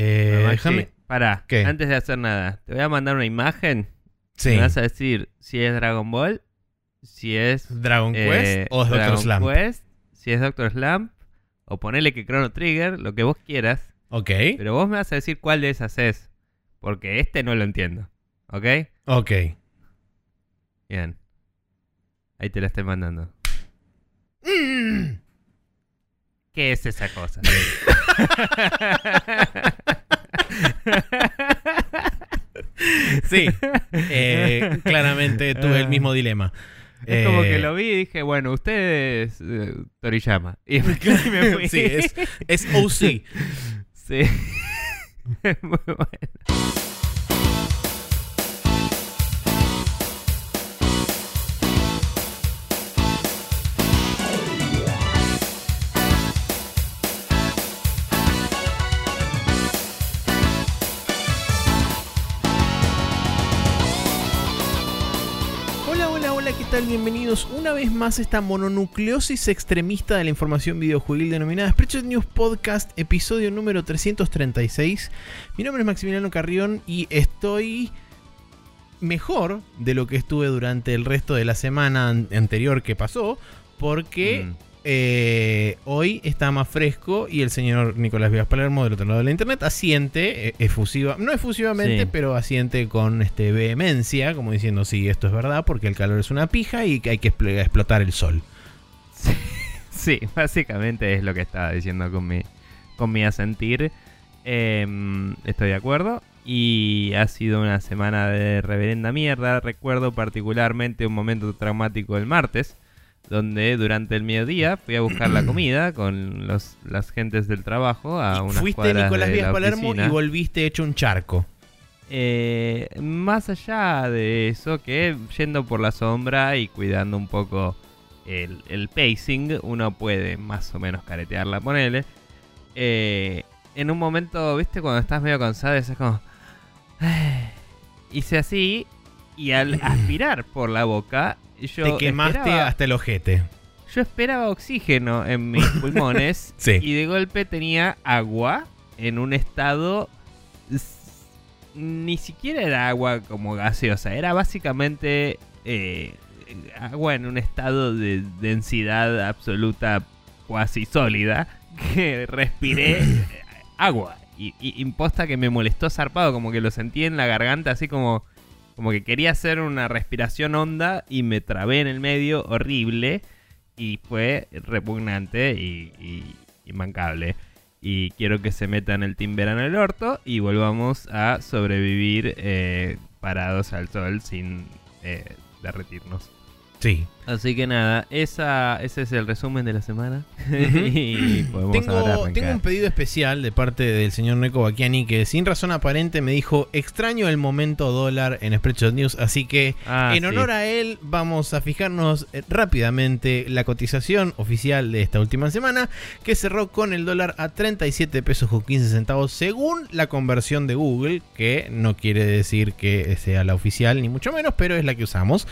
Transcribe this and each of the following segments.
Eh, déjame. Pará, ¿Qué? antes de hacer nada, te voy a mandar una imagen. Sí. Me vas a decir si es Dragon Ball, si es Dragon eh, Quest o es Doctor Dragon Slump. Quest, si es Doctor Slump, o ponele que Chrono Trigger, lo que vos quieras. Ok. Pero vos me vas a decir cuál de esas es. Porque este no lo entiendo. ¿Ok? Ok. Bien. Ahí te la estoy mandando. Mm. ¿Qué es esa cosa? Sí. Eh, claramente tuve el mismo dilema. Es como Eh, que lo vi y dije, bueno, usted es eh, Toriyama. Y me, y me fui. Sí, es, es OC. Sí. Muy bueno. Bienvenidos una vez más a esta mononucleosis extremista de la información videojuegil denominada Spreadshot News Podcast, episodio número 336. Mi nombre es Maximiliano Carrión y estoy mejor de lo que estuve durante el resto de la semana an- anterior que pasó, porque Mm. Eh, hoy está más fresco y el señor Nicolás Vías Palermo del otro lado de la internet asiente eh, efusiva, no efusivamente, Sí. pero asiente con este vehemencia, como diciendo sí, esto es verdad, porque el calor es una pija y que hay que expl- explotar el sol. Sí, básicamente es lo que estaba diciendo con mi, con mi asentir. Em, estoy de acuerdo. Y ha sido una semana de reverenda mierda. Recuerdo particularmente un momento traumático el martes, donde durante el mediodía fui a buscar la comida con los, las gentes del trabajo a Y unas Fuiste cuadras Nicolás la Palermo oficina. y volviste hecho un charco. Eh, más allá de eso, que yendo por la sombra y cuidando un poco el, el pacing, uno puede más o menos caretearla, ponele. Eh, en un momento, viste, cuando estás medio cansado, es como... Hice así y al aspirar por la boca, yo Te quemaste esperaba- hasta el ojete. yo esperaba oxígeno en mis pulmones Sí. y de golpe tenía agua en un estado ni siquiera era agua como gaseosa, era básicamente eh, agua en un estado de densidad absoluta cuasi sólida que respiré agua y, y imposta que me molestó zarpado, como que lo sentí en la garganta así como como que quería hacer una respiración honda y me trabé en el medio horrible y fue repugnante y, y, y quiero que se metan el timber en el orto y volvamos a sobrevivir eh, parados al sol sin eh, derretirnos. Sí. Así que nada, esa, ese es el resumen de la semana. Y podemos Tengo, tengo un pedido especial de parte del señor Neko Bakiani que sin razón aparente me dijo extraño el momento dólar en Spreadshot News, así que Ah, en sí. honor a él vamos a fijarnos eh, rápidamente la cotización oficial de esta última semana que cerró con el dólar a 37 pesos con 15 centavos según la conversión de Google, que no quiere decir que sea la oficial ni mucho menos, pero es la que usamos.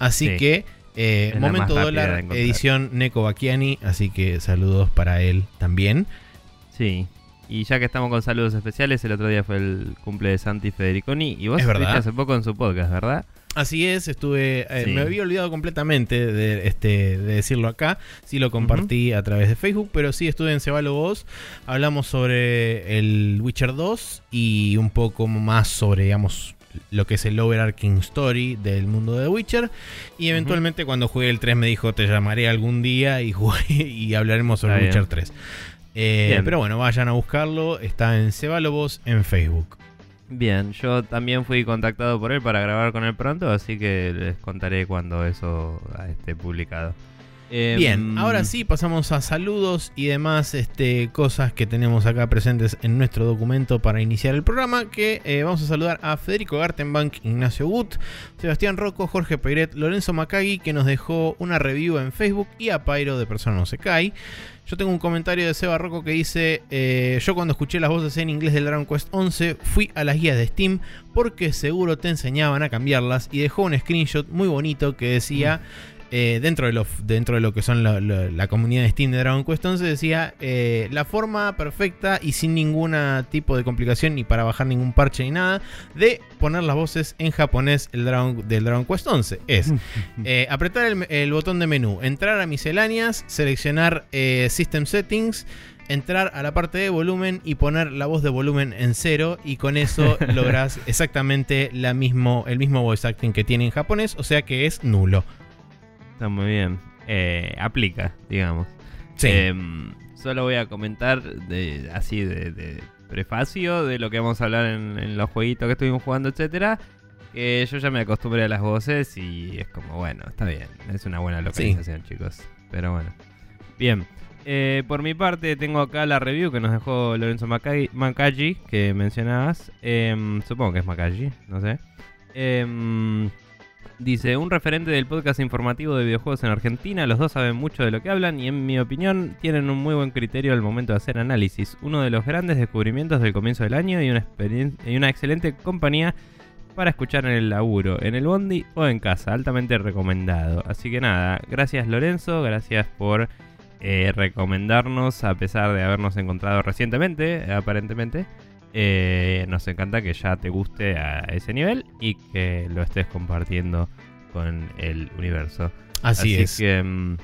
Así Sí. que eh, momento dólar edición Neko Bakiani, así que saludos para él también. Sí. Y ya que estamos con saludos especiales, el otro día fue el cumple de Santi Federiconi. Y vos Es estuviste hace poco en su podcast, ¿verdad? Así es, estuve. eh, Sí. Me había olvidado completamente de, este, de decirlo acá. Sí lo compartí a través de Facebook, pero sí estuve en Cebalo Voz. Hablamos sobre el Witcher 2 y un poco más sobre, digamos, lo que es el overarching story del mundo de Witcher. Y eventualmente, cuando juegue el 3, me dijo: Te llamaré algún día y, jugué- y hablaremos sobre Witcher bien. 3. Eh, pero bueno, vayan a buscarlo. Está en Cebalo Voz en Facebook. Bien, yo también fui contactado por él para grabar con él pronto, así que les contaré cuando eso esté publicado. Em, Bien, ahora sí pasamos a saludos y demás este, cosas que tenemos acá presentes en nuestro documento para iniciar el programa. Que eh, vamos a saludar a Federico Gartenbank, Ignacio Gut, Sebastián Rocco, Jorge Peiret, Lorenzo Macagui, que nos dejó una review en Facebook, y a Pyro de Persona No Se Cae. Yo tengo un comentario de Seba Rocco que dice: eh, Yo cuando escuché las voces en inglés del Dragon Quest 11 fui a las guías de Steam porque seguro te enseñaban a cambiarlas y dejó un screenshot muy bonito que decía. Eh, dentro, de lo, dentro de lo que son la, comunidad de Steam de Dragon Quest 11, decía eh, la forma perfecta y sin ningún tipo de complicación ni para bajar ningún parche ni nada de poner las voces en japonés el Dragon, del Dragon Quest 11. Es eh, apretar el, el botón de menú, entrar a misceláneas, seleccionar System Settings, entrar a la parte de volumen y poner la voz de volumen en cero y con eso lográs exactamente la mismo, el mismo voice acting que tiene en japonés, o sea que es nulo. Está muy bien. Eh, aplica, digamos. Sí. Em, solo voy a comentar de, así de, de prefacio de lo que vamos a hablar en, en los jueguitos que estuvimos jugando, etcétera. Que yo ya me acostumbré a las voces y es como, bueno, está bien. Es una buena localización, chicos. Pero bueno. Bien. Eh, por mi parte, tengo acá la review que nos dejó Lorenzo Macaggi, que mencionabas. Em, supongo que es Macaggi, no sé. Em, Dice, un referente del podcast informativo de videojuegos en Argentina, los dos saben mucho de lo que hablan y en mi opinión tienen un muy buen criterio al momento de hacer análisis. Uno de los grandes descubrimientos del comienzo del año y una, excelente compañía para escuchar en el laburo, en el bondi o en casa, altamente recomendado. Así que nada, gracias Lorenzo, gracias por eh, recomendarnos a pesar de habernos encontrado recientemente, aparentemente. Eh, nos encanta que ya te guste a ese nivel y que lo estés compartiendo con el universo. Así, es. que, mm,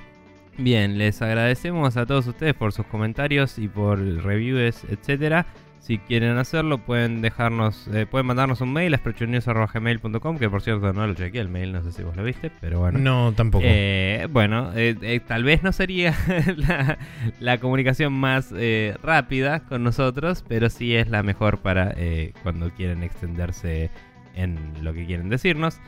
bien, les agradecemos a todos ustedes por sus comentarios y por reviews, etcétera. Si quieren hacerlo, pueden dejarnos, eh, pueden mandarnos un mail a sprechonews.gmail.com, que por cierto no lo chequeé el mail, no sé si vos lo viste, pero bueno. No, tampoco. Eh, bueno, eh, tal vez no sería la, la comunicación más rápida con nosotros, pero sí es la mejor para eh, cuando quieren extenderse en lo que quieren decirnos.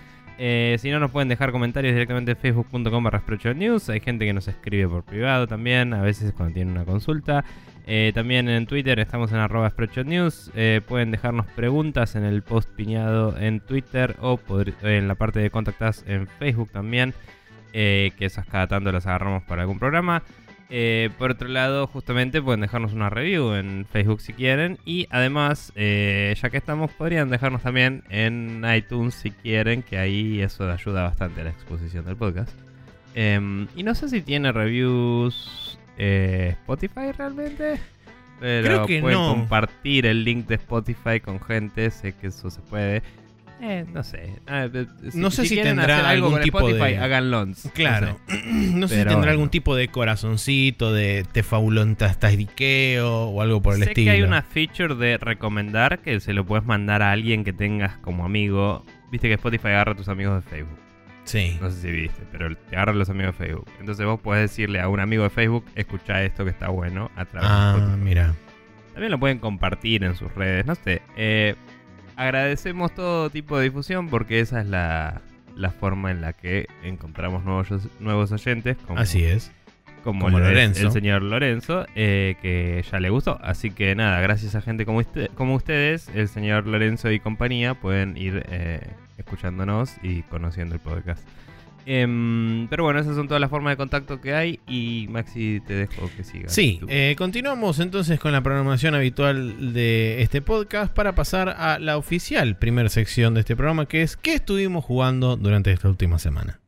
Eh, si no, nos pueden dejar comentarios directamente en facebook.com barra News. Hay gente que nos escribe por privado también, a veces cuando tienen una consulta. Eh, también en Twitter estamos en arroba News. Eh, pueden dejarnos preguntas en el post piñado en Twitter o en la parte de contactas en Facebook también. eh, que esas cada tanto las agarramos para algún programa. Por otro lado, justamente pueden dejarnos una review en Facebook si quieren. Y además, ya que estamos, podrían dejarnos también en iTunes si quieren, que ahí eso ayuda bastante a la exposición del podcast. Em, y no sé si tiene reviews eh, Spotify realmente. Pero Creo que pueden no. compartir el link de Spotify con gente, sé que eso se puede. Eh, no sé. Ah, No sé si quieren tendrá hacer algo algún tipo Spotify, de- háganlo. Claro. No sé si tendrá bueno. algún tipo de corazoncito, de tefaulontastadiqueo o algo por el sé estilo. que hay una feature de recomendar que se lo puedes mandar a alguien que tengas como amigo. Viste que Spotify agarra a tus amigos de Facebook. Sí. No sé si viste, pero te agarra a los amigos de Facebook. Entonces vos podés decirle a un amigo de Facebook, escucha esto que está bueno a través de Ah, Spotify. mira. También lo pueden compartir en sus redes, no sé. Eh, agradecemos todo tipo de difusión porque esa es la, la forma en la que encontramos nuevos, nuevos oyentes. Como, Así es. Como, Lorenzo. el señor Lorenzo, eh, que ya le gustó. Así que nada, gracias a gente como, usted- como ustedes, el señor Lorenzo y compañía pueden ir eh, escuchándonos y conociendo el podcast. Em, pero bueno, esas son todas las formas de contacto que hay y Maxi te dejo que sigas. Sí, eh, continuamos entonces con la programación habitual de este podcast para pasar a la oficial primera sección de este programa que es ¿Qué estuvimos jugando durante esta última semana?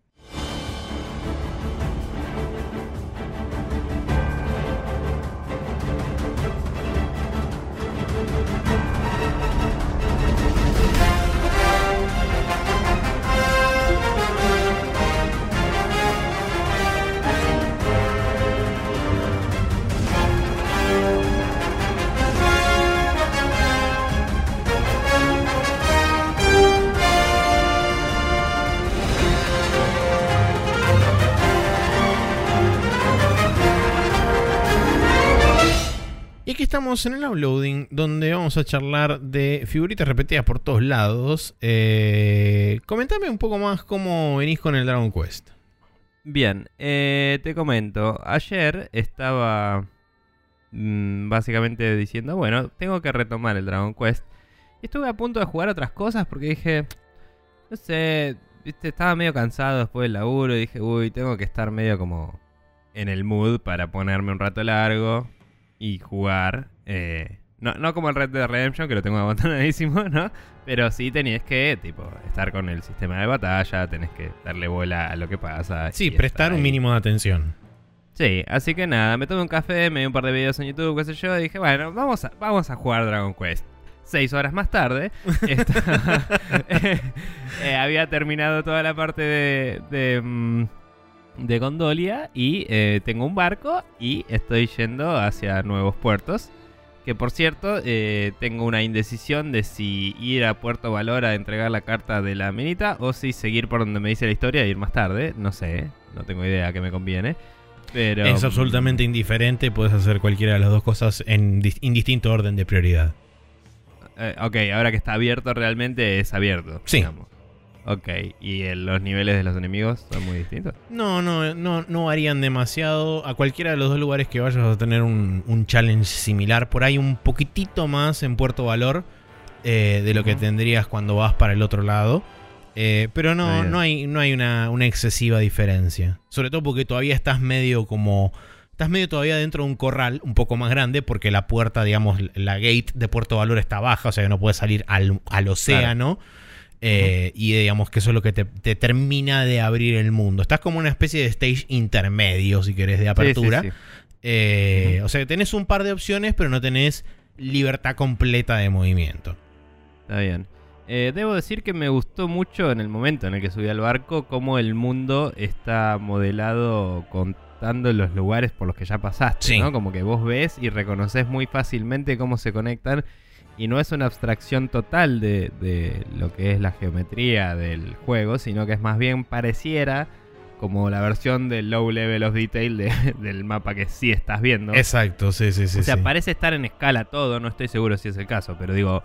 Estamos en el uploading, donde vamos a charlar de figuritas repetidas por todos lados. Eh, comentame un poco más cómo venís con el Dragon Quest. Bien, eh, te comento. Ayer estaba mm, básicamente diciendo, bueno, tengo que retomar el Dragon Quest. Y estuve a punto de jugar otras cosas porque dije, no sé, viste, estaba medio cansado después del laburo y dije, uy, tengo que estar medio como en el mood para ponerme un rato largo y jugar. eh, No, no como el Red Dead Redemption, que lo tengo abandonadísimo, ¿no? Pero sí tenías que, tipo, estar con el sistema de batalla, tenés que darle bola a lo que pasa. Sí, prestar estar un ahí. minimo de atención. Sí, así que nada, me tomé un café, me vi un par de videos en YouTube, qué sé yo, y dije, bueno, vamos a, vamos a jugar Dragon Quest. Seis horas más tarde, esta- eh, había terminado toda la parte de, de, mm, de Gondolia y eh, tengo un barco y estoy yendo hacia nuevos puertos. Que por cierto, eh, tengo una indecisión de si ir a Puerto Valor a entregar la carta de la minita o si seguir por donde me dice la historia e ir más tarde. No sé, no tengo idea que me conviene. Pero, es absolutamente indiferente, puedes hacer cualquiera de las dos cosas en dis- indistinto orden de prioridad. Eh, ok, ahora que está abierto realmente es abierto. Sí. digamos. Ok, ¿y el- los niveles de los enemigos son muy distintos? No, no, no, no varían demasiado. A cualquiera de los dos lugares que vayas a tener un, un challenge similar. Por ahí un poquitito más en Puerto Valor eh, de lo que tendrías cuando vas para el otro lado. Eh, pero no, no hay, no hay una, una excesiva diferencia. Sobre todo porque todavía estás medio como... Estás medio todavía dentro de un corral un poco más grande porque la puerta, digamos, la gate de Puerto Valor está baja, o sea que no puedes salir al, al océano. Eh, Y digamos que eso es lo que te, te termina de abrir el mundo. Estás como una especie de stage intermedio, si querés, de apertura. Sí, sí, sí. Eh. O sea que tenés un par de opciones, pero no tenés libertad completa de movimiento. Está bien. Eh, debo decir que me gustó mucho en el momento en el que subí al barco cómo el mundo está modelado contando los lugares por los que ya pasaste. ¿no? Como que vos ves y reconoces muy fácilmente cómo se conectan y no es una abstracción total de, de lo que es la geometría del juego, sino que es más bien pareciera como la versión del low level of detail de- del mapa que sí estás viendo. Exacto, sí, sí, sí. O sea, sí. parece estar en escala todo, no estoy seguro si es el caso, pero digo,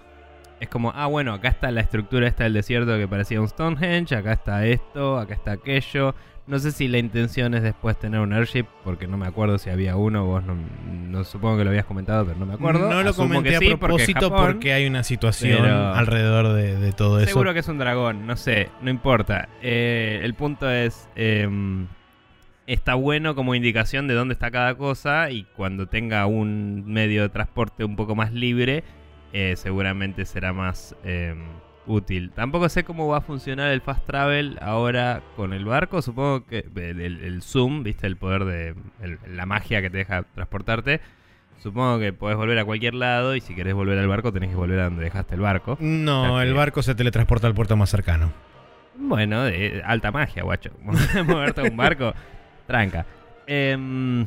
es como, ah, bueno, acá está la estructura esta del desierto que parecía un Stonehenge, acá está esto, acá está aquello. No sé si la intención es después tener un airship, porque no me acuerdo si había uno, vos no, no- supongo que lo habías comentado, pero no me acuerdo. No lo Asumo comenté a sí, porque propósito Japón, porque hay una situación pero- alrededor de, de todo eso. Seguro que es un dragón, no sé, no importa. Eh, el punto es, em, está bueno como indicación de dónde está cada cosa y cuando tenga un medio de transporte un poco más libre, eh, seguramente será más em, útil. Tampoco sé cómo va a funcionar el fast travel ahora con el barco. Supongo que el, el- el zoom, viste, el poder de el- la magia que te deja transportarte. Supongo que podés volver a cualquier lado y si querés volver al barco tenés que volver a donde dejaste el barco. No, O sea el barco se teletransporta al puerto más cercano. Bueno, alta magia, guacho. Moverte a un barco, tranca. Em,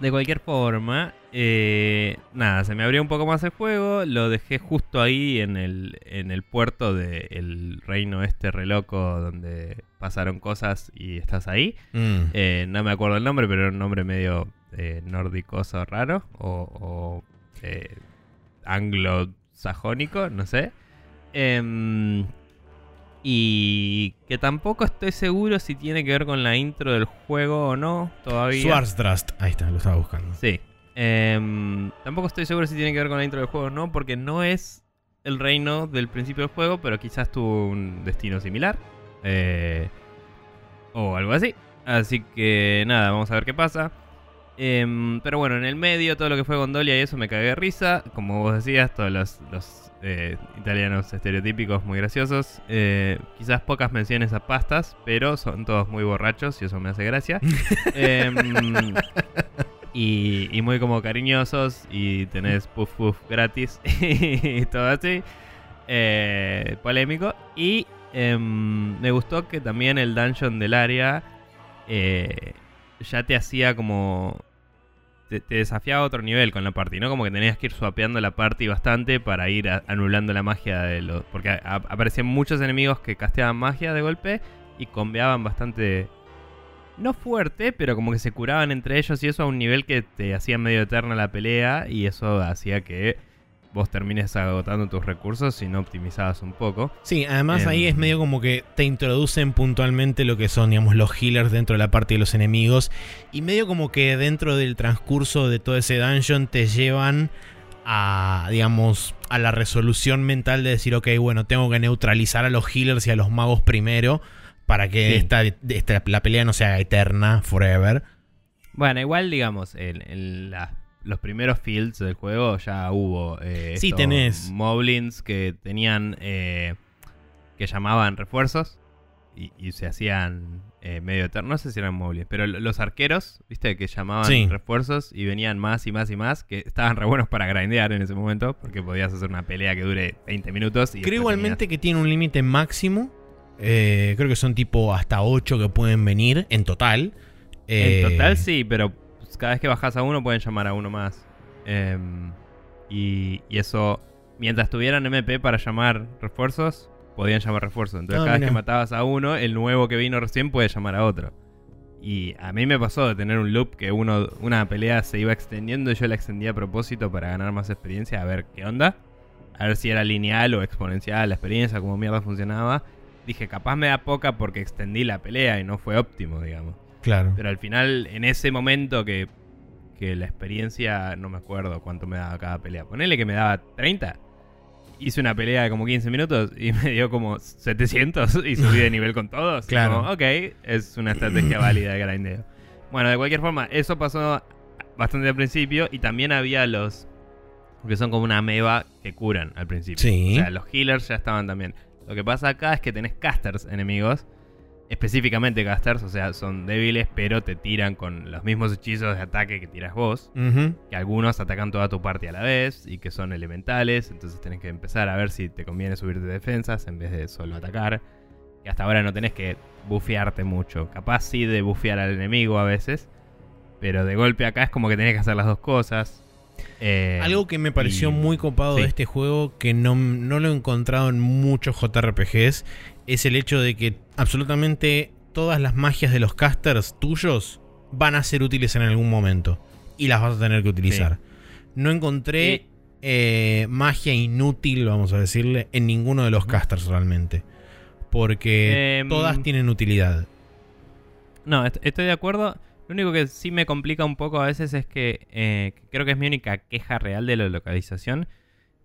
de cualquier forma, eh, nada, se me abrió un poco más el juego. Lo dejé justo ahí en el, en el puerto del reino este reloco donde pasaron cosas y estás ahí. Mm. Eh, no me acuerdo el nombre, pero era un nombre medio eh, nórdicoso raro. O, o eh, anglo-sajónico, no sé. Em, y que tampoco estoy seguro si tiene que ver con la intro del juego o no todavía. Swartdrast. Ahí está, lo estaba buscando. Sí. Em, tampoco estoy seguro si tiene que ver con la intro del juego o no, porque no es el reino del principio del juego, pero quizás tuvo un destino similar. Eh, o algo así. Así que nada, vamos a ver qué pasa. Em, pero bueno, en el medio, todo lo que fue Gondolia y eso me cagué de risa. Como vos decías, todos los, los, eh, italianos estereotípicos muy graciosos. Eh, quizás pocas menciones a pastas, pero son todos muy borrachos y eso me hace gracia. Y, y muy como cariñosos y tenés puff puff gratis y todo así. Eh, polémico. Y em, me gustó que también el dungeon del área eh, ya te hacía como... Te, desafiaba a otro nivel con la party, ¿no? Como que tenías que ir swapeando la party bastante para ir anulando la magia de los... Porque aparecían muchos enemigos que casteaban magia de golpe y combeaban bastante no fuerte, pero como que se curaban entre ellos y eso a un nivel que te hacía medio eterna la pelea y eso hacía que vos termines agotando tus recursos si no optimizabas un poco. Sí, además ahí Em. es medio como que te introducen puntualmente lo que son, digamos, los healers dentro de la parte de los enemigos. Y medio como que dentro del transcurso de todo ese dungeon te llevan a, digamos, a la resolución mental de decir, ok, bueno, tengo que neutralizar a los healers y a los magos primero para que Sí. esta, esta- la pelea no sea eterna, forever. Bueno, igual digamos, en, en los primeros fields del juego ya hubo. eh, Sí, tenés. Moblins que tenían. eh, que llamaban refuerzos. Y, y se hacían eh, medio eternos. No sé si eran moblins, pero lo- los arqueros, viste, que llamaban Sí. refuerzos y venían más y más y más. Que estaban re buenos para grindear en ese momento. Porque podías hacer una pelea que dure 20 minutos. Y Creo igualmente que tiene un límite máximo. Eh, creo que son tipo hasta 8 que pueden venir en total. En Eh, total sí, pero cada vez que bajas a uno pueden llamar a uno más. Em, y, y eso, mientras tuvieran MP para llamar refuerzos, podían llamar refuerzos. Entonces Ah, cada vez que matabas a uno, el nuevo que vino recién puede llamar a otro. Y a mí me pasó de tener un loop que uno, una pelea se iba extendiendo y yo la extendía a propósito para ganar más experiencia, a ver qué onda. A ver si era lineal o exponencial la experiencia, cómo mierda funcionaba. Dije, capaz me da poca porque extendí la pelea y no fue óptimo, digamos. Claro. Pero al final, en ese momento que, que la experiencia, no me acuerdo cuánto me daba cada pelea. Ponele que me daba 30. Hice una pelea de como 15 minutos y me dio como 700 y subí de nivel con todos. Claro. Como, ok, es una estrategia válida de grindeo. Bueno, de cualquier forma, eso pasó bastante al principio y también había los que son como una ameba que curan al principio. Sí. O sea, los healers ya estaban también. Lo que pasa acá es que tenés casters enemigos específicamente casters, o sea, son débiles, pero te tiran con los mismos hechizos de ataque que tiras vos. Que algunos atacan toda tu parte a la vez y que son elementales. Entonces tenés que empezar a ver si te conviene subir de defensas en vez de solo atacar. Que hasta ahora no tenés que bufearte mucho. Capaz sí de bufear al enemigo a veces. Pero de golpe acá es como que tenés que hacer las dos cosas. Eh, Algo que me pareció y- muy copado sí. de este juego, que no, no lo he encontrado en muchos JRPGs, es el hecho de que absolutamente todas las magias de los casters tuyos van a ser útiles en algún momento. Y las vas a tener que utilizar. No encontré eh, magia inútil, vamos a decirle, en ninguno de los casters realmente. Porque Em, todas tienen utilidad. No, est- estoy de acuerdo. Lo único que sí me complica un poco a veces es que eh, creo que es mi única queja real de la localización.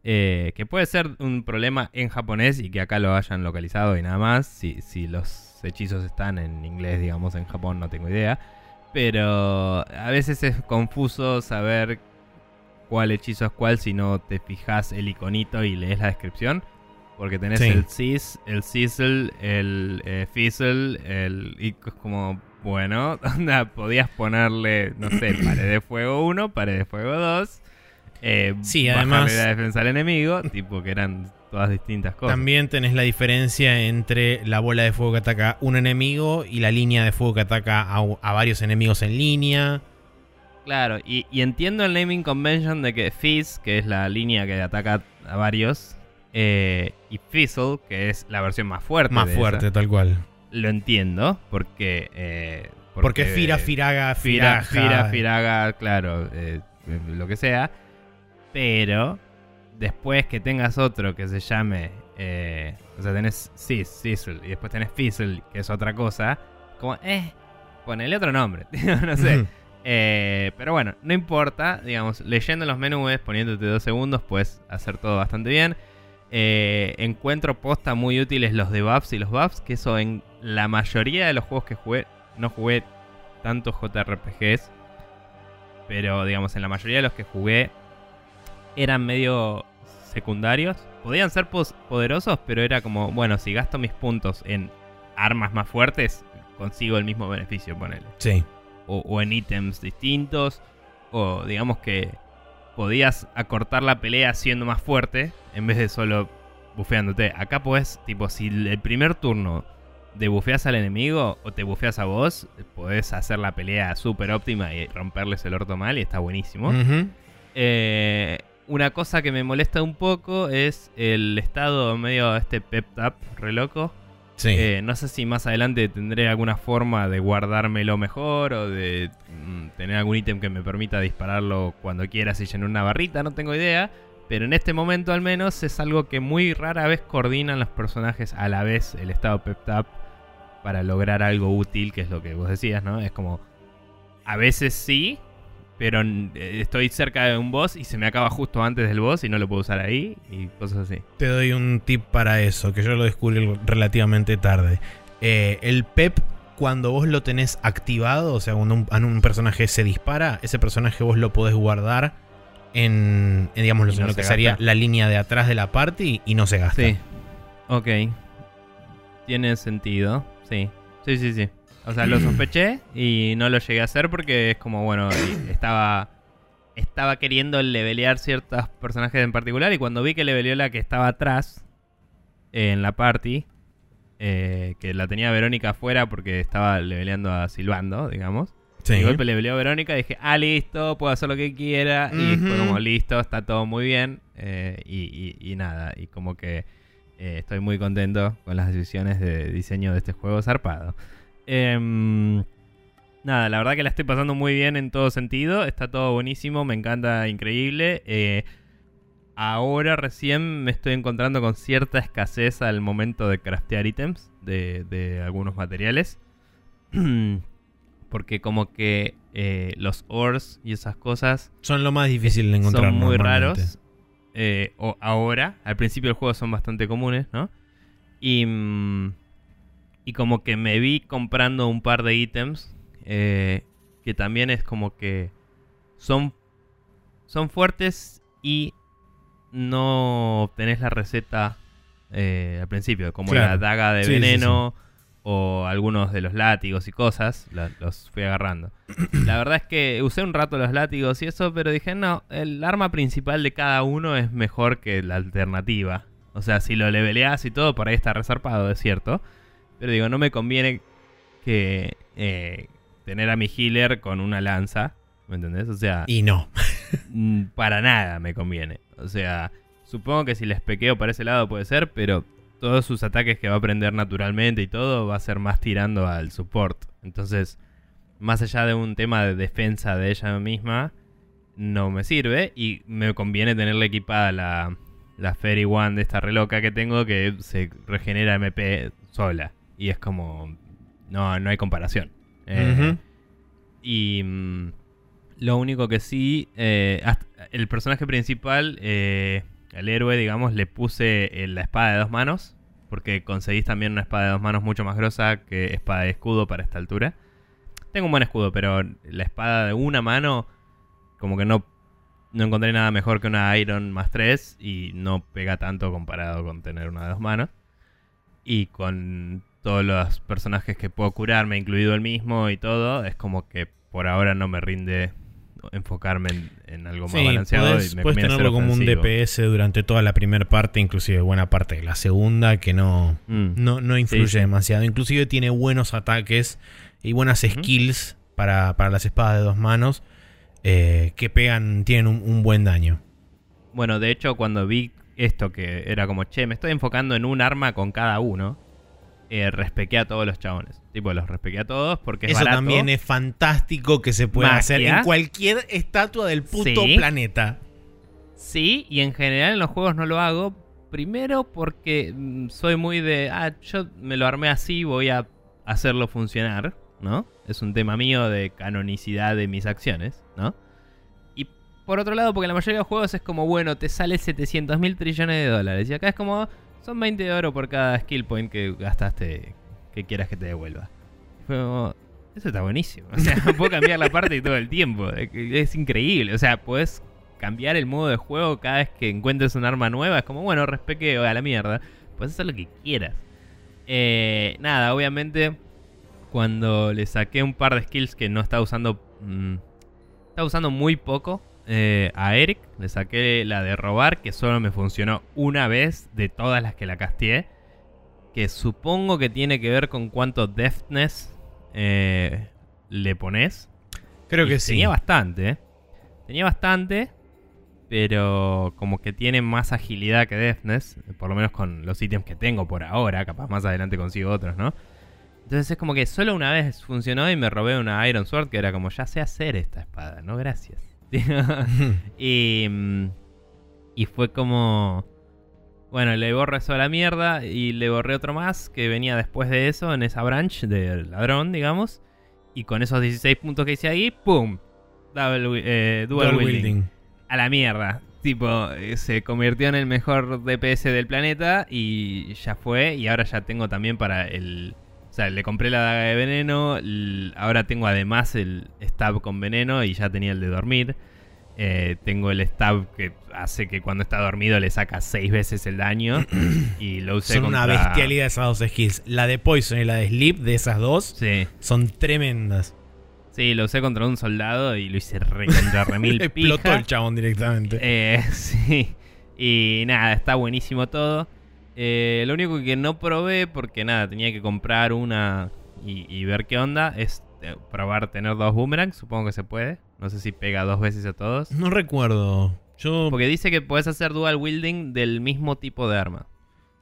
eh, que puede ser un problema en japonés y que acá lo hayan localizado y nada más. Si, si los hechizos están en inglés, digamos, en Japón, no tengo idea. Pero a veces es confuso saber cuál hechizo es cuál si no te fijas el iconito y lees la descripción. Porque tenés Sí. el Cis, el Sizzle, el eh, Fizzle, el. Y es como, bueno, onda, podías ponerle, no sé, pared de fuego 1, pared de fuego 2. Eh, Sí, además- la defensa al enemigo, tipo que eran todas distintas cosas. También tenés la diferencia entre la bola de fuego que ataca un enemigo y la línea de fuego que ataca a, a varios enemigos en línea. Claro, y, y entiendo el naming convention de que Fizz, que es la línea que ataca a varios, eh, y Fizzle, que es la versión más fuerte. Más de esa, fuerte, tal cual. Lo entiendo, porque. eh, Porque Fira, Firaga, Fira, Firaja. Fira, Firaga, claro, eh, lo que sea. Pero después que tengas otro que se llame. eh, o sea, tenés Sis, Sizzle, y después tenés Fizzle, que es otra cosa. Como, eh, ponele otro nombre. no sé. Eh, pero bueno, no importa, digamos, leyendo los menús, poniéndote dos segundos, puedes hacer todo bastante bien. Eh, encuentro posta muy útiles los debuffs y los buffs, que eso en la mayoría de los juegos que jugué, no jugué tantos JRPGs, pero digamos, en la mayoría de los que jugué eran medio secundarios. Podían ser poderosos, pero era como, bueno, si gasto mis puntos en armas más fuertes, consigo el mismo beneficio, ponele Sí. o, o en ítems distintos, o digamos que podías acortar la pelea siendo más fuerte en vez de solo bufeándote. Acá podés, tipo, si el primer turno de bufeas al enemigo o te bufeas a vos, podés hacer la pelea súper óptima y romperles el orto mal y está buenísimo. Eh, una cosa que me molesta un poco es el estado medio este pep tap re loco. Sí. Eh, no sé si más adelante tendré alguna forma de guardármelo mejor o de mm, tener algún ítem que me permita dispararlo cuando quiera si lleno una barrita, no tengo idea. Pero en este momento al menos es algo que muy rara vez coordinan los personajes a la vez el estado pep tap para lograr algo útil, que es lo que vos decías, ¿no? Es como a veces sí, pero eh, estoy cerca de un boss y se me acaba justo antes del boss y no lo puedo usar ahí y cosas así. Te doy un tip para eso, que yo lo descubrí relativamente tarde. Eh, el PEP cuando vos lo tenés activado, o sea, cuando un, personaje se dispara, ese personaje vos lo podés guardar en, en, digamos, no lo que sería la línea de atrás de la party y no se gasta. Sí. Ok. Tiene sentido. Sí. Sí, sí, sí. O sea, lo sospeché y no lo llegué a hacer porque es como, bueno, estaba. Estaba queriendo levelear ciertos personajes en particular y cuando vi que leveleó la que estaba atrás eh, en la party, eh, que la tenía Verónica afuera porque estaba leveleando a Silbando, digamos. Sí. De golpe le peleó a Verónica y dije, ah, listo, puedo hacer lo que quiera. Y fue como, listo, está todo muy bien. eh, y, y- y nada, y como que eh, estoy muy contento con las decisiones de diseño de este juego zarpado. Em, nada, la verdad que la estoy pasando muy bien en todo sentido. Está todo buenísimo, me encanta, increíble. Eh, ahora recién me estoy encontrando con cierta escasez al momento de craftear ítems de, de algunos materiales. Porque como que eh, los ores y esas cosas Son lo más difícil de encontrar. son muy raros. Eh, o ahora, al principio del juego son bastante comunes, ¿no? Y, mm, y como que me vi comprando un par de ítems eh, que también es como que son, son fuertes y no obtenés la receta eh, al principio, como Claro. la daga de Sí, sí, veneno o algunos de los látigos y cosas, la- los fui agarrando. La verdad es que usé un rato los látigos y eso, pero dije, no, el arma principal de cada uno es mejor que la alternativa. O sea, si lo leveleás y todo, por ahí está resarpado, es cierto. Pero digo, no me conviene que eh, tener a mi healer con una lanza. ¿Me entendés? O sea, Y no. mm, para nada me conviene. O sea, supongo que si les pequeo para ese lado puede ser, pero todos sus ataques que va a aprender naturalmente y todo va a ser más tirando al support. Entonces, más allá de un tema de defensa de ella misma, no me sirve y me conviene tenerle equipada la, la Fairy One de esta reloca que tengo que se regenera MP sola. Y es como... No, no hay comparación. Eh, y mm, lo único que sí, eh, hasta- el personaje principal, eh, el héroe, digamos, le puse eh, la espada de dos manos. Porque conseguís también una espada de dos manos mucho más grosa que espada de escudo para esta altura. Tengo un buen escudo, pero la espada de una mano, como que no, no encontré nada mejor que una Iron más 3 y no pega tanto comparado con tener una de dos manos. Y con todos los personajes que puedo curarme, incluido el mismo y todo, es como que por ahora no me rinde enfocarme en, en algo más Sí, balanceado podés, y me ser tenerlo como un. DPS durante toda la primera parte, inclusive buena parte de la segunda, que no, Mm. no, no influye Sí, demasiado. Inclusive tiene buenos ataques y buenas skills para, para las espadas de dos manos eh, que pegan, tienen un, un buen daño. Bueno, de hecho, cuando vi esto que era como, che, me estoy enfocando en un arma con cada uno, eh, respequé a todos los chabones. Tipo, los respequé a todos porque es Eso barato. también es fantástico que se pueda Magia. hacer en cualquier estatua del puto Sí. planeta. Sí, y en general en los juegos no lo hago. Primero porque mm, soy muy de, ah, yo me lo armé así, voy a hacerlo funcionar, ¿no? Es un tema mío de canonicidad de mis acciones, ¿no? Y por otro lado, porque en la mayoría de los juegos es como, bueno, te sale 700 mil trillones de dólares. Y acá es como, son 20 de oro por cada skill point que gastaste, que quieras que te devuelva. Eso está buenísimo. O sea, puedo cambiar la parte todo el tiempo. Es increíble. O sea, puedes cambiar el modo de juego cada vez que encuentres un arma nueva. Es como, bueno, respeque a la mierda. Puedes hacer lo que quieras. Eh, nada, obviamente, cuando le saqué un par de skills que no estaba usando. mm, estaba usando muy poco eh, a Eric. Le saqué la de robar, que solo me funcionó una vez de todas las que la casteé. Que supongo que tiene que ver con cuánto deftness eh, le pones. Creo Y que sí. Tenía bastante, ¿eh? Tenía bastante, pero como que tiene más agilidad que Deftness, por lo menos con los ítems que tengo por ahora, capaz más adelante consigo otros, ¿no? Entonces es como que solo una vez funcionó y me robé una Iron Sword que era como, ya sé hacer esta espada, ¿no? Gracias. y, y fue como... Bueno, le borré eso a la mierda y le borré otro más que venía después de eso en esa branch del ladrón, digamos. Y con esos 16 puntos que hice ahí, ¡pum! Double, eh, dual, Dual wielding. wielding. A la mierda. Tipo, eh, se convirtió en el mejor DPS del planeta y ya fue. Y ahora ya tengo también para el sea, le compré la daga de veneno. Ahora tengo además el stab con veneno y ya tenía el de dormir. Eh, tengo el stab que hace que cuando está dormido le saca seis veces el daño. y lo usé Son una bestialidad esas dos skills. La de Poison y la de Sleep, de esas dos, Sí, son tremendas. sí, lo usé contra un soldado y lo hice re contra remil Explotó el chabón directamente. Eh, sí. Y nada, está buenísimo todo. Eh, lo único que no probé, porque nada, tenía que comprar una y, y ver qué onda, es eh, probar tener dos boomerangs. Supongo que se puede. No sé si pega dos veces a todos. No recuerdo. Yo. Porque dice que puedes hacer dual wielding del mismo tipo de arma.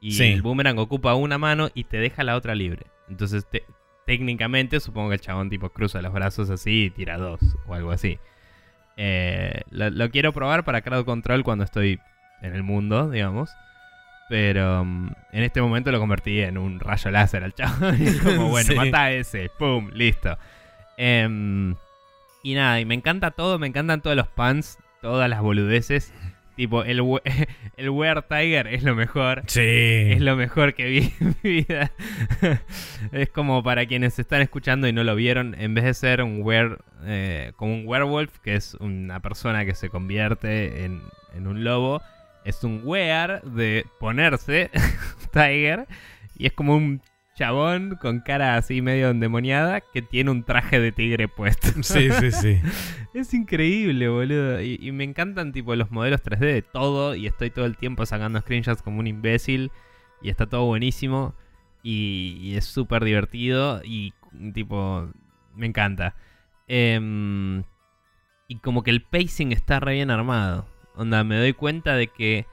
Y Sí. el boomerang ocupa una mano y te deja la otra libre. Entonces, te- técnicamente, supongo que el chabón tipo cruza los brazos así y tira dos o algo así. Eh, lo, lo quiero probar para crowd control cuando estoy en el mundo, digamos. Pero mm, en este momento lo convertí en un rayo láser al chabón. Y es como, bueno, Sí. mata a ese. ¡Pum! Listo. Em, y nada, y me encanta todo. Me encantan todos los pants. Todas las boludeces. Tipo, el, we- el Wear Tiger es lo mejor. Sí. Es lo mejor que vi en mi vida. es como para quienes están escuchando y no lo vieron, en vez de ser un were, eh, como un werewolf, que es una persona que se convierte en, en un lobo, es un wear de ponerse tiger y es como un chabón con cara así medio endemoniada que tiene un traje de tigre puesto. Sí, sí, sí. Es increíble, boludo. Y, y me encantan tipo los modelos 3D de todo. Y estoy todo el tiempo sacando screenshots como un imbécil. Y está todo buenísimo. Y, y es súper divertido. Y tipo, me encanta. Em, y como que el pacing está re bien armado. Onda, me doy cuenta de que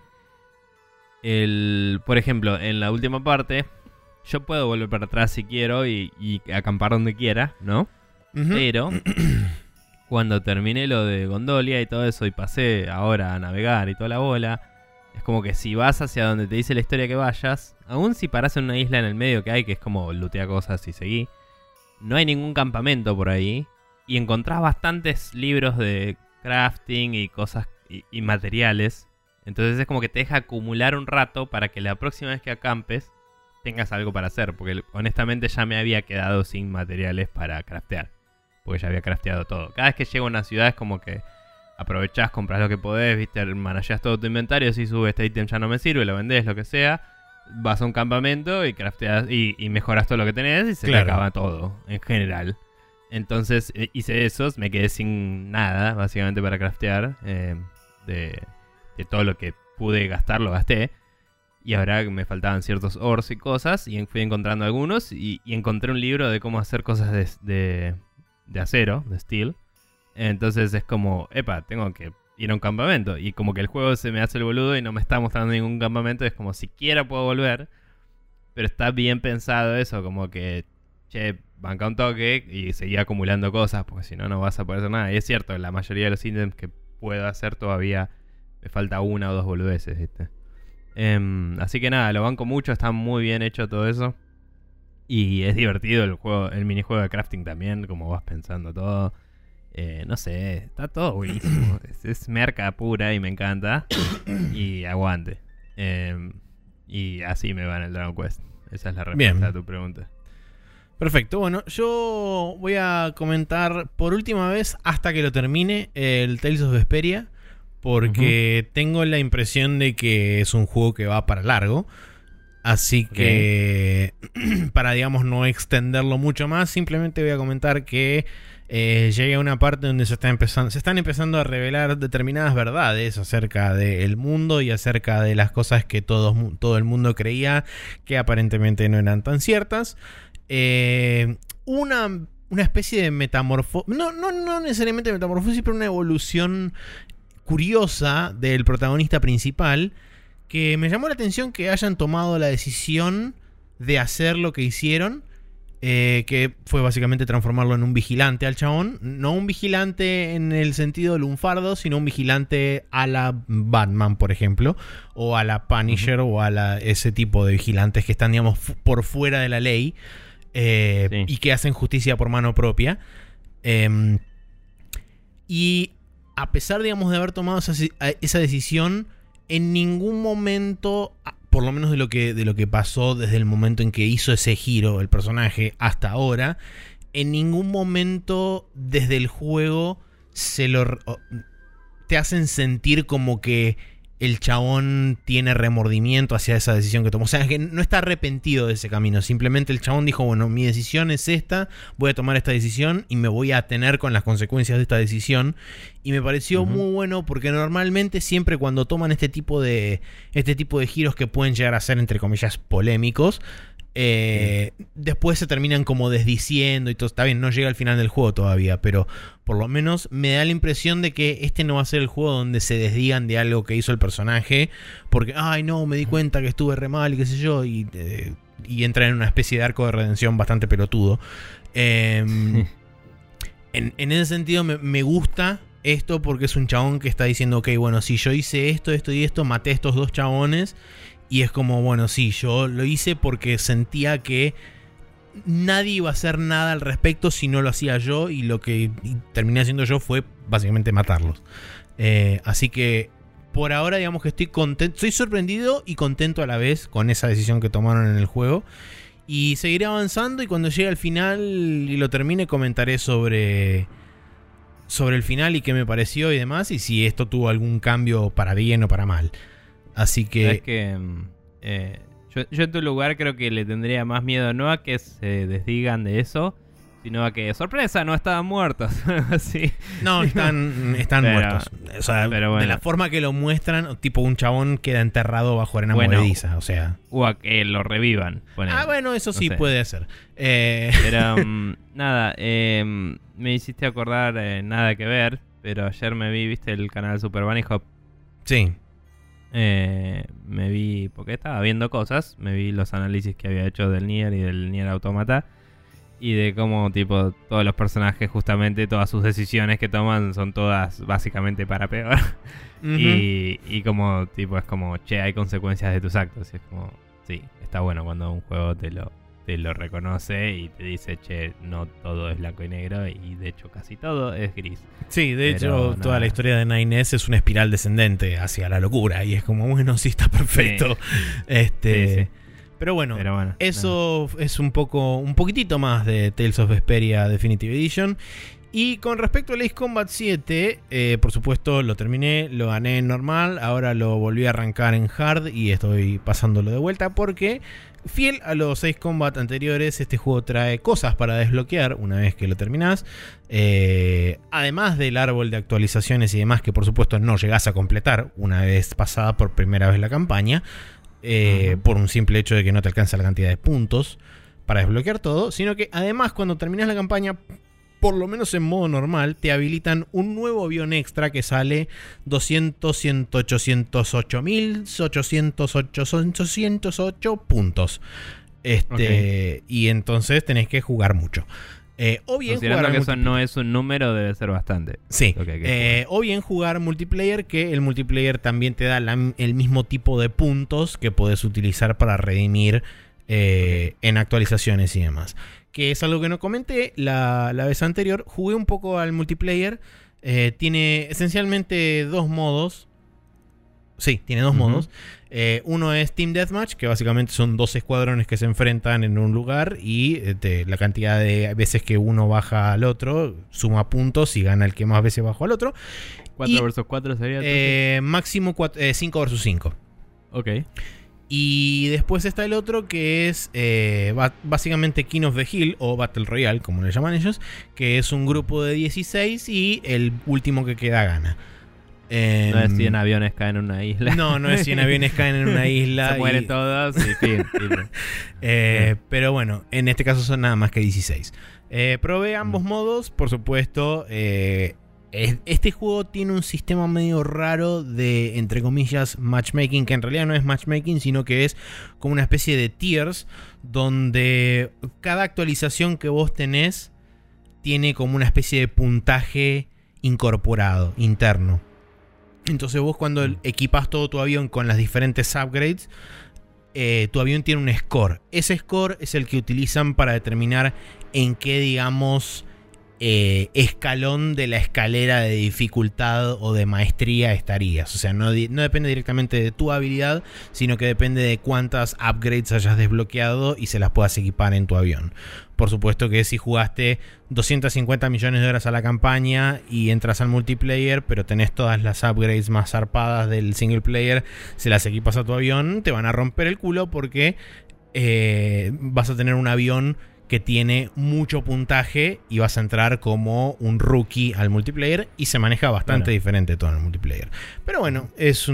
el, por ejemplo, en la última parte, yo puedo volver para atrás si quiero y, y acampar donde quiera, ¿no? Pero cuando terminé lo de Gondolia y todo eso y pasé ahora a navegar y toda la bola, es como que si vas hacia donde te dice la historia que vayas, aún si paras en una isla en el medio que hay, que es como lootea cosas y seguí, no hay ningún campamento por ahí y encontrás bastantes libros de crafting y cosas y, y materiales. Entonces es como que te deja acumular un rato para que la próxima vez que acampes tengas algo para hacer. Porque honestamente ya me había quedado sin materiales para craftear. Porque ya había crafteado todo. Cada vez que llego a una ciudad es como que aprovechás, compras lo que podés, viste, manajeas todo tu inventario. Si sube este ítem ya no me sirve, lo vendés, lo que sea. Vas a un campamento y crafteas y, y mejoras todo lo que tenés y se Claro. te acaba todo, en general. Entonces eh, hice esos, me quedé sin nada, básicamente, para craftear. eh, de, todo lo que pude gastar, lo gasté. Y ahora me faltaban ciertos ores y cosas. Y fui encontrando algunos. Y, encontré un libro de cómo hacer cosas de, de, de acero, de steel. Entonces es como, epa, tengo que ir a un campamento. Y como que el juego se me hace el boludo y no me está mostrando ningún campamento. Es como, siquiera puedo volver. Pero está bien pensado eso, como que, che, banca un toque y seguí acumulando cosas, porque si no, no vas a poder hacer nada. Y es cierto, la mayoría de los ítems que puedo hacer todavía me falta una o dos boludeces, ¿viste? Em, así que nada, lo banco mucho, está muy bien hecho todo eso. Y es divertido el juego, el minijuego de crafting también, como vas pensando todo. Eh, no sé, está todo buenísimo. es, es merca pura y me encanta. y aguante. Em, y así me va en el Dragon Quest. Esa es la respuesta Bien. a tu pregunta. Perfecto. Bueno, yo voy a comentar por última vez hasta que lo termine el Tales of Vesperia. Porque tengo la impresión de que es un juego que va para largo. Así que, para digamos no extenderlo mucho más, simplemente voy a comentar que eh, llegué a una parte donde se, está empezando, se están empezando a revelar determinadas verdades acerca del mundo y acerca de las cosas que todos mu- todo el mundo creía que aparentemente no eran tan ciertas. Eh, una, una especie de metamorfosis, no, no, no necesariamente metamorfosis, pero una evolución curiosa del protagonista principal que me llamó la atención que hayan tomado la decisión de hacer lo que hicieron. eh, que fue básicamente transformarlo en un vigilante al chabón. No un vigilante en el sentido lunfardo, sino un vigilante a la Batman, por ejemplo. O a la Punisher o a la, ese tipo de vigilantes que están, digamos, por fuera de la ley. Eh, Sí. Y que hacen justicia por mano propia. Em, y a pesar, digamos, de haber tomado esa, esa decisión, en ningún momento, por lo menos de lo que, de lo que pasó desde el momento en que hizo ese giro el personaje hasta ahora, en ningún momento desde el juego se lo te hacen sentir como que el chabón tiene remordimiento hacia esa decisión que tomó. O sea, que no está arrepentido de ese camino. Simplemente el chabón dijo, bueno, mi decisión es esta, voy a tomar esta decisión y me voy a tener con las consecuencias de esta decisión. Y me pareció muy bueno porque normalmente siempre cuando toman este tipo de, este tipo de giros que pueden llegar a ser, entre comillas, polémicos, eh, después se terminan como desdiciendo y todo. Está bien, no llega al final del juego todavía, pero por lo menos me da la impresión de que este no va a ser el juego donde se desdigan de algo que hizo el personaje. Porque, ay, no, me di cuenta que estuve re mal y qué sé yo. Y, eh, entra en una especie de arco de redención bastante pelotudo. Em, en, ese sentido, me, me gusta esto porque es un chabón que está diciendo, ok, bueno, si yo hice esto, esto y esto, maté a estos dos chabones y es como, bueno, sí, yo lo hice porque sentía que nadie iba a hacer nada al respecto si no lo hacía yo y lo que terminé haciendo yo fue básicamente matarlos. Eh, así que por ahora digamos que estoy contento, estoy sorprendido y contento a la vez con esa decisión que tomaron en el juego. Y seguiré avanzando y cuando llegue al final y lo termine comentaré sobre, sobre el final y qué me pareció y demás y si esto tuvo algún cambio para bien o para mal. Así que. Es que mm, eh, yo, en tu lugar creo que le tendría más miedo no a que se desdigan de eso, sino a que, sorpresa, no estaban muertos. sí. No, están, están muertos. O sea, de la forma que lo muestran, tipo un chabón queda enterrado bajo arena movediza. O sea. O a que lo revivan. Ah, bueno, eso sí puede ser. Eh, pero mm, nada, em, me hiciste acordar eh, nada que ver. Pero ayer me vi, viste, el canal Super Bunny Hop. Sí. Eh, me vi, porque estaba viendo cosas, me vi los análisis que había hecho del Nier y del Nier Automata y de cómo tipo todos los personajes justamente todas sus decisiones que toman son todas básicamente para peor. Y, y como tipo es como che hay consecuencias de tus actos y es como sí está bueno cuando un juego te lo te lo reconoce y te dice, che, no todo es blanco y negro y de hecho casi todo es gris. Sí, de hecho toda la historia de Nines es una espiral descendente hacia la locura y es como, bueno, sí está perfecto. Este, Pero bueno, eso es un poco, un poquitito más de Tales of Vesperia Definitive Edition. Y con respecto al Ace Combat 7, eh, por supuesto lo terminé, lo gané en normal, ahora lo volví a arrancar en hard y estoy pasándolo de vuelta porque Fiel a los 6 combat anteriores, este juego trae cosas para desbloquear una vez que lo terminás. Eh, además del árbol de actualizaciones y demás, que por supuesto no llegás a completar una vez pasada por primera vez la campaña, eh, por un simple hecho de que no te alcanza la cantidad de puntos para desbloquear todo, sino que además cuando terminas la campaña por lo menos en modo normal, te habilitan un nuevo avión extra que sale 200, 108, 808 puntos. Este, Y entonces tenés que jugar mucho. Eh, o bien jugar que eso no es un número, debe ser bastante. Sí. Eh, o bien jugar multiplayer, que el multiplayer también te da el mismo tipo de puntos que puedes utilizar para redimir eh, en actualizaciones y demás que es algo que no comenté la, vez anterior. Jugué un poco al multiplayer. Eh, tiene esencialmente dos modos. Sí, tiene dos modos. Eh, uno es Team Deathmatch, que básicamente son dos escuadrones que se enfrentan en un lugar y este, la cantidad de veces que uno baja al otro suma puntos y gana el que más veces bajó al otro. 4 vs 4 sería. Eh, máximo 5 vs 5. Ok. Y después está el otro que es eh, básicamente King of the Hill o Battle Royale, como le llaman ellos, que es un grupo de 16 y el último que queda gana. no es 100 em, aviones caen en una isla. No, no es 100 aviones caen en una isla. Se mueren todos y fin. Eh, pero bueno, en este caso son nada más que 16. Eh, probé ambos mm. modos, por supuesto. Este juego tiene un sistema medio raro de, entre comillas, matchmaking, que en realidad no es matchmaking, sino que es como una especie de tiers, donde cada actualización que vos tenés tiene como una especie de puntaje incorporado, interno. Entonces vos cuando mm. equipas todo tu avión con las diferentes upgrades, eh, tu avión tiene un score. Ese score es el que utilizan para determinar en qué, digamos, eh, escalón de la escalera de dificultad o de maestría estarías. O sea, no, no, depende directamente de tu habilidad, sino que depende de cuántas upgrades hayas desbloqueado y se las puedas equipar en tu avión. Por supuesto que si jugaste 250 millones de horas a la campaña y entras al multiplayer, pero tenés todas las upgrades más zarpadas del single player, se las equipas a tu avión, te van a romper el culo porque eh, vas a tener un avión que tiene mucho puntaje y vas a entrar como un rookie al multiplayer y se maneja bastante diferente todo en el multiplayer. Pero bueno, es, es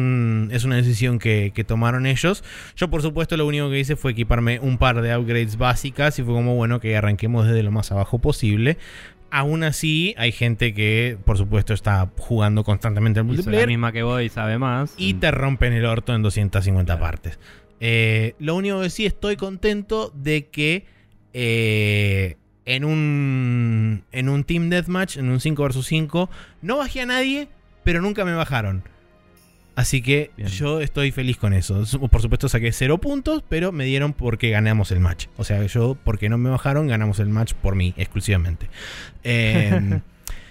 una decisión que, tomaron ellos. Yo por supuesto lo único que hice fue equiparme un par de upgrades básicas y fue como bueno que arranquemos desde lo más abajo posible. Aún así, hay gente que, por supuesto, está jugando constantemente al multiplayer. la misma que voy y sabe más. Y te rompen el orto en 250 partes. Eh, lo único que sí estoy contento de que eh, en, un, en un Team Deathmatch, en un 5 vs 5, no bajé a nadie, pero nunca me bajaron. Así que yo estoy feliz con eso. Por supuesto saqué 0 puntos, pero me dieron porque ganamos el match. O sea, yo porque no me bajaron, ganamos el match por mí, exclusivamente. Em,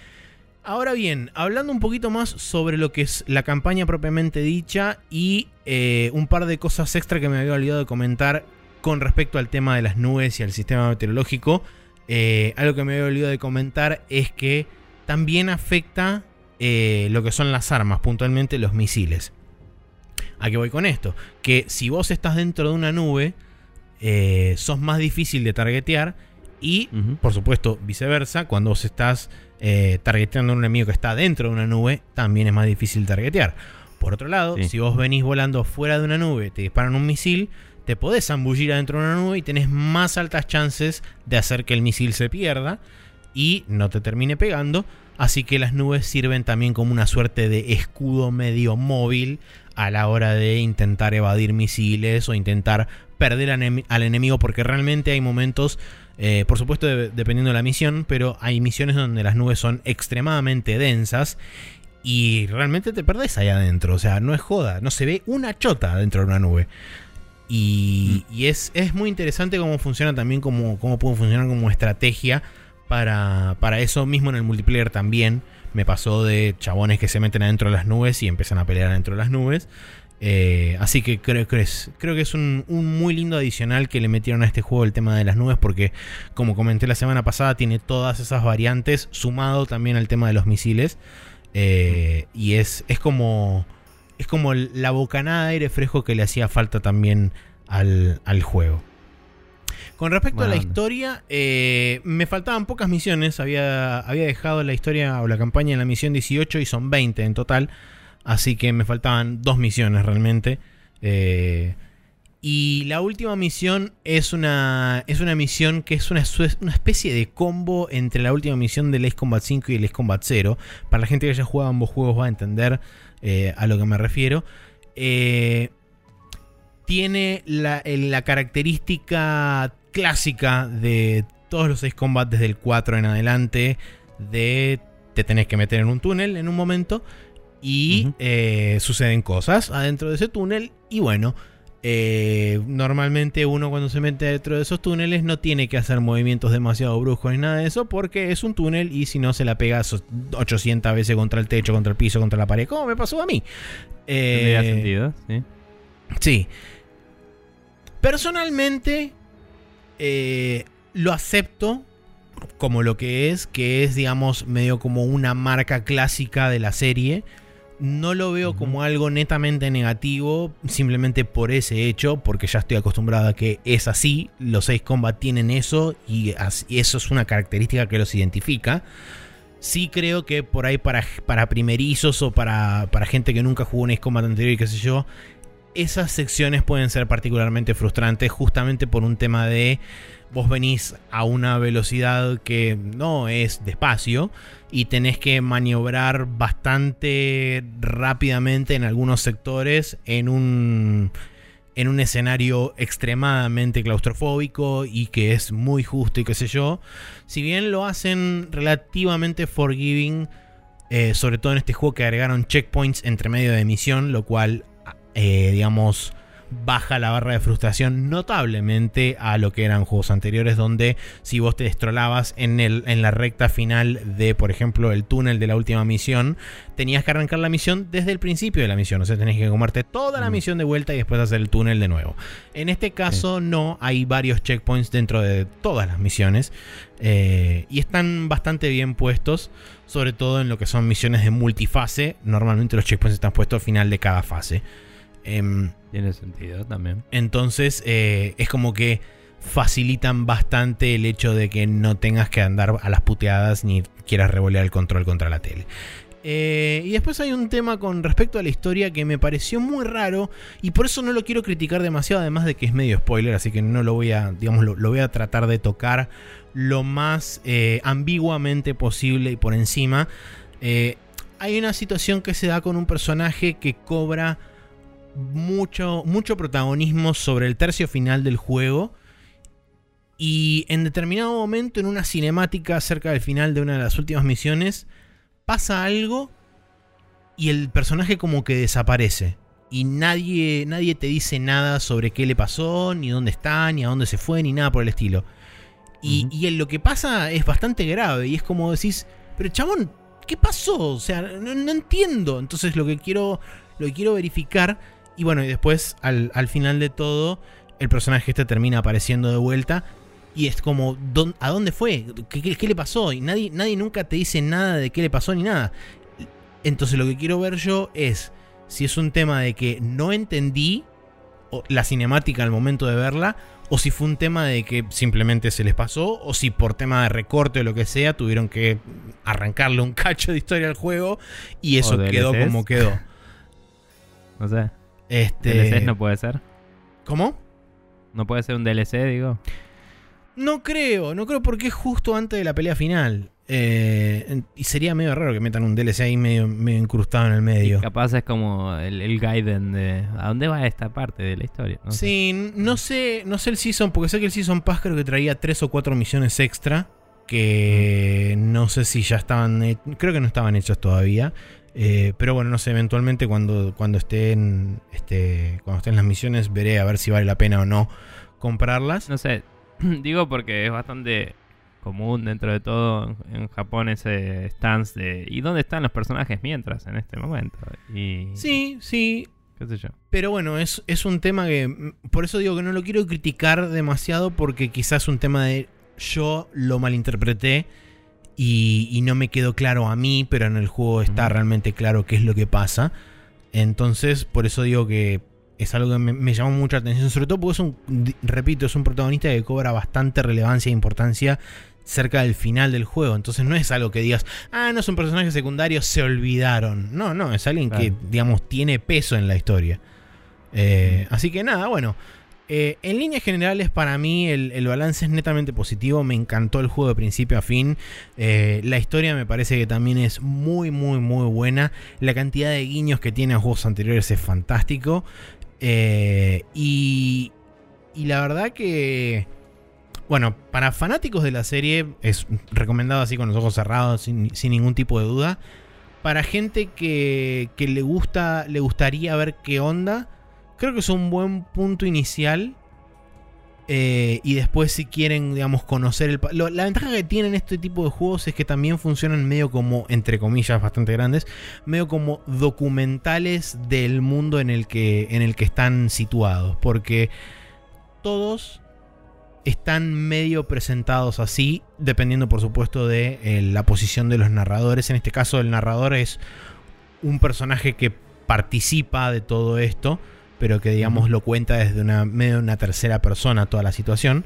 ahora bien, hablando un poquito más sobre lo que es la campaña propiamente dicha y eh, un par de cosas extra que me había olvidado de comentar con respecto al tema de las nubes y al sistema meteorológico, eh, algo que me había olvidado de comentar es que también afecta eh, lo que son las armas, puntualmente los misiles. ¿A qué voy con esto? Que si vos estás dentro de una nube, eh, sos más difícil de targetear y, por supuesto, viceversa, cuando vos estás targeteando a un enemigo que está dentro de una nube, también es más difícil targetear. Por otro lado, si vos venís volando fuera de una nube, te disparan un misil, te podés zambullir adentro de una nube y tenés más altas chances de hacer que el misil se pierda y no te termine pegando. Así que las nubes sirven también como una suerte de escudo medio móvil a la hora de intentar evadir misiles o intentar perder al enemigo porque realmente hay momentos, eh, por supuesto dependiendo de la misión, pero hay misiones donde las nubes son extremadamente densas y realmente te perdés ahí adentro. O sea, no es joda, no se ve una chota dentro de una nube. Y, es, es, muy interesante cómo funciona también, cómo, cómo puede funcionar como estrategia para, para eso mismo en el multiplayer también. Me pasó de chabones que se meten adentro de las nubes y empiezan a pelear adentro de las nubes. Eh, así que creo, que es, creo que es un, muy lindo adicional que le metieron a este juego el tema de las nubes porque como comenté la semana pasada tiene todas esas variantes sumado también al tema de los misiles. Eh, y es, es como es como la bocanada de aire fresco que le hacía falta también al, juego. Con respecto a la historia, eh, me faltaban pocas misiones. Había, había dejado la historia o la campaña en la misión 18 y son 20 en total. Así que me faltaban dos misiones realmente. Eh, y la última misión es una, es una misión que es una, una, especie de combo entre la última misión del Ace Combat 5 y el Ace Combat 0. Para la gente que haya jugado ambos juegos va a entender eh, a lo que me refiero. Eh, tiene la, característica clásica de todos los 6 combates del 4 en adelante de te tenés que meter en un túnel en un momento y eh, suceden cosas adentro de ese túnel y bueno, eh, normalmente uno cuando se mete dentro de esos túneles no tiene que hacer movimientos demasiado bruscos ni nada de eso porque es un túnel y si no se la pega 800 veces contra el techo, contra el piso, contra la pared, como me pasó a mí. Eh, sentido, sí. Sí. Personalmente eh, lo acepto como lo que es, que es digamos medio como una marca clásica de la serie no lo veo como algo netamente negativo, simplemente por ese hecho, porque ya estoy acostumbrado a que es así, los 6 combat tienen eso y, eso es una característica que los identifica. Sí creo que por ahí para, para primerizos o para, para gente que nunca jugó un Ace Combat anterior y qué sé yo, esas secciones pueden ser particularmente frustrantes justamente por un tema de vos venís a una velocidad que no es despacio y tenés que maniobrar bastante rápidamente en algunos sectores en un en un escenario extremadamente claustrofóbico y que es muy justo y qué sé yo. Si bien lo hacen relativamente forgiving, eh, sobre todo en este juego que agregaron checkpoints entre medio de misión, lo cual, eh, digamos, baja la barra de frustración notablemente a lo que eran juegos anteriores donde si vos te destrolabas en, el, en la recta final de, por ejemplo, el túnel de la última misión, tenías que arrancar la misión desde el principio de la misión, o sea, tenés que comerte toda la Mm. misión de vuelta y después hacer el túnel de nuevo. En este caso no, hay varios checkpoints dentro de todas las misiones eh, y están bastante bien puestos, sobre todo en lo que son misiones de multifase, normalmente los checkpoints están puestos al final de cada fase. Em, Tiene sentido también. entonces eh, es como que facilitan bastante el hecho de que no tengas que andar a las puteadas ni quieras revolear el control contra la tele. Eh, y después hay un tema con respecto a la historia que me pareció muy raro y por eso no lo quiero criticar demasiado, además de que es medio spoiler, así que no lo voy a, digamos, lo, voy a tratar de tocar lo más eh, ambiguamente posible y por encima. Hay una situación que se da con un personaje que cobra mucho, mucho protagonismo sobre el tercio final del juego. Y en determinado momento, en una cinemática cerca del final de una de las últimas misiones, pasa algo y el personaje como que desaparece. Y nadie, nadie te dice nada sobre qué le pasó, ni dónde está, ni a dónde se fue, ni nada por el estilo. Y, y en lo que pasa es bastante grave. Y es como decís, pero chabón, ¿qué pasó? O sea, no, no entiendo. Entonces lo que quiero, lo que quiero verificar. Y bueno, y después al, al final de todo, el personaje este termina apareciendo de vuelta. Y es como, ¿dón- ¿a dónde fue? ¿Qué, qué- qué le pasó? Y nadie, nadie nunca te dice nada de qué le pasó ni nada. Entonces lo que quiero ver yo es si es un tema de que no entendí la cinemática al momento de verla, o si fue un tema de que simplemente se les pasó, o si por tema de recorte o lo que sea tuvieron que arrancarle un cacho de historia al juego y eso quedó como quedó. No sé. Este, DLCs no puede ser. ¿Cómo? No puede ser un DLC, digo. No creo, no creo porque es justo antes de la pelea final. Eh, y sería medio raro que metan un DLC ahí medio, medio incrustado en el Y medio. capaz es como el, el Gaiden de a dónde va esta parte de la historia. No sé. Sí, n- no sé, no sé el Season, porque sé que el Season Pass creo que traía tres o cuatro misiones extra. Que no sé si ya estaban. Creo que no estaban hechos todavía. Eh, pero bueno, no sé, eventualmente cuando, cuando estén. Este, cuando estén las misiones, veré a ver si vale la pena o no comprarlas. No sé, digo porque es bastante común dentro de todo en- Japón ese stance de ¿y dónde están los personajes mientras en este momento? Y Sí, sí, qué sé yo. Pero bueno, es, es un tema que. mm, Por eso digo que no lo quiero criticar demasiado, porque quizás es un tema de. Yo lo malinterpreté y, y no me quedó claro a mí, pero en el juego está realmente claro qué es lo que pasa. Entonces, por eso digo que es algo que me, me llamó mucha atención, sobre todo porque es un. Repito, es un protagonista que cobra bastante relevancia e importancia cerca del final del juego. Entonces no es algo que digas, ah, no es un personaje secundario, se olvidaron. No, no, es alguien que, digamos, tiene peso en la historia. Eh, así que nada, bueno. Eh, en líneas generales, para mí el, el balance es netamente positivo. Me encantó el juego de principio a fin. Eh, la historia me parece que también es muy, muy, muy buena. La cantidad de guiños que tiene a juegos anteriores es fantástico. Eh, y, y la verdad que, bueno, para fanáticos de la serie es recomendado así con los ojos cerrados, sin, sin ningún tipo de duda. Para gente que, que le gusta, le gustaría ver qué onda, creo que es un buen punto inicial. Eh, y después si quieren, digamos, conocer el... la ventaja que tienen este tipo de juegos es que también funcionan medio como, entre comillas, bastante grandes, medio como documentales del mundo en el que, en el que están situados. Porque todos están medio presentados así, dependiendo por supuesto de eh, la posición de los narradores. En este caso el narrador es un personaje que participa de todo esto, pero que digamos lo cuenta desde una medio una tercera persona toda la situación,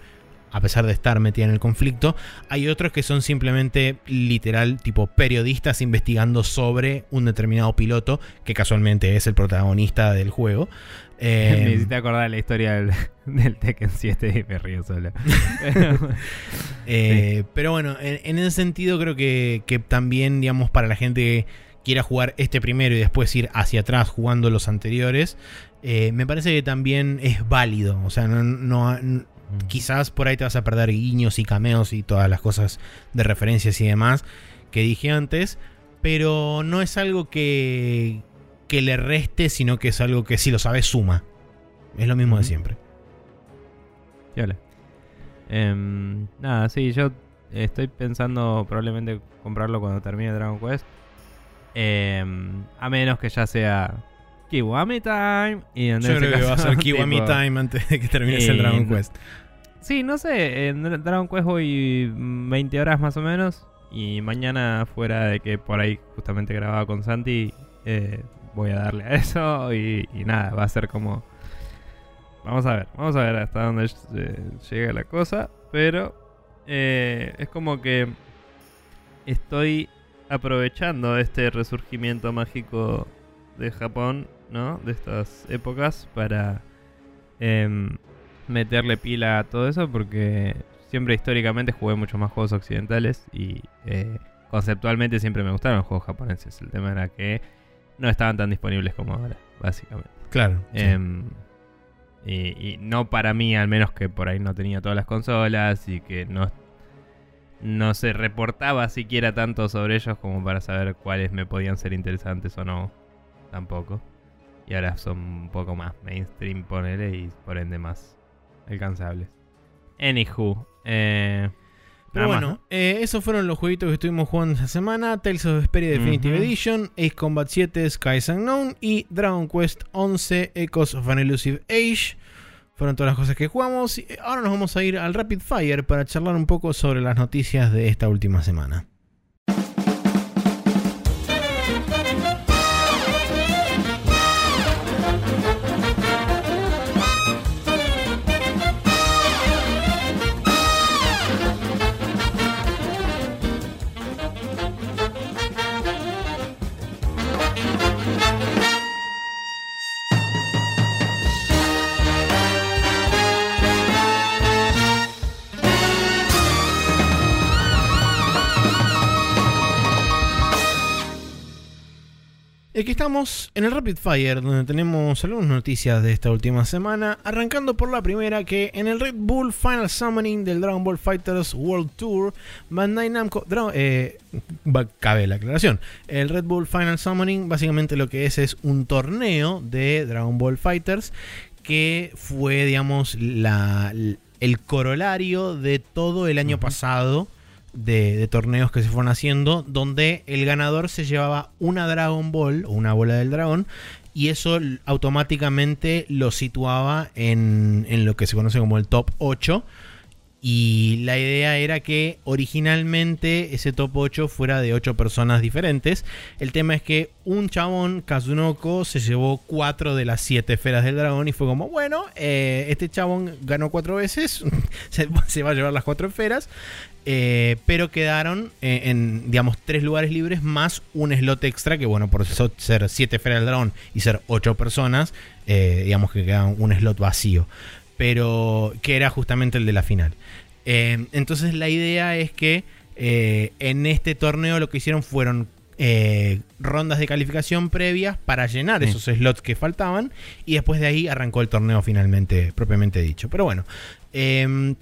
a pesar de estar metida en el conflicto. Hay otros que son simplemente literal tipo periodistas investigando sobre un determinado piloto, que casualmente es el protagonista del juego. Eh, me hiciste acordar la historia del, del Tekken 7 y me río solo. Eh, Pero bueno, en, en ese sentido creo que, que también, digamos, para la gente quiera jugar este primero y después ir hacia atrás jugando los anteriores, eh, me parece que también es válido. O sea, no, no- n- quizás por ahí te vas a perder guiños y cameos y todas las cosas de referencias y demás que dije antes, pero no es algo que, que le reste, sino que es algo que si lo sabes suma. Es lo mismo de siempre. Piola. Em, nada, sí, yo estoy pensando probablemente comprarlo cuando termine Dragon Quest. Em, a menos que ya sea Kiwami Time. Y en Yo ese creo que va a ser Kiwami tipo, Time antes de que termines el Dragon Quest. Sí, no sé, en Dra- Dragon Quest voy mm, 20 horas más o menos. Y mañana, fuera de que por ahí justamente grababa con Santi, eh, voy a darle a eso. Y, y nada, va a ser como. Vamos a ver, vamos a ver hasta dónde eh, llega la cosa. Pero eh, es como que estoy aprovechando este resurgimiento mágico de Japón, ¿no? De estas épocas para em, meterle pila a todo eso porque siempre históricamente jugué mucho más juegos occidentales y eh, conceptualmente siempre me gustaron los juegos japoneses. El tema era que no estaban tan disponibles como ahora, básicamente. Claro. sí. Em, y, y no para mí, al menos que por ahí no tenía todas las consolas y que no, no se reportaba siquiera tanto sobre ellos como para saber cuáles me podían ser interesantes o no. Tampoco. Y ahora son un poco más mainstream, ponele, y por ende más alcanzables. Anywho. Eh, Pero más, bueno, eh, esos fueron los jueguitos que estuvimos jugando esta semana: Tales of Vesperia Definitive. Edition, Ace Combat 7 Skies Unknown y Dragon Quest 11 Echoes of an Elusive Age. Fueron todas las cosas que jugamos. Y ahora nos vamos a ir al Rapid Fire para charlar un poco sobre las noticias de esta última semana. Estamos en el Rapid Fire, donde tenemos algunas noticias de esta última semana. Arrancando por la primera, que en el Red Bull Final Summoning del Dragon Ball Fighters World Tour, Bandai Namco. Dra- eh, cabe la aclaración. El Red Bull Final Summoning, básicamente lo que es es un torneo de Dragon Ball Fighters que fue, digamos, la, el corolario de todo el año pasado de, de torneos que se fueron haciendo, donde el ganador se llevaba una Dragon Ball o una bola del dragón, y eso automáticamente lo situaba en, en lo que se conoce como el top 8. Y la idea era que originalmente ese top 8 fuera de 8 personas diferentes. El tema es que un chabón, Kazunoko, se llevó 4 de las 7 esferas del dragón y fue como, bueno, eh, este chabón ganó 4 veces, se, va a llevar las 4 esferas. Eh, pero quedaron eh, en, digamos, tres lugares libres más un slot extra que, bueno, por ser siete esferas del dragón y ser ocho personas, digamos que queda un slot vacío. Pero que era justamente el de la final. Eh, entonces la idea es que eh, en este torneo lo que hicieron fueron eh, rondas de calificación previas para llenar Sí. esos slots que faltaban y después de ahí arrancó el torneo finalmente propiamente dicho. Pero bueno, em,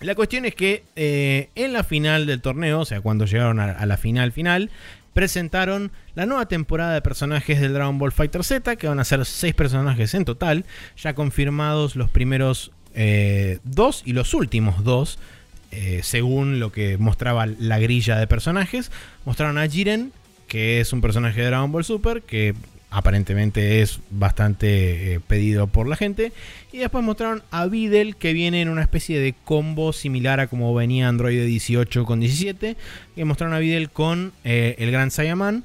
la cuestión es que en la final del torneo, o sea, cuando llegaron a, a la final final, presentaron la nueva temporada de personajes del Dragon Ball Fighter Z, que van a ser seis personajes en total, ya confirmados los primeros eh, dos y los últimos dos, eh, según lo que mostraba la grilla de personajes. Mostraron a Jiren, que es un personaje de Dragon Ball Super, que aparentemente es bastante eh, pedido por la gente. Y después mostraron a Videl, que viene en una especie de combo similar a como venía Android 18 con 17. Y mostraron a Videl con eh, el Gran Saiyaman.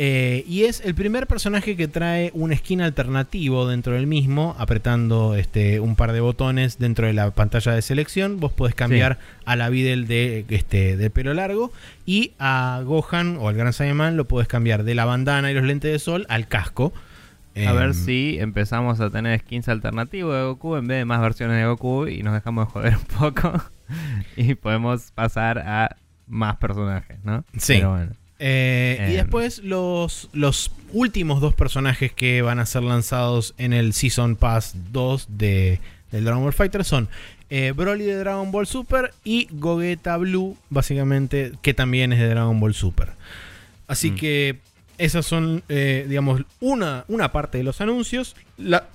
Eh, y es el primer personaje que trae un skin alternativo dentro del mismo, apretando este, un par de botones dentro de la pantalla de selección. Vos podés cambiar a la Videl de, este, de pelo largo y a Gohan o al Gran Saiyaman lo podés cambiar de la bandana y los lentes de sol al casco. A ver Em, si empezamos a tener skins alternativos de Goku en vez de más versiones de Goku y nos dejamos de joder un poco y podemos pasar a más personajes, ¿no? Sí. Pero bueno. Eh, y Em. después los, los últimos dos personajes que van a ser lanzados en el Season Pass 2 de, del Dragon Ball Fighter son eh, Broly de Dragon Ball Super y Gogeta Blue, básicamente, que también es de Dragon Ball Super. Así Mm. que esas son, eh, digamos, una, una parte de los anuncios. La,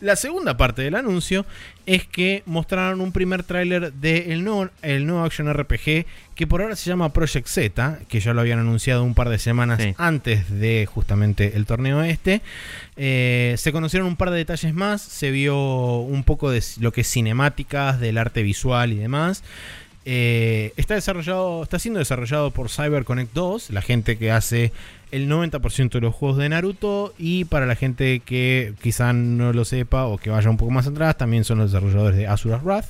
La segunda parte del anuncio es que mostraron un primer tráiler del nuevo, el nuevo Action RPG que por ahora se llama Project Z, que ya lo habían anunciado un par de semanas Sí. antes de justamente el torneo este. Eh, se conocieron un par de detalles más, se vio un poco de lo que es cinemáticas, del arte visual y demás. Eh, está desarrollado, está siendo desarrollado por CyberConnect 2, la gente que hace el 90% de los juegos de Naruto. Y para la gente que quizá no lo sepa o que vaya un poco más atrás, también son los desarrolladores de Asura's Wrath.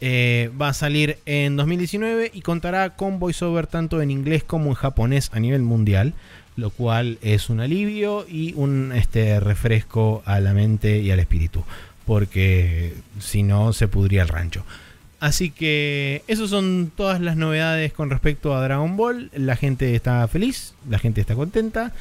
Eh, va a salir en 2019 y contará con voiceover tanto en inglés como en japonés a nivel mundial, lo cual es un alivio y un este, refresco a la mente y al espíritu, porque si no se pudría el rancho. Así que esas son todas las novedades con respecto a Dragon Ball. La gente está feliz, la gente está contenta.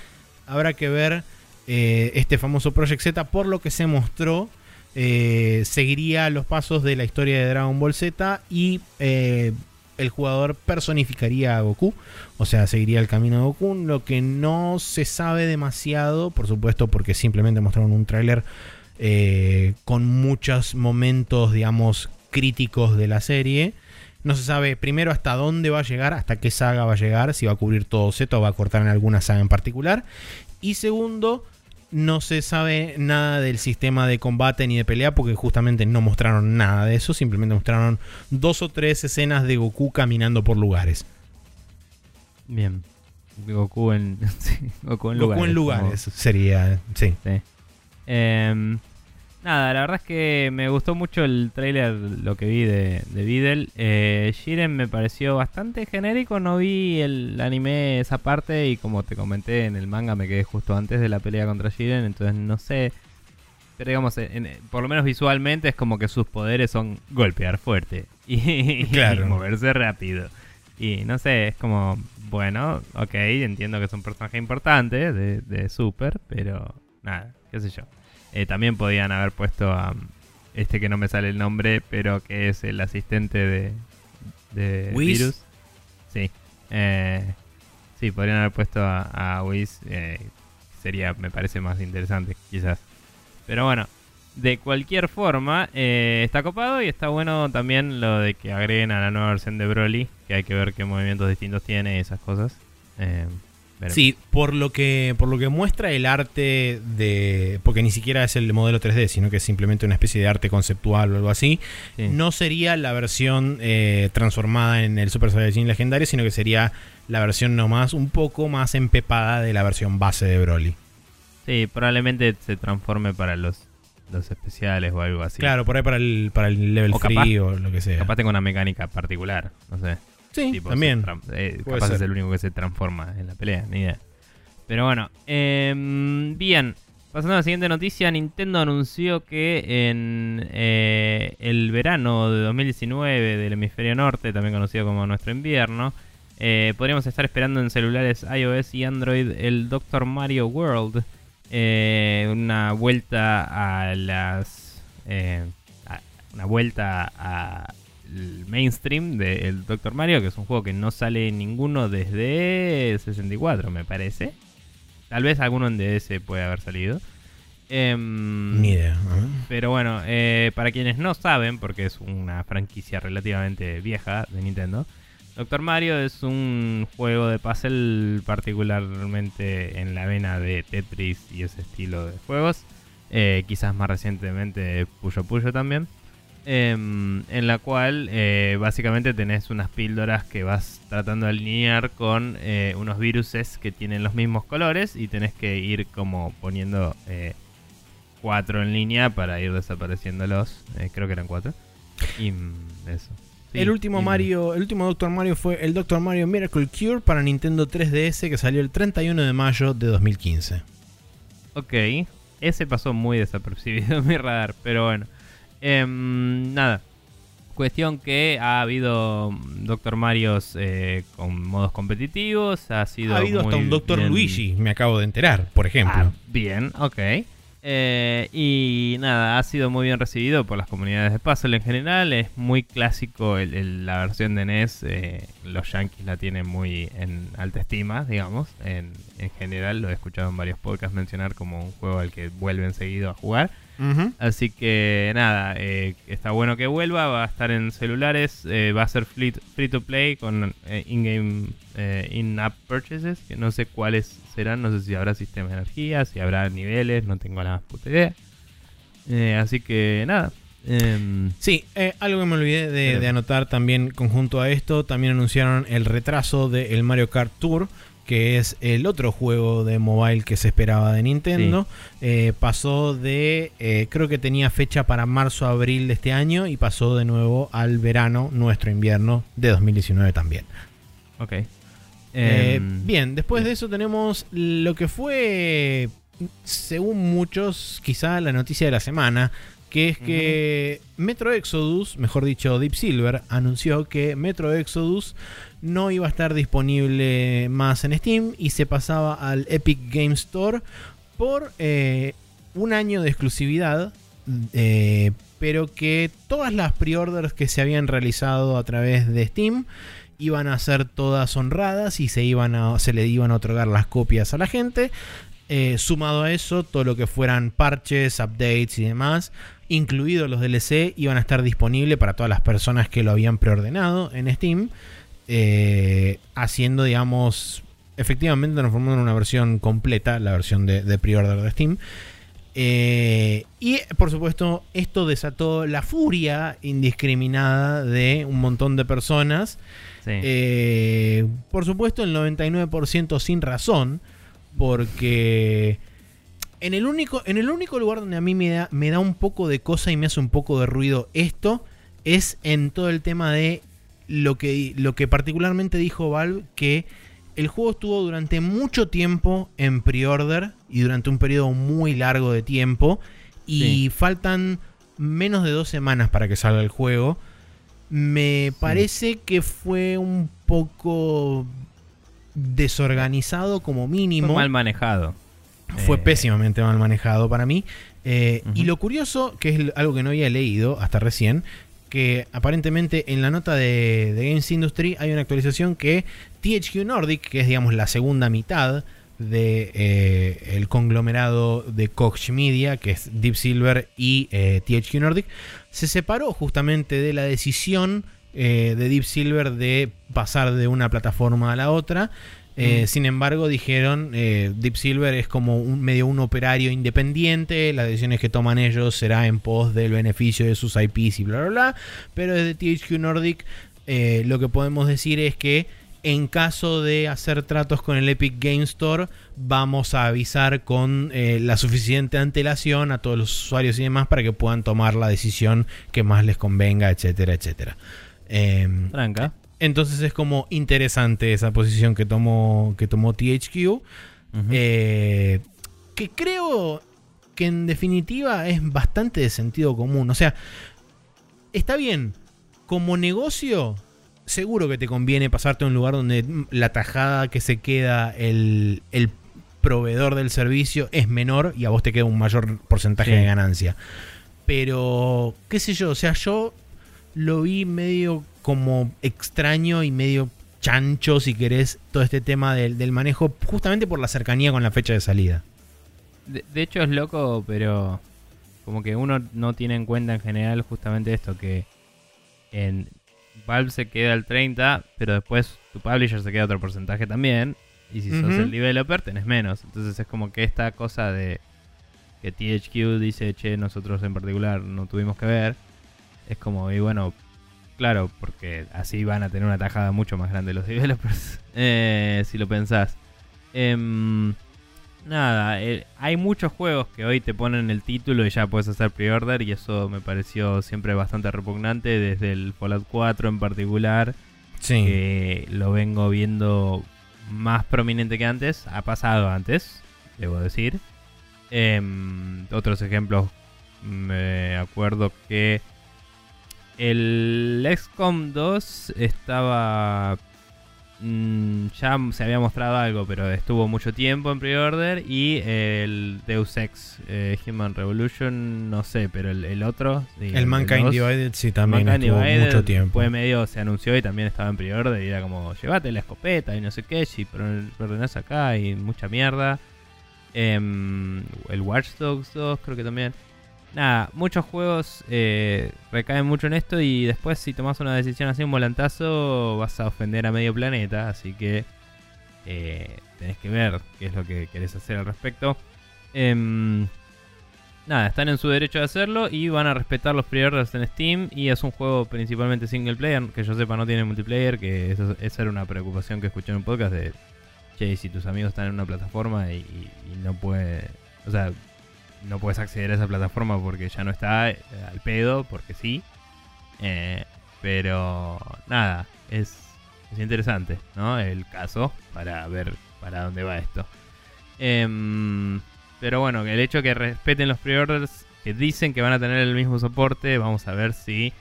Habrá que ver eh, este famoso Project Z por lo que se mostró. eh, seguiría los pasos de la historia de Dragon Ball Z y eh, el jugador personificaría a Goku. O sea, seguiría el camino de Goku. Lo que no se sabe demasiado, por supuesto, porque simplemente mostraron un tráiler con muchos momentos, digamos, críticos de la serie. No se sabe primero hasta dónde va a llegar, hasta qué saga va a llegar, si va a cubrir todo Z o va a cortar en alguna saga en particular. Y segundo, no se sabe nada del sistema de combate ni de pelea porque justamente no mostraron nada de eso, simplemente mostraron dos o tres escenas de Goku caminando por lugares. Bien. Goku en, sí, Goku en Goku lugares. en lugares sería, sí. sí. Em, nada, la verdad es que me gustó mucho el trailer, lo que vi de, de Videl. Eh, Jiren me pareció bastante genérico, no vi el anime esa parte y como te comenté en el manga me quedé justo antes de la pelea contra Jiren, entonces no sé. Pero digamos, en- en- por lo menos visualmente es como que sus poderes son golpear fuerte y, Claro. y moverse rápido. Y no sé, es como, bueno, ok, entiendo que es un personaje importante de, de Super, pero nada, qué sé yo. Eh, también podían haber puesto a um, este que no me sale el nombre, pero que es el asistente de, de Whis. Virus. Sí. Eh, sí, podrían haber puesto a, a Whis. eh, sería, me parece, más interesante, quizás. Pero bueno, de cualquier forma, eh, está copado y está bueno también lo de que agreguen a la nueva versión de Broly, que hay que ver qué movimientos distintos tiene y esas cosas. Eh. Sí, por lo que por lo que muestra el arte de porque ni siquiera es el modelo 3D, sino que es simplemente una especie de arte conceptual o algo así. Sí. No sería la versión eh, transformada en el Super Saiyajin legendario, sino que sería la versión nomás un poco más empepada de la versión base de Broly. Sí, probablemente se transforme para los, los especiales o algo así. Claro, por ahí para el para el level O free capaz- o lo que sea. Capaz tenga una mecánica particular, no sé. Sí, Tipo, también. eh, capaz ser. es el único que se transforma en la pelea, ni idea. Pero bueno, em, bien. Pasando a la siguiente noticia, Nintendo anunció que en eh, el verano de 2019 del hemisferio norte, también conocido como nuestro invierno, eh, podríamos estar esperando en celulares iOS y Android el Dr. Mario World. eh, una vuelta a las... a- una vuelta a el mainstream del Dr. Mario, que es un juego que no sale ninguno desde 64, me parece. Tal vez alguno en DS puede haber salido. Em, Ni idea. Pero bueno, eh, para quienes no saben, porque es una franquicia relativamente vieja de Nintendo, Doctor Mario es un juego de puzzle particularmente en la vena de Tetris y ese estilo de juegos. Eh, quizás más recientemente Puyo Puyo también. Em, en la cual eh, básicamente tenés unas píldoras que vas tratando de alinear con eh, unos viruses que tienen los mismos colores y tenés que ir como poniendo eh, cuatro en línea para ir desapareciéndolos. Creo que eran cuatro. Y mm, eso. Sí, el último y- Mario, el último Doctor Mario fue el Doctor Mario Miracle Cure para Nintendo 3DS que salió el 31 de mayo de 2015. Ok, ese pasó muy desapercibido en mi radar, pero bueno. Em, nada. Cuestión que ha habido mm, Doctor Marios eh, con modos competitivos. Ha sido Ha habido hasta un Doctor bien- Luigi, me acabo de enterar, por ejemplo. Ah, bien, ok. Eh, y nada, ha sido muy bien recibido por las comunidades de puzzle en general. Es muy clásico el- el- la versión de NES. eh, los yankees la tienen muy en alta estima, digamos. En, en general lo he escuchado en varios podcasts mencionar como un juego al que vuelven seguido a jugar. Así que nada, eh, está bueno que vuelva, va a estar en celulares, eh, va a ser free, free to play con eh, in-game, in-app purchases, que no sé cuáles serán, no sé si habrá sistema de energía, si habrá niveles, no tengo la más puta idea. Así que nada. em, Sí, algo que me olvidé de, de anotar también conjunto a esto, también anunciaron el retraso del Mario Kart Tour, que es el otro juego de mobile que se esperaba de Nintendo. Eh, pasó de, eh, creo que tenía fecha para marzo-abril de este año y pasó de nuevo al verano, nuestro invierno de 2019 también. ok. Eh, Em, bien, después de eso tenemos lo que fue, según muchos, quizá la noticia de la semana, que es que Metro Exodus, mejor dicho Deep Silver, anunció que Metro Exodus no iba a estar disponible más en Steam y se pasaba al Epic Game Store por eh, un año de exclusividad. eh, pero que todas las pre-orders que se habían realizado a través de Steam iban a ser todas honradas y se, iban a, se le iban a otorgar las copias a la gente. Eh, sumado a eso, todo lo que fueran parches, updates y demás, incluidos los DLC, iban a estar disponibles para todas las personas que lo habían preordenado en Steam. Eh, haciendo, digamos, efectivamente transformando en una versión completa, la versión de, de pre-order de Steam. Eh, y por supuesto, esto desató la furia indiscriminada de un montón de personas. sí. Eh, por supuesto, el 99% sin razón, porque en el único, en el único lugar donde a mí me da, me da un poco de cosa y me hace un poco de ruido esto es en todo el tema de lo que, lo que particularmente dijo Valve, que el juego estuvo durante mucho tiempo en pre-order y durante un periodo muy largo de tiempo y Sí. faltan menos de dos semanas para que salga el juego. Me parece que fue un poco desorganizado como mínimo. Fue mal manejado. Fue Eh, pésimamente mal manejado para mí. Eh. Y lo curioso, que es algo que no había leído hasta recién, que aparentemente en la nota de, de Games Industry hay una actualización que THQ Nordic, que es digamos la segunda mitad de eh, el conglomerado de Koch Media, que es Deep Silver y eh, THQ Nordic, se separó justamente de la decisión eh, de Deep Silver de pasar de una plataforma a la otra. Eh, Mm. Sin embargo, dijeron eh, Deep Silver es como un medio un operario independiente. Las decisiones que toman ellos será en pos del beneficio de sus IPs y bla bla bla. Pero desde THQ Nordic eh, lo que podemos decir es que en caso de hacer tratos con el Epic Game Store, vamos a avisar con eh, la suficiente antelación a todos los usuarios y demás para que puedan tomar la decisión que más les convenga, etcétera, etcétera. Em, Tranca. Entonces es como interesante esa posición que tomó, que tomó THQ. Eh, que creo que en definitiva es bastante de sentido común. O sea, está bien. Como negocio, seguro que te conviene pasarte a un lugar donde la tajada que se queda el, el proveedor del servicio es menor y a vos te queda un mayor porcentaje Sí. de ganancia. Pero, qué sé yo, o sea, yo lo vi medio como extraño y medio chancho, si querés, todo este tema del, del manejo, justamente por la cercanía con la fecha de salida. De, de hecho es loco, pero como que uno no tiene en cuenta en general justamente esto, que en Valve se queda el 30, pero después tu publisher se queda otro porcentaje también, y si sos Ujú. el developer tenés menos. Entonces es como que esta cosa de que THQ dice, che, nosotros en particular no tuvimos que ver, es como, y bueno, claro, porque así van a tener una tajada mucho más grande los developers, eh, si lo pensás. Em, Nada, eh, hay muchos juegos que hoy te ponen el título y ya puedes hacer pre-order y eso me pareció siempre bastante repugnante desde el Fallout 4 en particular, Sí. que lo vengo viendo más prominente que antes, ha pasado antes, debo decir. Em, otros ejemplos, me acuerdo que el XCOM 2 estaba Mm, ya se había mostrado algo, pero estuvo mucho tiempo en pre-order. Y el Deus Ex eh, Human Revolution, no sé, pero el, el otro. sí, el Mankind Divided sí también Mankind estuvo Divided mucho tiempo. Fue medio, se anunció y también estaba en pre-order. Y era como, llévate la escopeta y no sé qué. Si ordenás acá y mucha mierda. Em, el Watch Dogs 2, creo que también. Nada, muchos juegos eh, recaen mucho en esto y después si tomas una decisión así, un volantazo, vas a ofender a medio planeta, así que eh, tenés que ver qué es lo que querés hacer al respecto. Em, nada, están en su derecho de hacerlo y van a respetar los pre-orders en Steam y es un juego principalmente single player, que yo sepa no tiene multiplayer, que esa era una preocupación que escuché en un podcast de, che, si tus amigos están en una plataforma y, y no puede, o sea, no puedes acceder a esa plataforma porque ya no está eh, al pedo, porque sí. Eh, pero nada, es, es interesante, ¿no? El caso para ver para dónde va esto. Em, pero bueno, el hecho que respeten los pre-orders, que dicen que van a tener el mismo soporte, vamos a ver si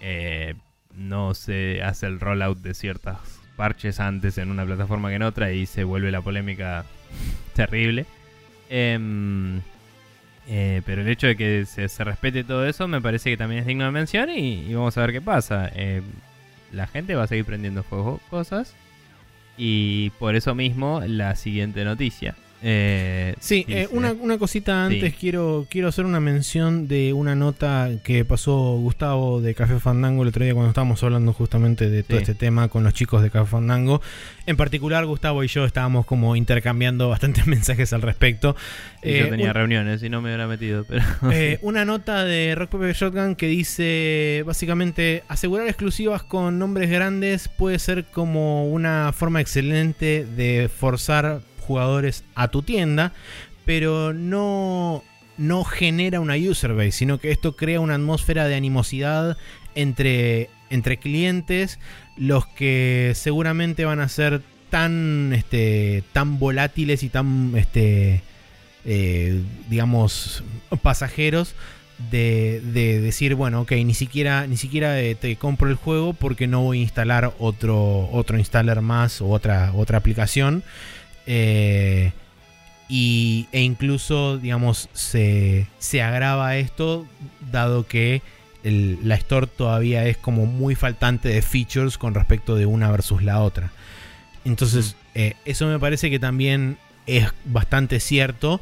eh, no se hace el rollout de ciertas parches antes en una plataforma que en otra y se vuelve la polémica terrible. Em, eh, pero el hecho de que se, respete todo eso me parece que también es digno de mención y, vamos a ver qué pasa. Eh, la gente va a seguir prendiendo fuego cosas y por eso mismo la siguiente noticia. Eh, sí, eh, una, cosita antes, quiero, quiero hacer una mención de una nota que pasó Gustavo de Café Fandango el otro día cuando estábamos hablando justamente de todo este tema con los chicos de Café Fandango. En particular, Gustavo y yo estábamos como intercambiando bastantes mensajes al respecto. yo eh, tenía reuniones y no me hubiera metido. Pero una nota de Rock Paper Shotgun que dice básicamente asegurar exclusivas con nombres grandes puede ser como una forma excelente de forzar jugadores a tu tienda, pero no, no genera una user base, sino que esto crea una atmósfera de animosidad entre, entre clientes, los que seguramente van a ser tan, este, tan volátiles y tan, este, eh, digamos, pasajeros. De, de, decir, bueno, ok, ni siquiera, ni siquiera eh, te compro el juego porque no voy a instalar otro, otro installer más o otra, otra aplicación. Eh, y, e incluso, digamos, se, se agrava esto dado que la Store todavía es como muy faltante de features con respecto de una versus la otra. Entonces, eh, eso me parece que también es bastante cierto.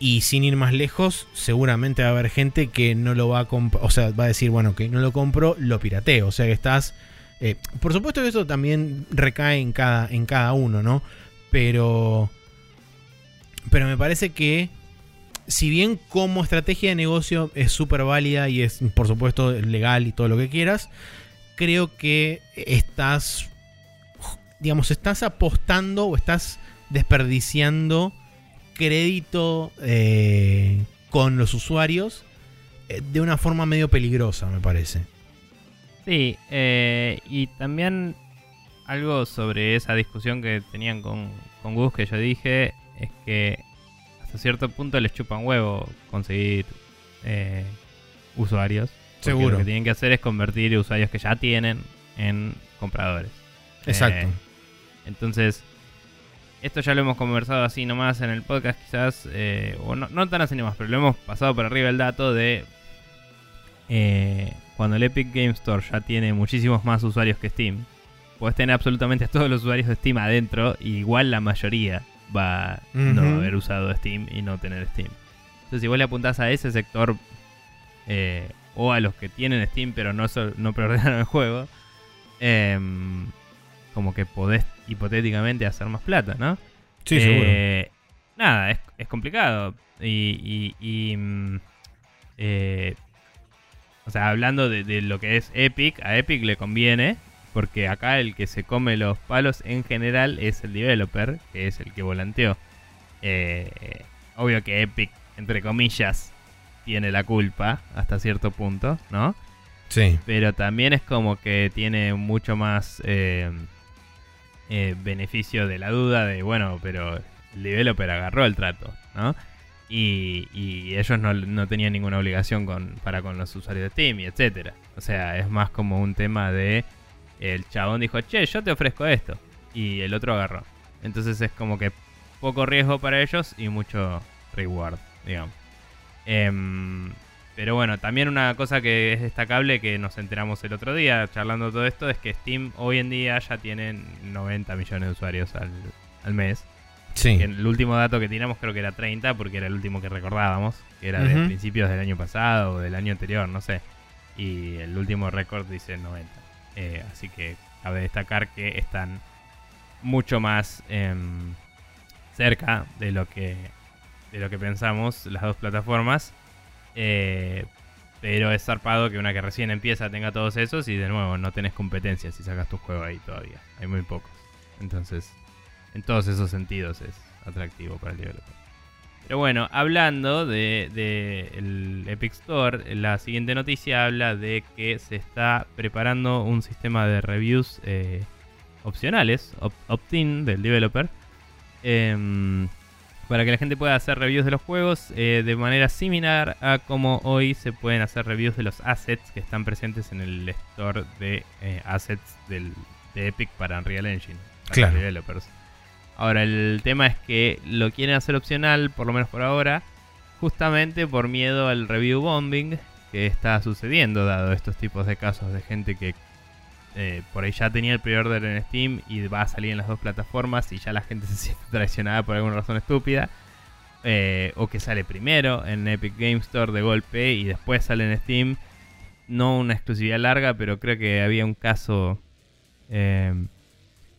Y sin ir más lejos, seguramente va a haber gente que no lo va a comprar. O sea, va a decir, bueno, que no lo compro, lo pirateo. O sea que estás. Eh, por supuesto que eso también recae en cada, en cada uno, ¿no? Pero. Pero me parece que. Si bien como estrategia de negocio es súper válida y es, por supuesto, legal y todo lo que quieras, creo que estás. Digamos, estás apostando o estás desperdiciando crédito eh, con los usuarios eh, de una forma medio peligrosa, me parece. Sí, eh, y también algo sobre esa discusión que tenían con, con Gus que yo dije es que hasta cierto punto les chupan huevo conseguir eh, usuarios. Seguro. Lo que tienen que hacer es convertir usuarios que ya tienen en compradores. Exacto. Eh, entonces, esto ya lo hemos conversado así nomás en el podcast, quizás, eh, o no, no, tan así nomás, pero lo hemos pasado por arriba el dato de cuando el Epic Game Store ya tiene muchísimos más usuarios que Steam puedes tener absolutamente a todos los usuarios de Steam adentro, y igual la mayoría va a no haber usado Steam y no tener Steam. Entonces, si vos le apuntás a ese sector, eh, o a los que tienen Steam pero no, no preordenaron el juego, em, como que podés hipotéticamente hacer más plata, ¿no? Sí, seguro. Eh, nada, es, complicado. Y. y, mm, eh, o sea, hablando de, lo que es Epic, a Epic le conviene porque acá el que se come los palos en general es el developer, que es el que volanteó. Eh, obvio que Epic, entre comillas, tiene la culpa hasta cierto punto, ¿no? Sí. Pero también es como que tiene mucho más eh, eh, beneficio de la duda de, bueno, pero el developer agarró el trato, ¿no? Y, ellos no, no, tenían ninguna obligación con, para con los usuarios de Steam y etcétera. O sea, es más como un tema de el chabón dijo, che, yo te ofrezco esto. Y el otro agarró. Entonces es como que poco riesgo para ellos y mucho reward, digamos. Em, pero bueno, también una cosa que es destacable que nos enteramos el otro día charlando todo esto es que Steam hoy en día ya tiene 90 millones de usuarios al, mes. Sí. El último dato que teníamos creo que era 30 porque era el último que recordábamos. que era de principios del año pasado o del año anterior, no sé. Y el último récord dice 90. Eh, así que cabe destacar que están mucho más em, cerca de lo que de lo que pensamos las dos plataformas. Eh, pero es zarpado que una que recién empieza tenga todos esos y de nuevo no tenés competencia si sacas tu juego ahí todavía. Hay muy pocos. Entonces, en todos esos sentidos es atractivo para el developer. Pero bueno, hablando de, de el Epic Store, la siguiente noticia habla de que se está preparando un sistema de reviews eh, opcionales, op- opt-in del developer, em, para que la gente pueda hacer reviews de los juegos eh, de manera similar a como hoy se pueden hacer reviews de los assets que están presentes en el store de eh, assets del, de Epic para Unreal Engine, para Claro. developers. Ahora, el tema es que lo quieren hacer opcional, por lo menos por ahora, justamente por miedo al review bombing que está sucediendo, dado estos tipos de casos de gente que eh, por ahí ya tenía el pre-order en Steam y va a salir en las dos plataformas y ya la gente se siente traicionada por alguna razón estúpida. eh, o que sale primero en Epic Game Store de golpe y después sale en Steam. No una exclusividad larga, pero creo que había un caso. eh,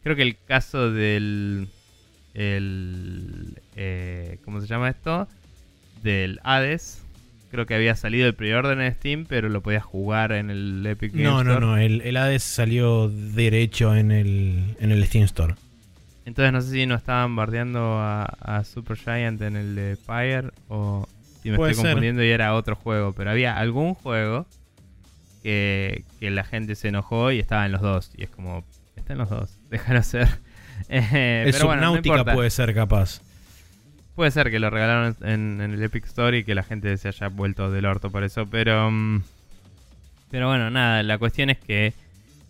creo que el caso del. El, eh, ¿Cómo se llama esto? Del Hades. Creo que había salido el pre-order en Steam, pero lo podías jugar en el Epic Game No, no, no. El, el Hades salió derecho en el, en el Steam Store. Entonces no sé si no estaban bardeando a, a Super Giant en el de Fire o si me Puede estoy ser. confundiendo y era otro juego. Pero había algún juego que, que la gente se enojó y estaba en los dos. Y es como, está en los dos, déjalo ser. Eh, el pero bueno, no puede ser capaz. Puede ser que lo regalaron en, en el Epic Store y que la gente se haya vuelto del orto por eso, pero. mm, Pero bueno, nada, la cuestión es que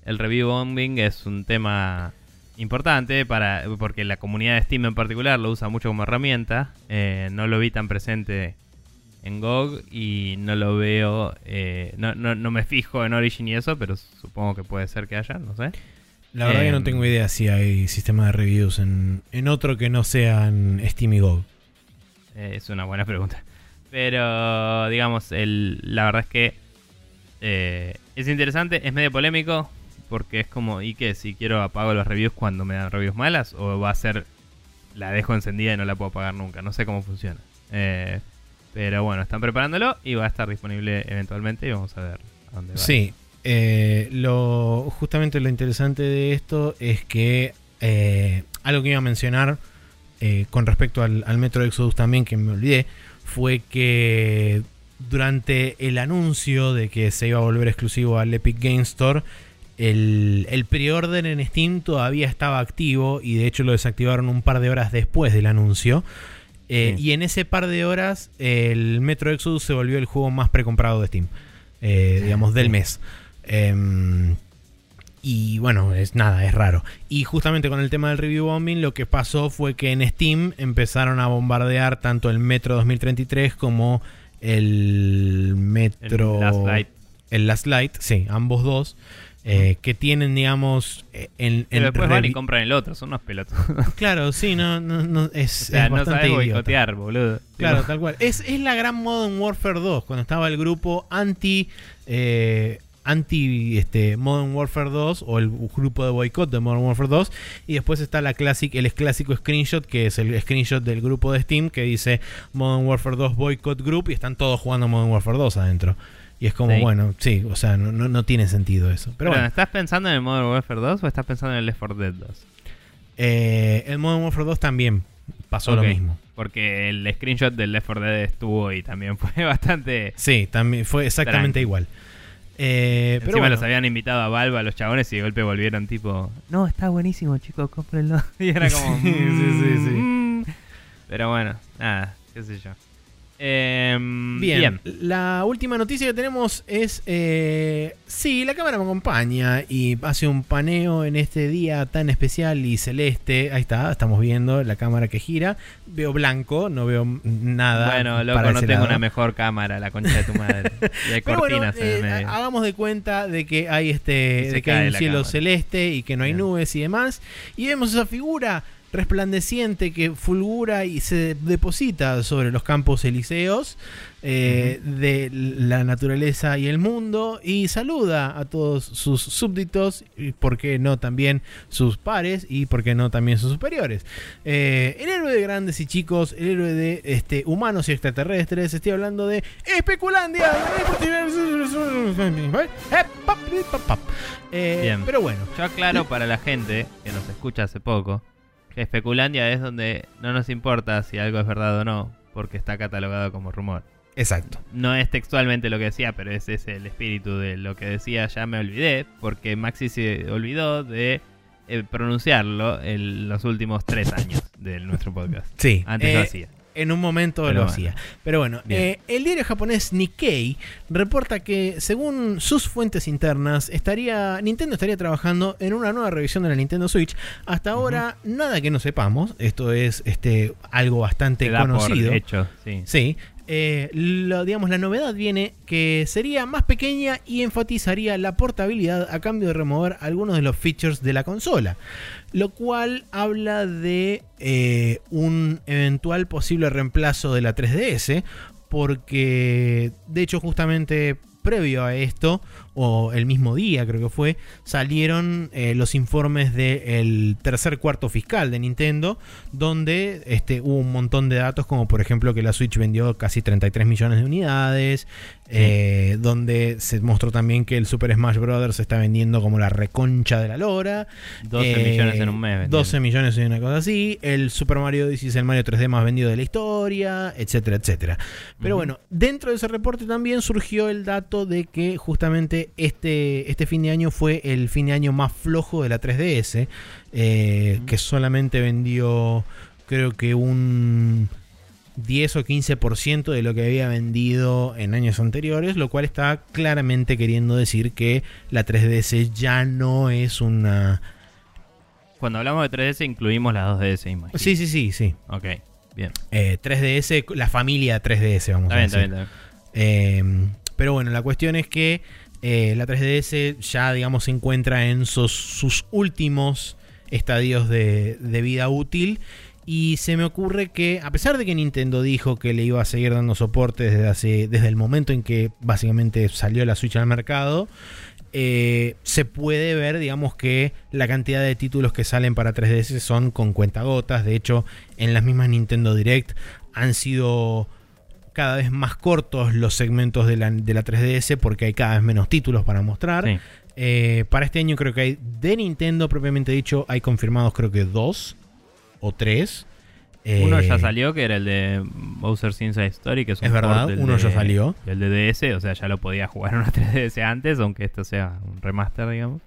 el review bombing es un tema importante para porque la comunidad de Steam en particular lo usa mucho como herramienta. Eh, no lo vi tan presente en GOG y no lo veo. eh, no, no, no me fijo en Origin y eso, pero supongo que puede ser que haya, no sé. La verdad que no Em. tengo idea si hay sistema de reviews en, en otro que no sea en Steam y GOG. Eh, es una buena pregunta. Pero, digamos, el, la verdad es que eh, es interesante, es medio polémico, porque es como, ¿y qué? Si quiero apago los reviews cuando me dan reviews malas, o va a ser, la dejo encendida y no la puedo apagar nunca, no sé cómo funciona. Eh, pero bueno, están preparándolo y va a estar disponible eventualmente y vamos a ver a dónde va. Sí, eh, lo, justamente lo interesante de esto es que eh, algo que iba a mencionar eh, con respecto al, al Metro Exodus también, que me olvidé, fue que durante el anuncio de que se iba a volver exclusivo al Epic Game Store, el, el pre-order en Steam todavía estaba activo y de hecho lo desactivaron un par de horas después del anuncio. Sí. Y en ese par de horas el Metro Exodus se volvió el juego más precomprado de Steam, digamos, del mes. Em, y bueno, es nada, es raro. Y justamente con el tema del review bombing, lo que pasó fue que en Steam empezaron a bombardear tanto el Metro 2033 como el El Metro. Last Light. el Last Light, sí, ambos dos. eh, que tienen, digamos, eh, en, Pero en después van y compran el otro, son unos pelotudos. Claro, sí, no, no, no, es, o sea, es no sabes boicotear, boludo. Claro, tal cual. Es, es la gran Modern Warfare 2, cuando estaba el grupo anti eh, anti este, Modern Warfare 2 o el grupo de boicot de Modern Warfare 2 y después está la clásica el clásico screenshot que es el screenshot del grupo de Steam que dice Modern Warfare 2 boicot group y están todos jugando Modern Warfare 2 adentro. Y es como, Sí. bueno, sí, o sea, no, no, no tiene sentido eso. Pero Pero, bueno, ¿estás pensando en el Modern Warfare 2 o estás pensando en el Left 4 Dead 2? eh, el Modern Warfare 2 también pasó lo mismo. Porque el screenshot del Left 4 Dead estuvo y también fue bastante... Sí, también fue exactamente Tranqui. igual. Eh, pero Encima bueno, los habían invitado a Valve a los chabones y de golpe volvieron tipo... No, está buenísimo chicos, cómprenlo. Y era como... Sí, sí, sí, sí. "Mm". Pero bueno, nada, qué sé yo. Em, Bien. la última noticia que tenemos es, eh, sí, la cámara me acompaña y hace un paneo en este día tan especial y celeste. Ahí está, estamos viendo la cámara que gira. Veo blanco, no veo nada. Bueno, loco, para no tengo lado. una mejor cámara, la concha de tu madre. Y hay Pero bueno, cortinas en el eh, medio. hagamos de cuenta de que hay este, de que hay un cielo cámara. celeste y que no hay Bien. nubes y demás. Y vemos esa figura resplandeciente que fulgura y se deposita sobre los campos elíseos eh, de la naturaleza y el mundo y saluda a todos sus súbditos y por qué no también sus pares y por qué no también sus superiores. Eh, el héroe de grandes y chicos, el héroe de este, humanos y extraterrestres, estoy hablando de Especulandia. Eh, Bien. Pero bueno, Yo aclaro para la gente que nos escucha hace poco Especulandia es donde no nos importa si algo es verdad o no, porque está catalogado como rumor. exacto. No es textualmente lo que decía, pero ese es el espíritu de lo que decía. Ya me olvidé, porque Maxi se olvidó de eh, pronunciarlo en los últimos tres años de nuestro podcast. Sí, Antes eh, lo hacía. En un momento Pero lo bueno. hacía. Pero bueno, eh, el diario japonés Nikkei reporta que, según sus fuentes internas, estaría Nintendo estaría trabajando en una nueva revisión de la Nintendo Switch. Hasta ahora, nada que no sepamos. Esto es este, algo bastante por conocido. hecho, sí. Sí. Eh, lo, digamos, la novedad viene que sería más pequeña y enfatizaría la portabilidad a cambio de remover algunos de los features de la consola. Lo cual habla de eh, un eventual posible reemplazo de la 3DS. Porque, de hecho, justamente previo a esto, o el mismo día creo que fue, salieron eh, los informes del tercer cuarto fiscal de Nintendo, donde este, hubo un montón de datos, como por ejemplo que la Switch vendió casi 33 millones de unidades, eh, donde se mostró también que el Super Smash Bros. se está vendiendo como la reconcha de la lora. 12 Eh, millones en un mes. vendieron. 12 millones y una cosa así. El Super Mario Odyssey es el Mario 3D más vendido de la historia, etcétera, etcétera. Pero bueno, dentro de ese reporte también surgió el dato de que justamente este, este fin de año fue el fin de año más flojo de la 3DS, eh, que solamente vendió creo que un 10 o 15% de lo que había vendido en años anteriores, lo cual está claramente queriendo decir que la 3DS ya no es una... Cuando hablamos de 3DS incluimos las 2DS, imagino. Sí, sí, sí, sí. Ok, bien. Eh, 3DS, la familia 3DS, vamos Está a bien, decir. está bien, está bien. Eh, pero bueno, la cuestión es que eh, la 3DS ya, digamos, se encuentra en sus, últimos estadios de, de vida útil. Y se me ocurre que, a pesar de que Nintendo dijo que le iba a seguir dando soporte desde, hace, desde el momento en que básicamente salió la Switch al mercado, eh, se puede ver, digamos, que la cantidad de títulos que salen para 3DS son con cuentagotas. De hecho, en las mismas Nintendo Direct han sido cada vez más cortos los segmentos de la, de la 3DS porque hay cada vez menos títulos para mostrar. Sí. Eh, para este año creo que hay de Nintendo propiamente dicho, hay confirmados creo que dos o tres. Eh, Uno ya salió, que era el de Bowser's Inside Story, que es un Es verdad, port uno ya salió. del de DS, o sea, ya lo podía jugar en una 3DS antes, aunque esto sea un remaster, digamos.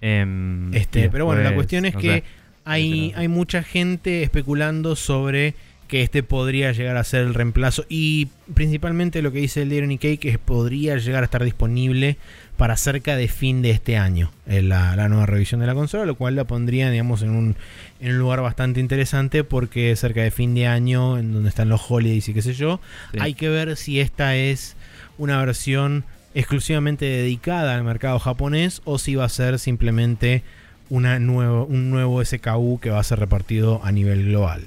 Em, Este, pero bueno, la cuestión es no que sé. hay, hay mucha gente especulando sobre que este podría llegar a ser el reemplazo y principalmente lo que dice el diario Nikkei que podría llegar a estar disponible para cerca de fin de este año eh, la, la nueva revisión de la consola, lo cual la pondría digamos en un, en un lugar bastante interesante porque cerca de fin de año en donde están los holidays y qué sé yo, Sí. hay que ver si esta es una versión exclusivamente dedicada al mercado japonés o si va a ser simplemente una nuevo, un nuevo SKU que va a ser repartido a nivel global.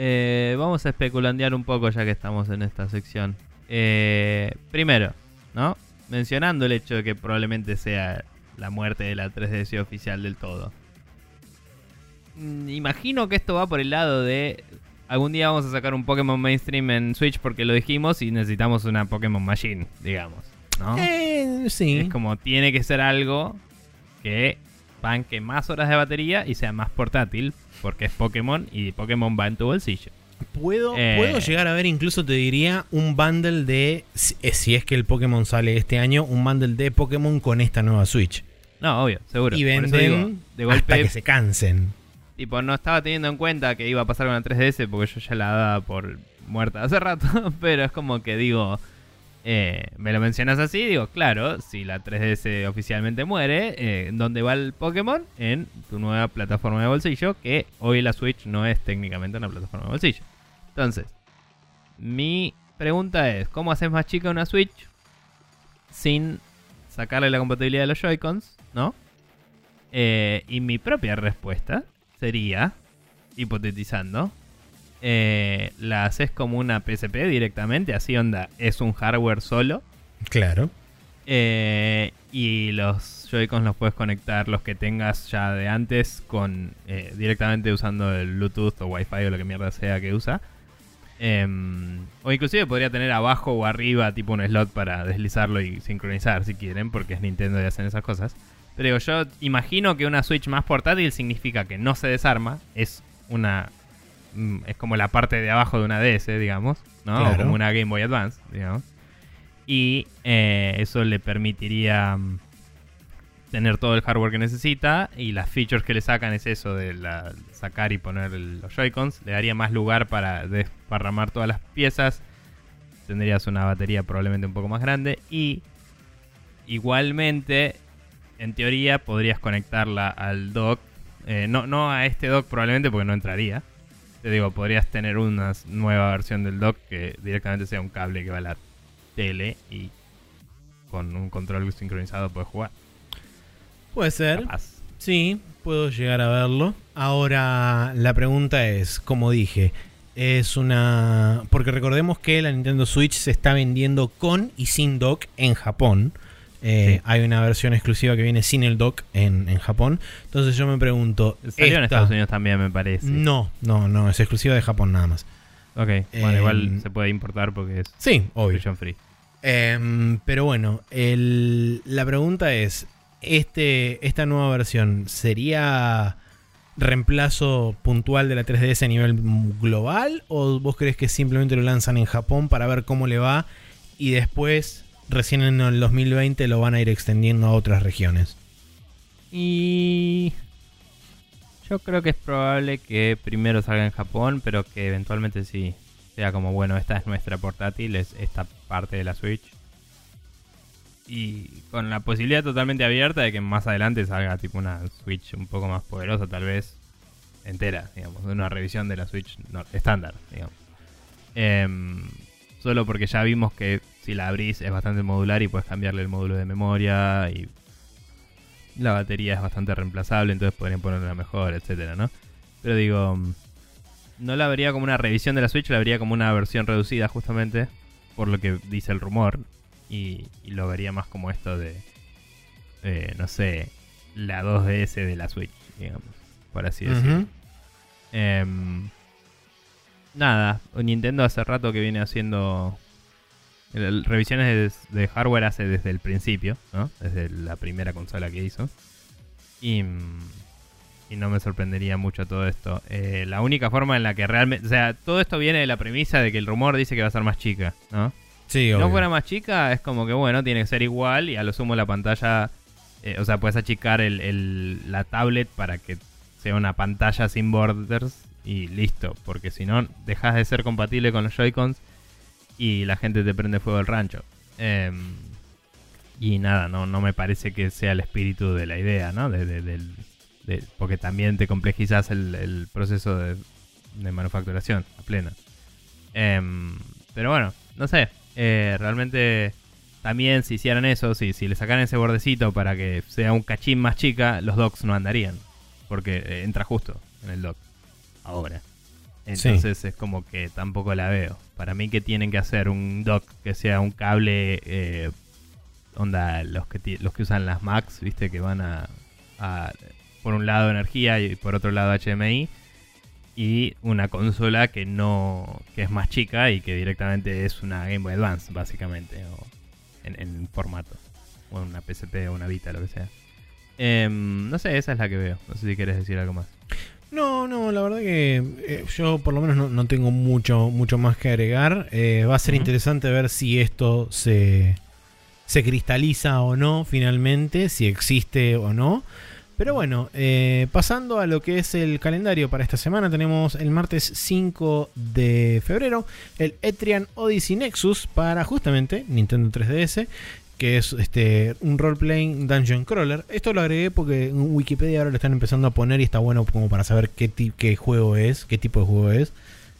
Eh, vamos a especulandear un poco ya que estamos en esta sección. Eh, primero, ¿no? Mencionando el hecho de que probablemente sea la muerte de la 3DS oficial del todo. Mm, Imagino que esto va por el lado de algún día vamos a sacar un Pokémon mainstream en Switch porque lo dijimos y necesitamos una Pokémon Machine, digamos. ¿no? Eh, sí. Es como tiene que ser algo que banque más horas de batería y sea más portátil porque es Pokémon y Pokémon va en tu bolsillo. Puedo, Eh. puedo llegar a ver, incluso te diría, un bundle de, si eh, si es que el Pokémon sale este año, un bundle de Pokémon con esta nueva Switch. No, obvio, seguro. y venden digo, de hasta golpe, que se cansen. tipo, no estaba teniendo en cuenta que iba a pasar con la 3DS porque yo ya la daba por muerta hace rato, pero es como que digo, eh, me lo mencionas así, digo, claro, si la 3DS oficialmente muere, eh, ¿dónde va el Pokémon? En tu nueva plataforma de bolsillo, que hoy la Switch no es técnicamente una plataforma de bolsillo. Entonces, mi pregunta es, ¿cómo haces más chica una Switch sin sacarle la compatibilidad de los Joy-Cons? ¿No? Eh, y mi propia respuesta sería hipotetizando, eh, la haces como una PSP directamente, así onda, es un hardware solo. Claro. Eh, y los Joy-Cons los puedes conectar, los que tengas ya de antes, con eh, directamente usando el Bluetooth o Wi-Fi o lo que mierda sea que usa. Em, o inclusive podría tener abajo o arriba tipo un slot para deslizarlo y sincronizar si quieren, porque es Nintendo y hacen esas cosas. Pero digo, yo imagino que una Switch más portátil significa que no se desarma, es una es como la parte de abajo de una DS, digamos, ¿no? O como una Game Boy Advance, digamos. Y eh, eso le permitiría mm, tener todo el hardware que necesita y las features que le sacan es eso de la- sacar y poner el- los Joy-Cons. Le daría más lugar para desparramar todas las piezas. Tendrías una batería probablemente un poco más grande y igualmente, en teoría, podrías conectarla al dock. Eh, no, no a este dock probablemente porque no entraría. Te digo, podrías tener una nueva versión del dock que directamente sea un cable que va a la tele y con un control sincronizado puedes jugar. Puede ser. Capaz. Sí, puedo llegar a verlo. Ahora la pregunta es, como dije, es una... Porque recordemos que la Nintendo Switch se está vendiendo con y sin dock en Japón. Eh, Sí. Hay una versión exclusiva que viene sin el dock en, en Japón. Entonces yo me pregunto... Salió en esta- Estados Unidos también, me parece. No, no, no, es exclusiva de Japón nada más. Ok, bueno, Eh, igual se puede importar porque es Sí, obvio. free. Em, pero bueno, el- la pregunta es, este, ¿esta nueva versión sería reemplazo puntual de la 3DS a nivel global? ¿O vos crees que simplemente lo lanzan en Japón para ver cómo le va y después, recién en el 2020, lo van a ir extendiendo a otras regiones? Y yo creo que es probable que primero salga en Japón, pero que eventualmente sí sea como, bueno, esta es nuestra portátil, es esta parte de la Switch. Y con la posibilidad totalmente abierta de que más adelante salga tipo una Switch un poco más poderosa, tal vez entera, digamos, una revisión de la Switch estándar, digamos. Em, solo porque ya vimos que si la abrís es bastante modular y puedes cambiarle el módulo de memoria y la batería es bastante reemplazable, entonces podrían poner una mejor, etcétera, ¿no? Pero digo, mm, no la vería como una revisión de la Switch, la vería como una versión reducida justamente, por lo que dice el rumor, y, y lo vería más como esto de, eh, no sé, la 2DS de la Switch, digamos, por así decirlo. Em, nada, Nintendo hace rato que viene haciendo el- revisiones de, de hardware hace desde el principio, ¿no? Desde la primera consola que hizo. Y, mm, y no me sorprendería mucho todo esto. Eh, la única forma en la que realmente... O sea, todo esto viene de la premisa de que el rumor dice que va a ser más chica, ¿no? Sí, Si no fuera más chica, es como que bueno, tiene que ser igual y a lo sumo la pantalla, eh, o sea, puedes achicar el, el- la tablet para que sea una pantalla sin borders y listo, porque si no, dejas de ser compatible con los Joy-Cons y la gente te prende fuego el rancho. Em, y nada, no, no me parece que sea el espíritu de la idea, ¿no? De, de- del- de- porque también te complejizas el, el proceso de, manufacturación a plena. Em, pero bueno, no sé. eh, realmente también si hicieran eso, si, si le sacaran ese bordecito para que sea un cachín más chica, los docks no andarían. Porque eh, entra justo en el dock. Ahora. Entonces es como que tampoco la veo. Para mí que tienen que hacer un dock que sea un cable... eh, onda, los que, los que usan las Macs, viste, que van a, Por un lado energía y por otro lado HMI y una consola que no que es más chica y que directamente es una Game Boy Advance básicamente o en, en formato o una PSP o una Vita lo que sea. Em, no sé esa es la que veo. No sé si quieres decir algo más No, no, la verdad que eh, yo por lo menos no, no tengo mucho, mucho más que agregar. Eh, va a ser interesante ver si esto se, se cristaliza o no finalmente, si existe o no. Pero bueno, eh, pasando a lo que es el calendario para esta semana, tenemos el martes 5 de febrero el Etrian Odyssey Nexus para justamente Nintendo 3DS, que es este un role-playing dungeon crawler. Esto lo agregué porque en Wikipedia ahora lo están empezando a poner y está bueno como para saber qué, qué juego es, qué tipo de juego es.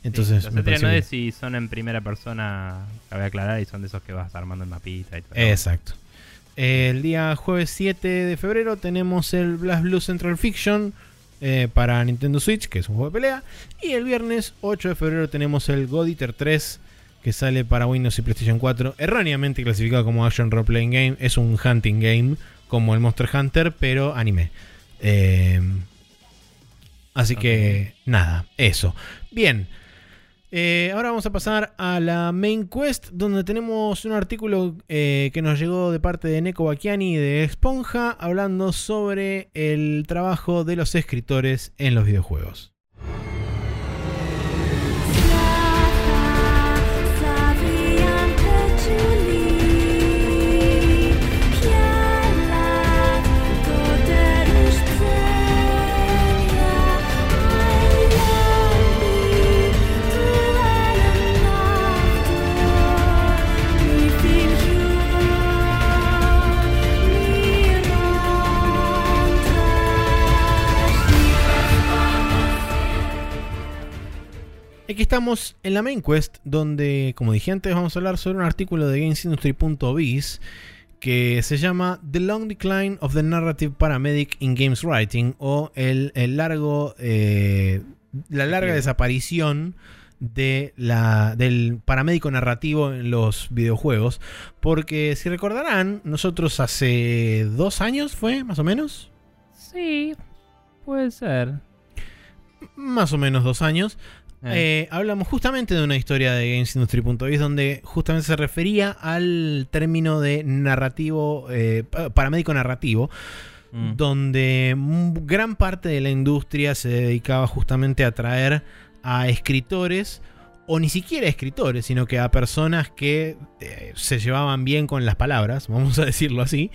Entonces, Sí, los no es si son en primera persona cabe aclarar y son de esos que vas armando el mapita y todo Exacto. El día jueves 7 de febrero tenemos el Blast Blue Central Fiction eh, para Nintendo Switch, que es un juego de pelea. Y el viernes 8 de febrero tenemos el God Eater 3, que sale para Windows y PlayStation 4. Erróneamente clasificado como Action Role Playing Game. Es un hunting game, como el Monster Hunter, pero anime. Eh, así que nada, eso. Bien. Eh, ahora vamos a pasar a la main quest, donde tenemos un artículo eh, que nos llegó de parte de Neko Bakiani de Esponja, hablando sobre el trabajo de los escritores en los videojuegos. Aquí estamos en la main quest, donde, como dije antes, vamos a hablar sobre un artículo de GamesIndustry.biz que se llama The Long Decline of the Narrative Paramedic in Games Writing o el, largo, eh, la larga desaparición de la, del paramédico narrativo en los videojuegos. Porque si recordarán, nosotros hace dos años fue, más o menos. Sí, puede ser. Más o menos dos años. Eh. Eh, hablamos justamente de una historia de GamesIndustry.biz donde justamente se refería al término de narrativo, eh, paramédico narrativo, mm. donde gran parte de la industria se dedicaba justamente a traer a escritores o ni siquiera escritores, sino que a personas que se llevaban bien con las palabras, vamos a decirlo así,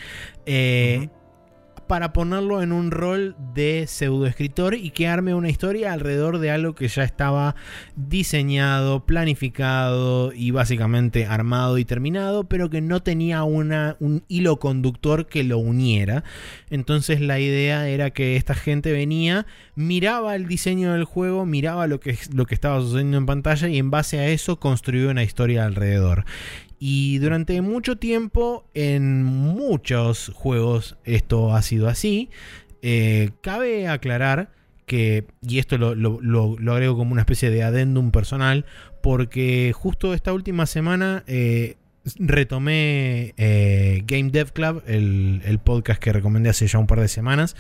para ponerlo en un rol de pseudoescritor y que arme una historia alrededor de algo que ya estaba diseñado, planificado y básicamente armado y terminado, pero que no tenía una, un hilo conductor que lo uniera. Entonces la idea era que esta gente venía, miraba el diseño del juego, miraba lo que, lo que estaba sucediendo en pantalla y en base a eso construyó una historia alrededor. Y durante mucho tiempo, en muchos juegos, esto ha sido así. Eh, cabe aclarar que, y esto lo, agrego como una especie de adendum personal, porque justo esta última semana eh, retomé eh, Game Dev Club, el, el, podcast que recomendé hace ya un par de semanas,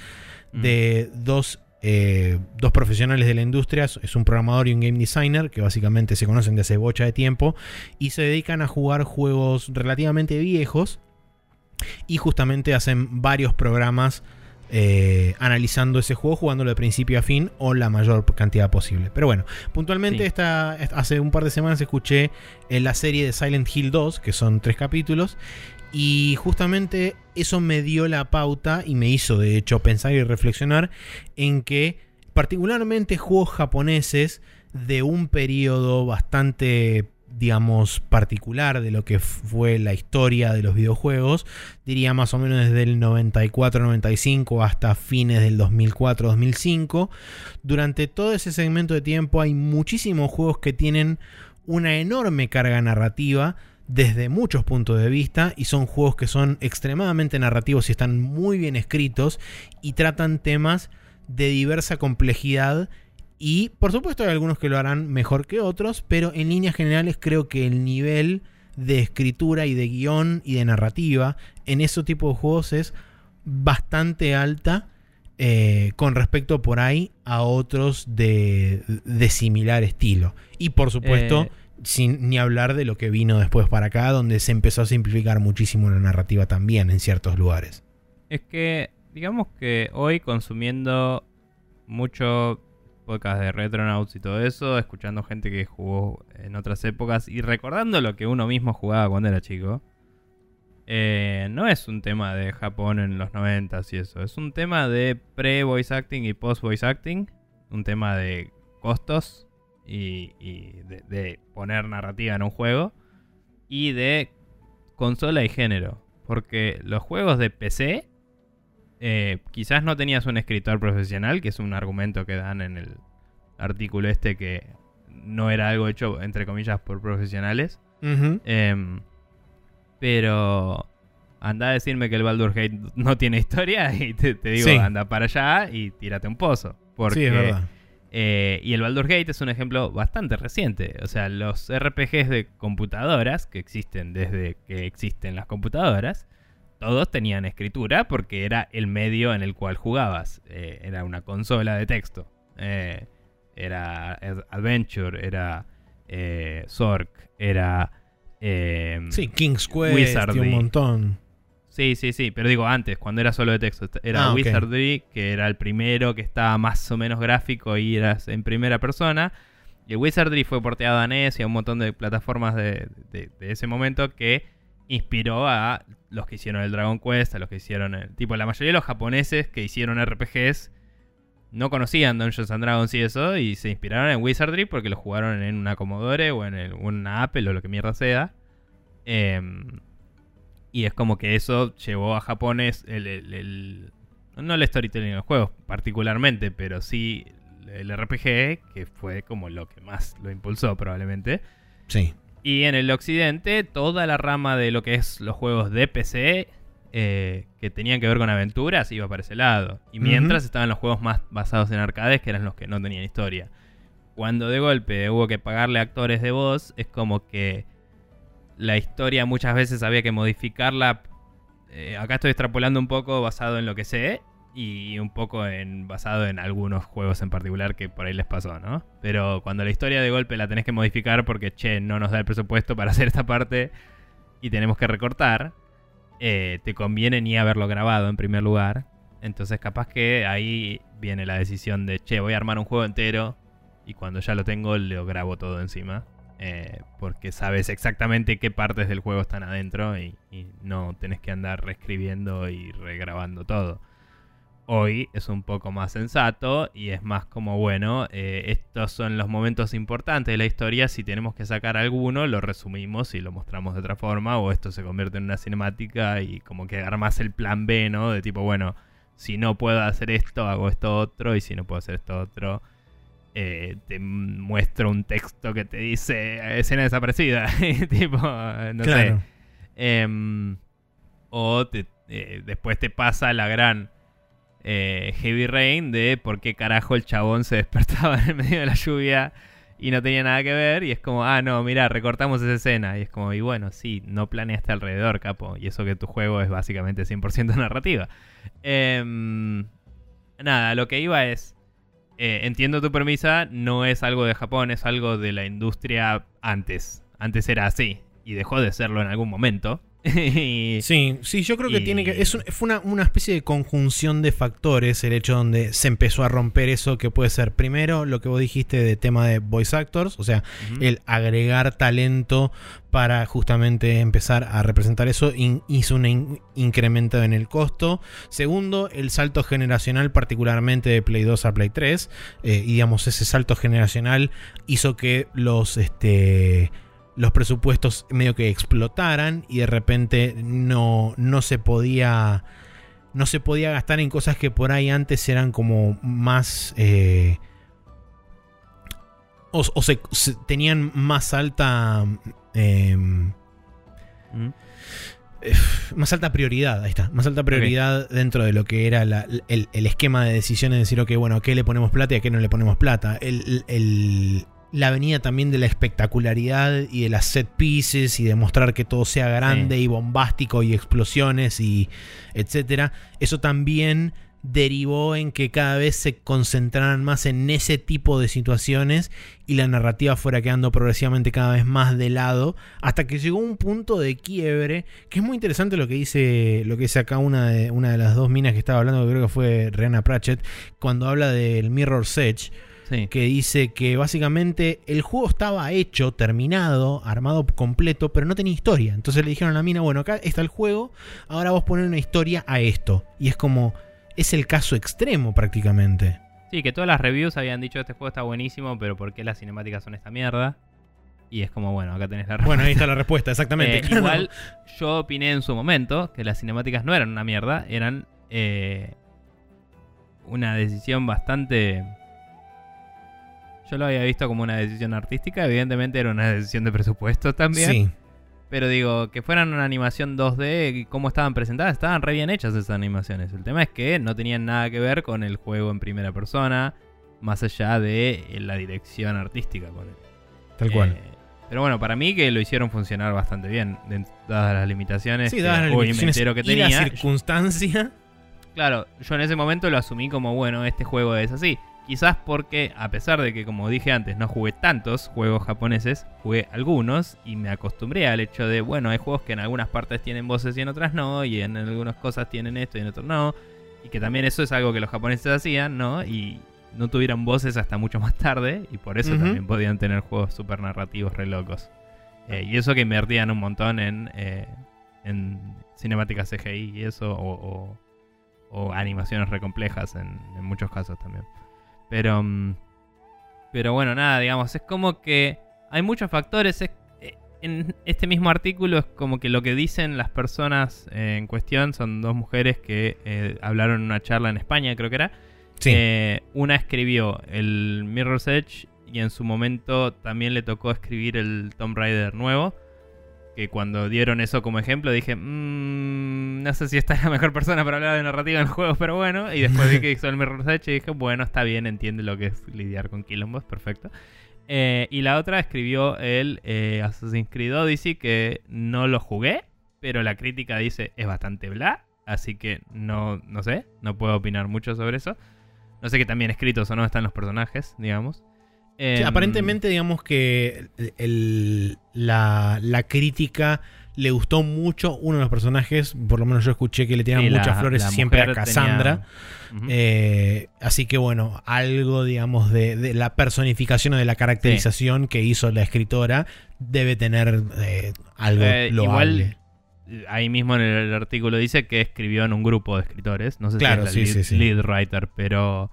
de mm. dos eh, dos profesionales de la industria, es un programador y un game designer, que básicamente se conocen de hace bocha de tiempo, y se dedican a jugar juegos relativamente viejos, y justamente hacen varios programas eh, analizando ese juego, jugándolo de principio a fin o la mayor cantidad posible. Pero bueno, puntualmente esta, hace un par de semanas escuché en eh, la serie de Silent Hill 2, que son tres capítulos, y justamente eso me dio la pauta y me hizo de hecho pensar y reflexionar en que particularmente juegos japoneses de un periodo bastante digamos, particular de lo que fue la historia de los videojuegos, diría más o menos desde el 94-95 hasta fines del 2004-2005. Durante todo ese segmento de tiempo hay muchísimos juegos que tienen una enorme carga narrativa, desde muchos puntos de vista y son juegos que son extremadamente narrativos y están muy bien escritos y tratan temas de diversa complejidad y por supuesto hay algunos que lo harán mejor que otros, pero en líneas generales creo que el nivel de escritura y de guion y de narrativa en ese tipo de juegos es bastante alta eh, con respecto por ahí a otros de, similar estilo. Y por supuesto... Eh, sin ni hablar de lo que vino después para acá, donde se empezó a simplificar muchísimo la narrativa también en ciertos lugares. Es que, digamos que hoy consumiendo mucho podcast de Retronauts y todo eso, escuchando gente que jugó en otras épocas y recordando lo que uno mismo jugaba cuando era chico, eh, no es un tema de Japón en los 90 y eso, es un tema de pre-voice acting y post-voice acting, un tema de costos y, de, poner narrativa en un juego y de consola y género. Porque los juegos de PC eh, quizás no tenías un escritor profesional, que es un argumento que dan en el artículo este que no era algo hecho, entre comillas, por profesionales. Em, pero anda a decirme que el Baldur Gate no tiene historia y te, digo, anda para allá y tírate un pozo. Porque, sí, es verdad. Eh, y el Baldur's Gate es un ejemplo bastante reciente. O sea, los RPGs de computadoras, que existen desde que existen las computadoras, todos tenían escritura porque era el medio en el cual jugabas. Eh, era una consola de texto. Eh, era Ad- Adventure, era eh, Zork, era... Sí, King's Quest y un montón. Sí, sí, sí, pero digo antes, cuando era solo de texto. Era Ah. Wizardry, que era el primero que estaba más o menos gráfico y eras en primera persona. Y el Wizardry fue porteado a NES y a un montón de plataformas de, de- de ese momento que inspiró a los que hicieron el Dragon Quest, a los que hicieron el... Tipo, la mayoría de los japoneses que hicieron RPGs no conocían Dungeons and Dragons y eso, y se inspiraron en Wizardry porque lo jugaron en una Commodore o en el- una Apple o lo que mierda sea. Em, y es como que eso llevó a Japón es el, el- el- no el storytelling en los juegos particularmente, pero sí el RPG, que fue como lo que más lo impulsó probablemente. Sí. Y en el occidente, toda la rama de lo que es los juegos de PC, eh, que tenían que ver con aventuras, iba para ese lado. Y mientras estaban los juegos más basados en arcades, que eran los que no tenían historia. Cuando de golpe hubo que pagarle actores de voz, es como que la historia muchas veces había que modificarla. Eh, acá estoy extrapolando un poco basado en lo que sé y un poco en basado en algunos juegos en particular que por ahí les pasó, ¿no? Pero cuando la historia de golpe la tenés que modificar porque, che, no nos da el presupuesto para hacer esta parte y tenemos que recortar, eh, te conviene ni haberlo grabado en primer lugar. Entonces capaz que ahí viene la decisión de, che, voy a armar un juego entero y cuando ya lo tengo lo grabo todo encima. Eh, porque sabes exactamente qué partes del juego están adentro y, no tenés que andar reescribiendo y regrabando todo. Hoy es un poco más sensato y es más como, bueno, eh, estos son los momentos importantes de la historia, si tenemos que sacar alguno, lo resumimos y lo mostramos de otra forma, o esto se convierte en una cinemática y como que armas el plan B, ¿no? De tipo, bueno, si no puedo hacer esto, hago esto otro, y si no puedo hacer esto otro, eh, te muestro un texto que te dice "Eh, escena desaparecida, tipo, no sé. Em, o te- eh, después te pasa la gran eh, Heavy Rain de por qué carajo el chabón se despertaba en el medio de la lluvia y no tenía nada que ver. Y es como, ah, no, mira, recortamos esa escena. Y es como, y bueno, sí, no planeaste alrededor, capo. Y eso que tu juego es básicamente 100% narrativa. Em, nada, lo que iba es. Eh, entiendo tu premisa, no es algo de Japón, es algo de la industria antes. Antes era así y dejó de serlo en algún momento. Sí, sí, yo creo que Y- tiene que. Es un- fue una, una especie de conjunción de factores el hecho donde se empezó a romper eso que puede ser primero lo que vos dijiste de tema de voice actors, o sea, el agregar talento para justamente empezar a representar eso in- hizo un in- incremento en el costo. Segundo, el salto generacional, particularmente de Play 2 a Play 3. eh, y digamos, ese salto generacional hizo que los. Este, los presupuestos medio que explotaran y de repente no, no se podía no se podía gastar en cosas que por ahí antes eran como más eh, o, o se, se- tenían más alta em, Mm. más alta prioridad, ahí está, más alta prioridad dentro de lo que era la- el, el esquema de decisiones de decir, ok, bueno, ¿a qué le ponemos plata y a qué no le ponemos plata? El, el- la venida también de la espectacularidad y de las set pieces y de mostrar que todo sea grande y bombástico y explosiones y etcétera. Eso también derivó en que cada vez se concentraran más en ese tipo de situaciones y la narrativa fuera quedando progresivamente cada vez más de lado hasta que llegó un punto de quiebre que es muy interesante lo que dice lo que dice acá una de, una de las dos minas que estaba hablando que creo que fue Rihanna Pratchett cuando habla del Mirror's Edge Sí. que dice que básicamente el juego estaba hecho, terminado, armado completo, pero no tenía historia. Entonces le dijeron a la mina, bueno, acá está el juego, ahora vos poner una historia a esto. Y es como, es el caso extremo prácticamente. Sí, que todas las reviews habían dicho este juego está buenísimo, pero ¿por qué las cinemáticas son esta mierda? Y es como, bueno, acá tenés la respuesta. Bueno, ahí está la respuesta, exactamente. Eh, claro. igual yo opiné en su momento que las cinemáticas no eran una mierda, eran eh, una decisión bastante... Yo lo había visto como una decisión artística, evidentemente era una decisión de presupuesto también. Sí, Pero digo, que fueran una animación 2D y cómo estaban presentadas, estaban re bien hechas esas animaciones. El tema es que no tenían nada que ver con el juego en primera persona, más allá de eh, la dirección artística. Con él. Tal cual. Eh, pero bueno, para mí que lo hicieron funcionar bastante bien, dadas las limitaciones sí, que- dadas las limitaciones que y la tenía. circunstancia. Claro, yo en ese momento lo asumí como, bueno, este juego es así. Quizás porque, a pesar de que, como dije antes, no jugué tantos juegos japoneses, jugué algunos y me acostumbré al hecho de, bueno, hay juegos que en algunas partes tienen voces y en otras no, y en algunas cosas tienen esto y en otras no, y que también eso es algo que los japoneses hacían, ¿no? Y no tuvieron voces hasta mucho más tarde, y por eso también podían tener juegos super narrativos re locos. Eh, y eso que invertían un montón en, eh, en cinemáticas CGI y eso, o, o- o animaciones recomplejas en, en muchos casos también. Pero, mm, pero bueno, nada, digamos, es como que hay muchos factores. es- eh, en este mismo artículo es como que lo que dicen las personas eh, en cuestión son dos mujeres que eh, hablaron en una charla en España, creo que era. Sí. Eh, una escribió el Mirror's Edge y en su momento también le tocó escribir el Tomb Raider nuevo. Que cuando dieron eso como ejemplo dije, "Mm, no sé si esta es la mejor persona para hablar de narrativa en juegos, pero bueno. Y después vi que hizo el Mirror's Edge y dije, bueno, está bien, entiende lo que es lidiar con quilombos, perfecto. Eh, y la otra escribió el eh, Assassin's Creed Odyssey, que no lo jugué, pero la crítica dice es bastante bla. Así que no, no sé, no puedo opinar mucho sobre eso. No sé qué tan bien escritos o no están los personajes, digamos. Sí, Em, aparentemente, digamos que el- la, la crítica le gustó mucho uno de los personajes. Por lo menos yo escuché que le la- muchas flores la siempre a Cassandra. tenía-. Eh, así que bueno, algo, digamos, de, de la personificación o de la caracterización que hizo la escritora debe tener eh, algo Eh, loable. igual, ahí mismo en el artículo dice que escribió en un grupo de escritores. No sé Claro, si es la sí. lead writer, pero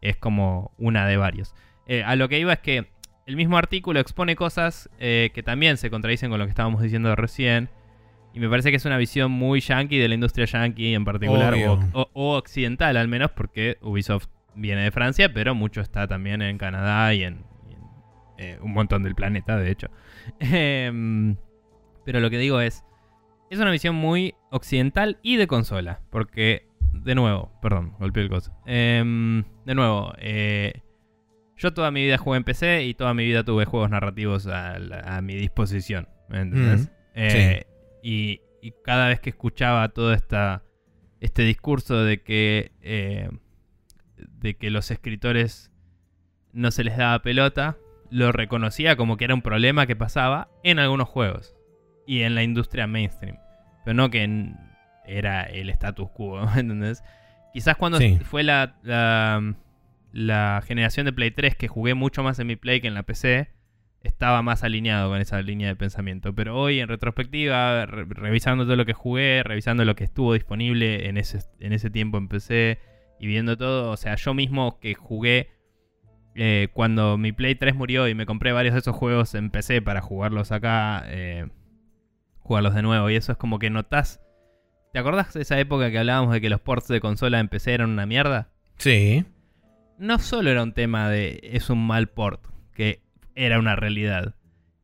es como una de varios. Eh, a lo que iba es que el mismo artículo expone cosas eh, que también se contradicen con lo que estábamos diciendo recién. Y me parece que es una visión muy yankee de la industria yankee en particular, o, o- o occidental al menos, porque Ubisoft viene de Francia, pero mucho está también en Canadá y en, y en, eh, un montón del planeta, de hecho. Em, pero lo que digo es, es una visión muy occidental y de consola, porque, de nuevo, perdón, golpeé el coso. Em, de nuevo, eh, yo toda mi vida jugué en PC y toda mi vida tuve juegos narrativos a, mi disposición, ¿me entendés? Mm, Eh, y, y cada vez que escuchaba todo esta, este discurso de que, eh, de que los escritores no se les daba pelota, lo reconocía como que era un problema que pasaba en algunos juegos y en la industria mainstream, pero no que en- era el status quo, ¿me ¿entendés? Quizás cuando Sí. fue la, la, la generación de Play 3 que jugué mucho más en mi Play que en la PC, estaba más alineado con esa línea de pensamiento. Pero hoy, en retrospectiva, re- revisando todo lo que jugué, revisando lo que estuvo disponible en ese, en ese tiempo en PC y viendo todo, o sea, yo mismo que jugué eh, cuando mi Play 3 murió y me compré varios de esos juegos en PC para jugarlos acá, eh, jugarlos de nuevo. Y eso es como que notás. ¿Te acordás de esa época que hablábamos de que los ports de consola en PC eran una mierda? Sí. No solo era un tema de es un mal port, que era una realidad.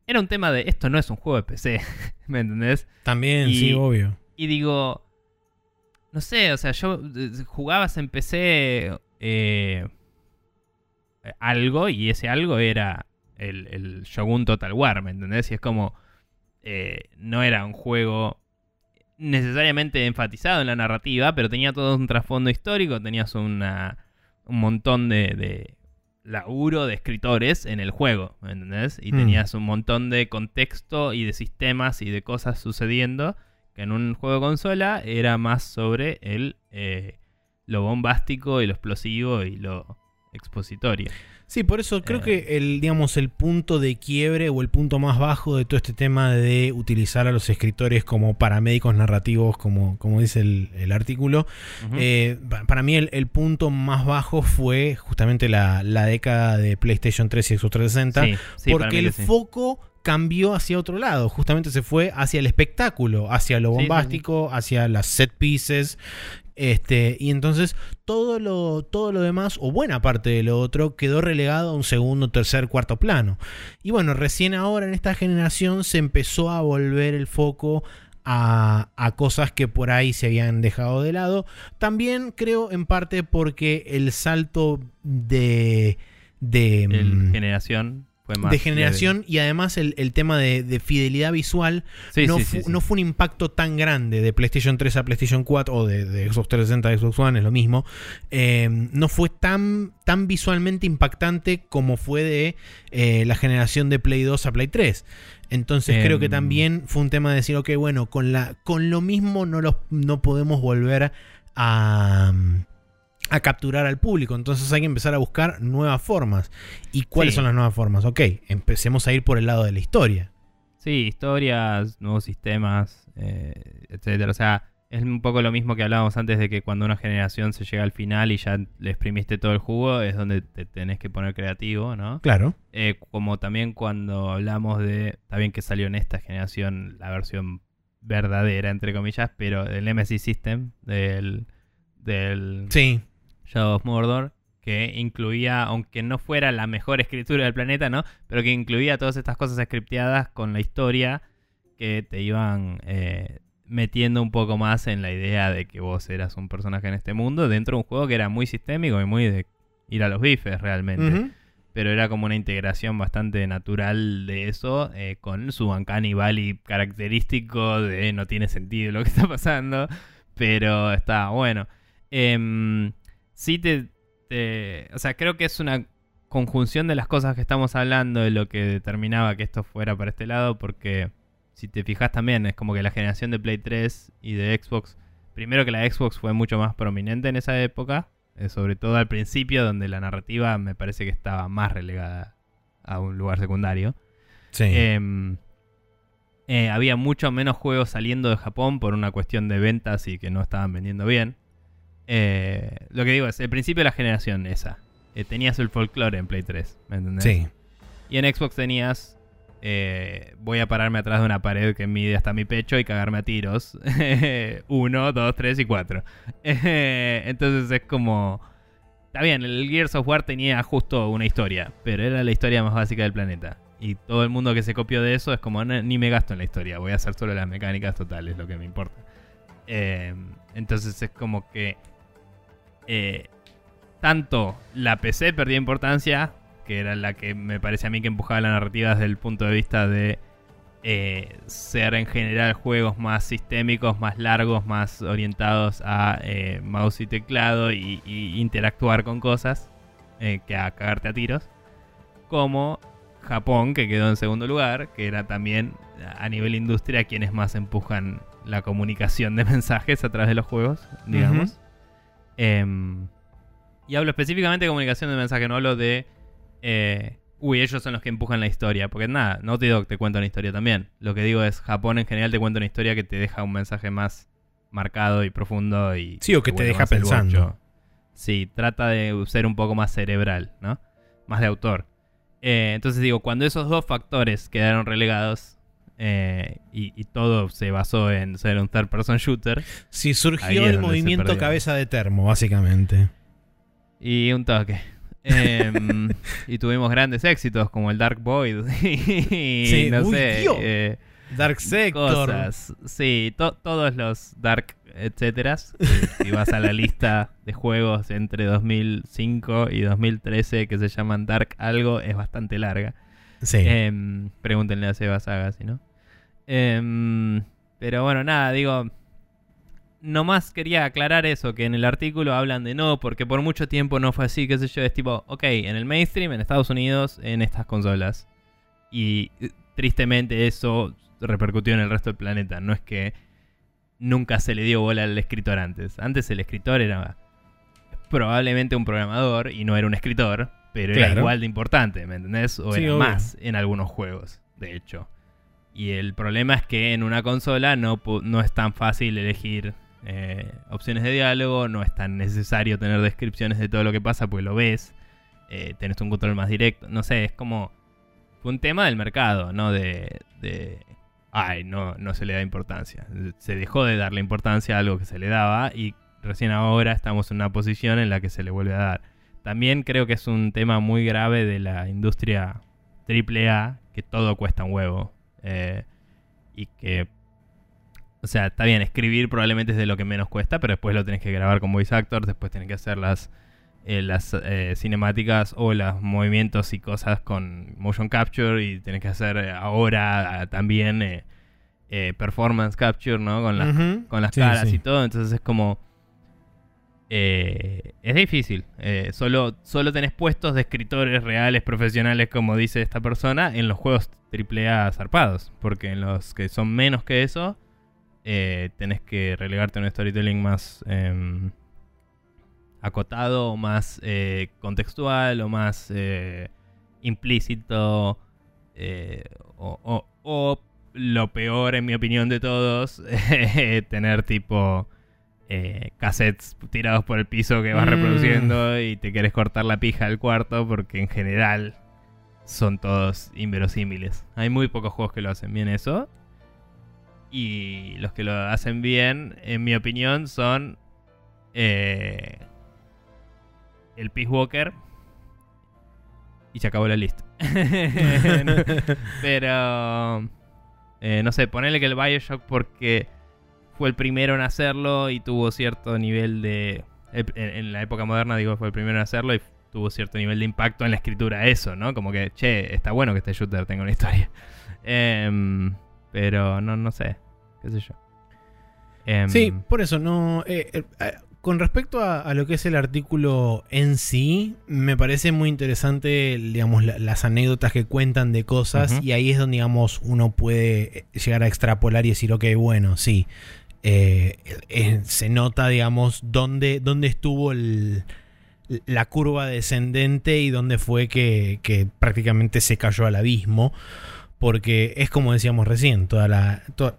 Era un tema de esto no es un juego de PC, ¿me entendés? También, Y- sí, obvio. Y digo, no sé, o sea, yo eh, jugabas en PC eh, algo y ese algo era el, el Shogun Total War, ¿me entendés? Y es como, eh, no era un juego necesariamente enfatizado en la narrativa, pero tenía todo un trasfondo histórico, tenías una, un montón de, de laburo de escritores en el juego, ¿me entendés? Y Mm. tenías un montón de contexto y de sistemas y de cosas sucediendo que en un juego de consola era más sobre el eh, lo bombástico y lo explosivo y lo expositorio. Sí, por eso creo Eh. que el, digamos, el punto de quiebre o el punto más bajo de todo este tema de utilizar a los escritores como paramédicos narrativos, como, como dice el, el artículo, eh, pa- para mí el, el punto más bajo fue justamente la, la década de PlayStation 3 y Xbox 360, Sí, sí, para porque el sí. foco cambió hacia otro lado, justamente se fue hacia el espectáculo, hacia lo bombástico, hacia las set pieces, Este, y entonces todo lo, todo lo demás, o buena parte de lo otro, quedó relegado a un segundo, tercer, cuarto plano. Y bueno, recién ahora en esta generación se empezó a volver el foco a, a, cosas que por ahí se habían dejado de lado. También creo en parte porque el salto de... de el generación de generación y además el, tema de, fidelidad visual no, no, fue un impacto tan grande de PlayStation 3 a PlayStation 4 o de, Xbox 360 a Xbox One, es lo mismo. Eh, no fue tan, tan visualmente impactante como fue de eh, la generación de Play 2 a Play 3. Entonces creo que em. también fue un tema de decir, ok, bueno, con, la, con lo mismo no, los, no podemos volver a a capturar al público. Entonces hay que empezar a buscar nuevas formas. ¿Y cuáles son las nuevas formas? Ok, empecemos a ir por el lado de la historia. Sí, historias, nuevos sistemas, eh, etcétera. O sea, es un poco lo mismo que hablábamos antes de que cuando una generación se llega al final y ya le exprimiste todo el jugo, es donde te tenés que poner creativo, ¿no? Claro. Eh, como también cuando hablamos de, está bien que salió en esta generación la versión verdadera, entre comillas, pero del MSI System, del... del sí Shadow of Mordor, que incluía, aunque no fuera la mejor escritura del planeta, ¿no? Pero que incluía todas estas cosas scripteadas con la historia que te iban eh, metiendo un poco más en la idea de que vos eras un personaje en este mundo dentro de un juego que era muy sistémico y muy de ir a los bifes realmente. Pero era como una integración bastante natural de eso, eh, con su Uncanny Valley característico de no tiene sentido lo que está pasando, pero está bueno. Eh, sí te, O sea, creo que es una conjunción de las cosas que estamos hablando de lo que determinaba que esto fuera para este lado, porque si te fijas también, es como que la generación de Play 3 y de Xbox, primero que la Xbox fue mucho más prominente en esa época, eh, sobre todo al principio, donde la narrativa me parece que estaba más relegada a un lugar secundario. Sí. Em, eh, había mucho menos juegos saliendo de Japón por una cuestión de ventas y que no estaban vendiendo bien. Eh, lo que digo es, el principio de la generación esa. Eh, tenías el folclore en Play 3, ¿me entendés? Sí. Y en Xbox tenías. Eh, voy a pararme atrás de una pared que mide hasta mi pecho y cagarme a tiros. Uno, dos, tres y cuatro. entonces es como. Está bien, el Gears of War tenía justo una historia, pero era la historia más básica del planeta. Y todo el mundo que se copió de eso es como, ni me gasto en la historia, voy a hacer solo las mecánicas totales, lo que me importa. entonces es como que eh, tanto la PC perdía importancia, que era la que me parece a mí que empujaba la narrativa desde el punto de vista de eh, ser en general juegos más sistémicos, más largos, más orientados a eh, mouse y teclado y, interactuar con cosas que a cagarte a tiros, como Japón, que quedó en segundo lugar, que era también a nivel industria quienes más empujan la comunicación de mensajes a través de los juegos, digamos. Em, y hablo específicamente de comunicación de mensaje, no hablo de... Eh, uy, ellos son los que empujan la historia. Porque nada, Naughty Dog te cuenta una historia también. Lo que digo es, Japón en general te cuenta una historia que te deja un mensaje más marcado y profundo y... Sí, o que te deja pensando. Sí, trata de ser un poco más cerebral, ¿no? Más de autor. Eh, entonces digo, cuando esos dos factores quedaron relegados, eh, y, todo se basó en ser un third person shooter. Sí, surgió el movimiento cabeza de termo, básicamente. Y un toque. Em, y tuvimos grandes éxitos como el Dark Void y no sé. Eh, Dark Sector. Sí, todos los Dark etcétera. si vas a la lista de juegos entre 2005 y 2013 que se llaman Dark algo, es bastante larga. Sí. Em, pregúntenle a Seba Saga, si no. Em, pero bueno, nada, digo. Nomás quería aclarar eso, que en el artículo hablan de no, porque por mucho tiempo no fue así, qué sé yo, es tipo, ok, en el mainstream, en Estados Unidos, en estas consolas. Y eh, tristemente eso repercutió en el resto del planeta. No es que nunca se le dio bola al escritor antes. Antes el escritor era probablemente un programador y no era un escritor, pero era igual de importante, ¿me entendés? O era más en algunos juegos, de hecho. Y el problema es que en una consola no, no es tan fácil elegir eh, opciones de diálogo, no es tan necesario tener descripciones de todo lo que pasa, pues lo ves, eh, tenés un control más directo, no sé, es como... Fue un tema del mercado, ¿no? De, de... Ay, no, no se le da importancia. Se dejó de darle importancia a algo que se le daba y recién ahora estamos en una posición en la que se le vuelve a dar. También creo que es un tema muy grave de la industria AAA, que todo cuesta un huevo. Eh, y que, o sea, está bien, escribir probablemente es de lo que menos cuesta, pero después lo tenés que grabar con voice actors, después tenés que hacer las, eh, las eh, cinemáticas o los movimientos y cosas con motion capture y tenés que hacer ahora ah, también eh, performance capture, ¿no? Con, las con las Sí, caras sí. y todo, entonces es como... eh, es difícil. Eh, solo, solo tenés puestos de escritores reales, profesionales, como dice esta persona, en los juegos AAA zarpados. Porque en los que son menos que eso, eh, tenés que relegarte a un storytelling más em, acotado, o más contextual, o más implícito. o lo peor, en mi opinión, de todos, tener tipo eh, cassettes tirados por el piso que vas Mm. reproduciendo y te querés cortar la pija al cuarto porque en general son todos inverosímiles. Hay muy pocos juegos que lo hacen bien eso. Y los que lo hacen bien, en mi opinión, son eh, el Peace Walker. Y se acabó la lista. Pero eh, no sé, ponerle que el Bioshock porque fue el primero en hacerlo y tuvo cierto nivel de... En, la época moderna, digo, fue el primero en hacerlo y tuvo cierto nivel de impacto en la escritura eso, ¿no? Como que, che, está bueno que este shooter tenga una historia. Em, pero no, no sé, qué sé yo. Em, Sí, por eso no. eh, eh, con respecto a, a lo que es el artículo en sí, me parece muy interesante, digamos, la- las anécdotas que cuentan de cosas y ahí es donde, digamos, uno puede eh, llegar a extrapolar y decir, ok, bueno, sí, eh, eh, se nota, digamos, dónde, dónde estuvo la curva descendente y dónde fue que, prácticamente se cayó al abismo. Porque es como decíamos recién, toda la, toda,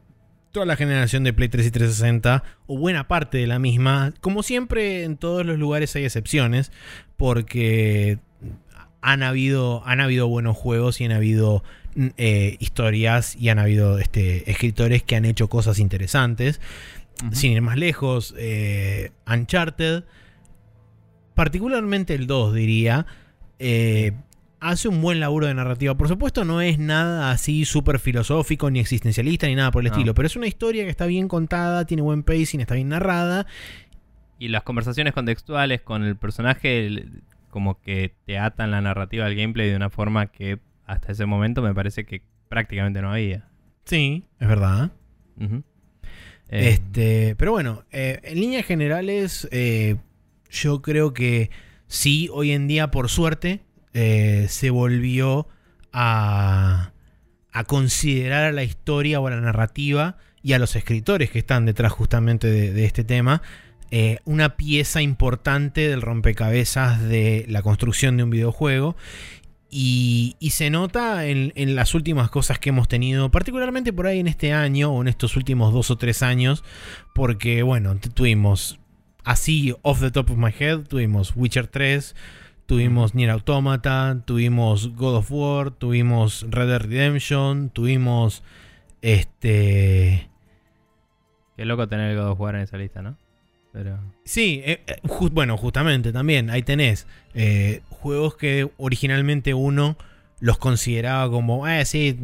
toda la generación de Play 3 y 360, o buena parte de la misma, como siempre en todos los lugares hay excepciones, porque han habido, han habido buenos juegos y han habido eh, historias y han habido este, escritores que han hecho cosas interesantes. Sin ir más lejos, eh, Uncharted, particularmente el 2 diría, eh, hace un buen laburo de narrativa. Por supuesto no es nada así súper filosófico, ni existencialista, ni nada por el No. estilo, pero es una historia que está bien contada, tiene buen pacing, está bien narrada. Y las conversaciones contextuales con el personaje como que te atan la narrativa al gameplay de una forma que hasta ese momento me parece que prácticamente no había. Sí, es verdad. Eh, Este, pero bueno, eh, en líneas generales, eh, yo creo que sí, hoy en día, por suerte, se volvió a, a considerar a la historia o a la narrativa y a los escritores que están detrás justamente de, de este tema eh, una pieza importante del rompecabezas de la construcción de un videojuego. Y, se nota en, las últimas cosas que hemos tenido, particularmente por ahí en este año o en estos últimos dos o tres años, porque bueno, tuvimos así, off the top of my head, tuvimos Witcher 3, tuvimos Nier Automata, tuvimos God of War, tuvimos Red Dead Redemption, tuvimos este... Qué loco tener el God of War en esa lista, ¿no? Pero. Sí, eh, eh, bueno, justamente también, ahí tenés eh, juegos que originalmente uno los consideraba como, eh, sí,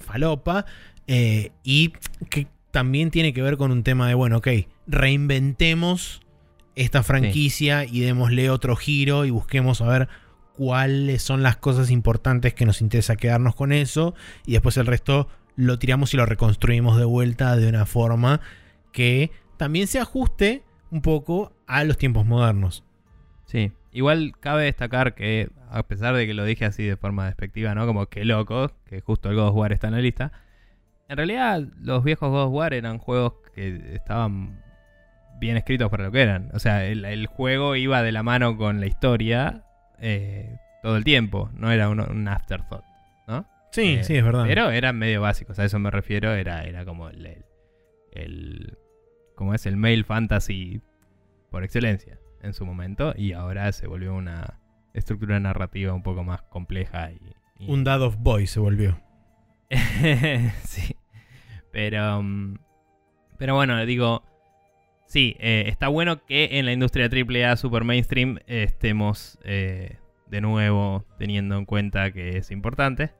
falopa, eh, y que también tiene que ver con un tema de, bueno, ok, reinventemos esta franquicia y démosle otro giro y busquemos a ver cuáles son las cosas importantes que nos interesa quedarnos con eso, y después el resto lo tiramos y lo reconstruimos de vuelta de una forma que también se ajuste un poco a los tiempos modernos. Sí. Igual cabe destacar que, a pesar de que lo dije así de forma despectiva, ¿no? Como que loco, que justo el God of War está en la lista. En realidad, los viejos God of War eran juegos que estaban bien escritos para lo que eran. O sea, el, el juego iba de la mano con la historia eh, todo el tiempo. No era un, un afterthought, ¿no? Sí, Eh, sí, es verdad. Pero eran medio básicos, a eso me refiero. Era, era como el, el, el- como es el male fantasy por excelencia en su momento. Y ahora se volvió una estructura narrativa un poco más compleja y. y- Un Dad of Boy se volvió. sí. Pero. mm, Pero bueno, digo. sí, eh, está bueno que en la industria AAA super mainstream estemos eh, de nuevo teniendo en cuenta que es importante.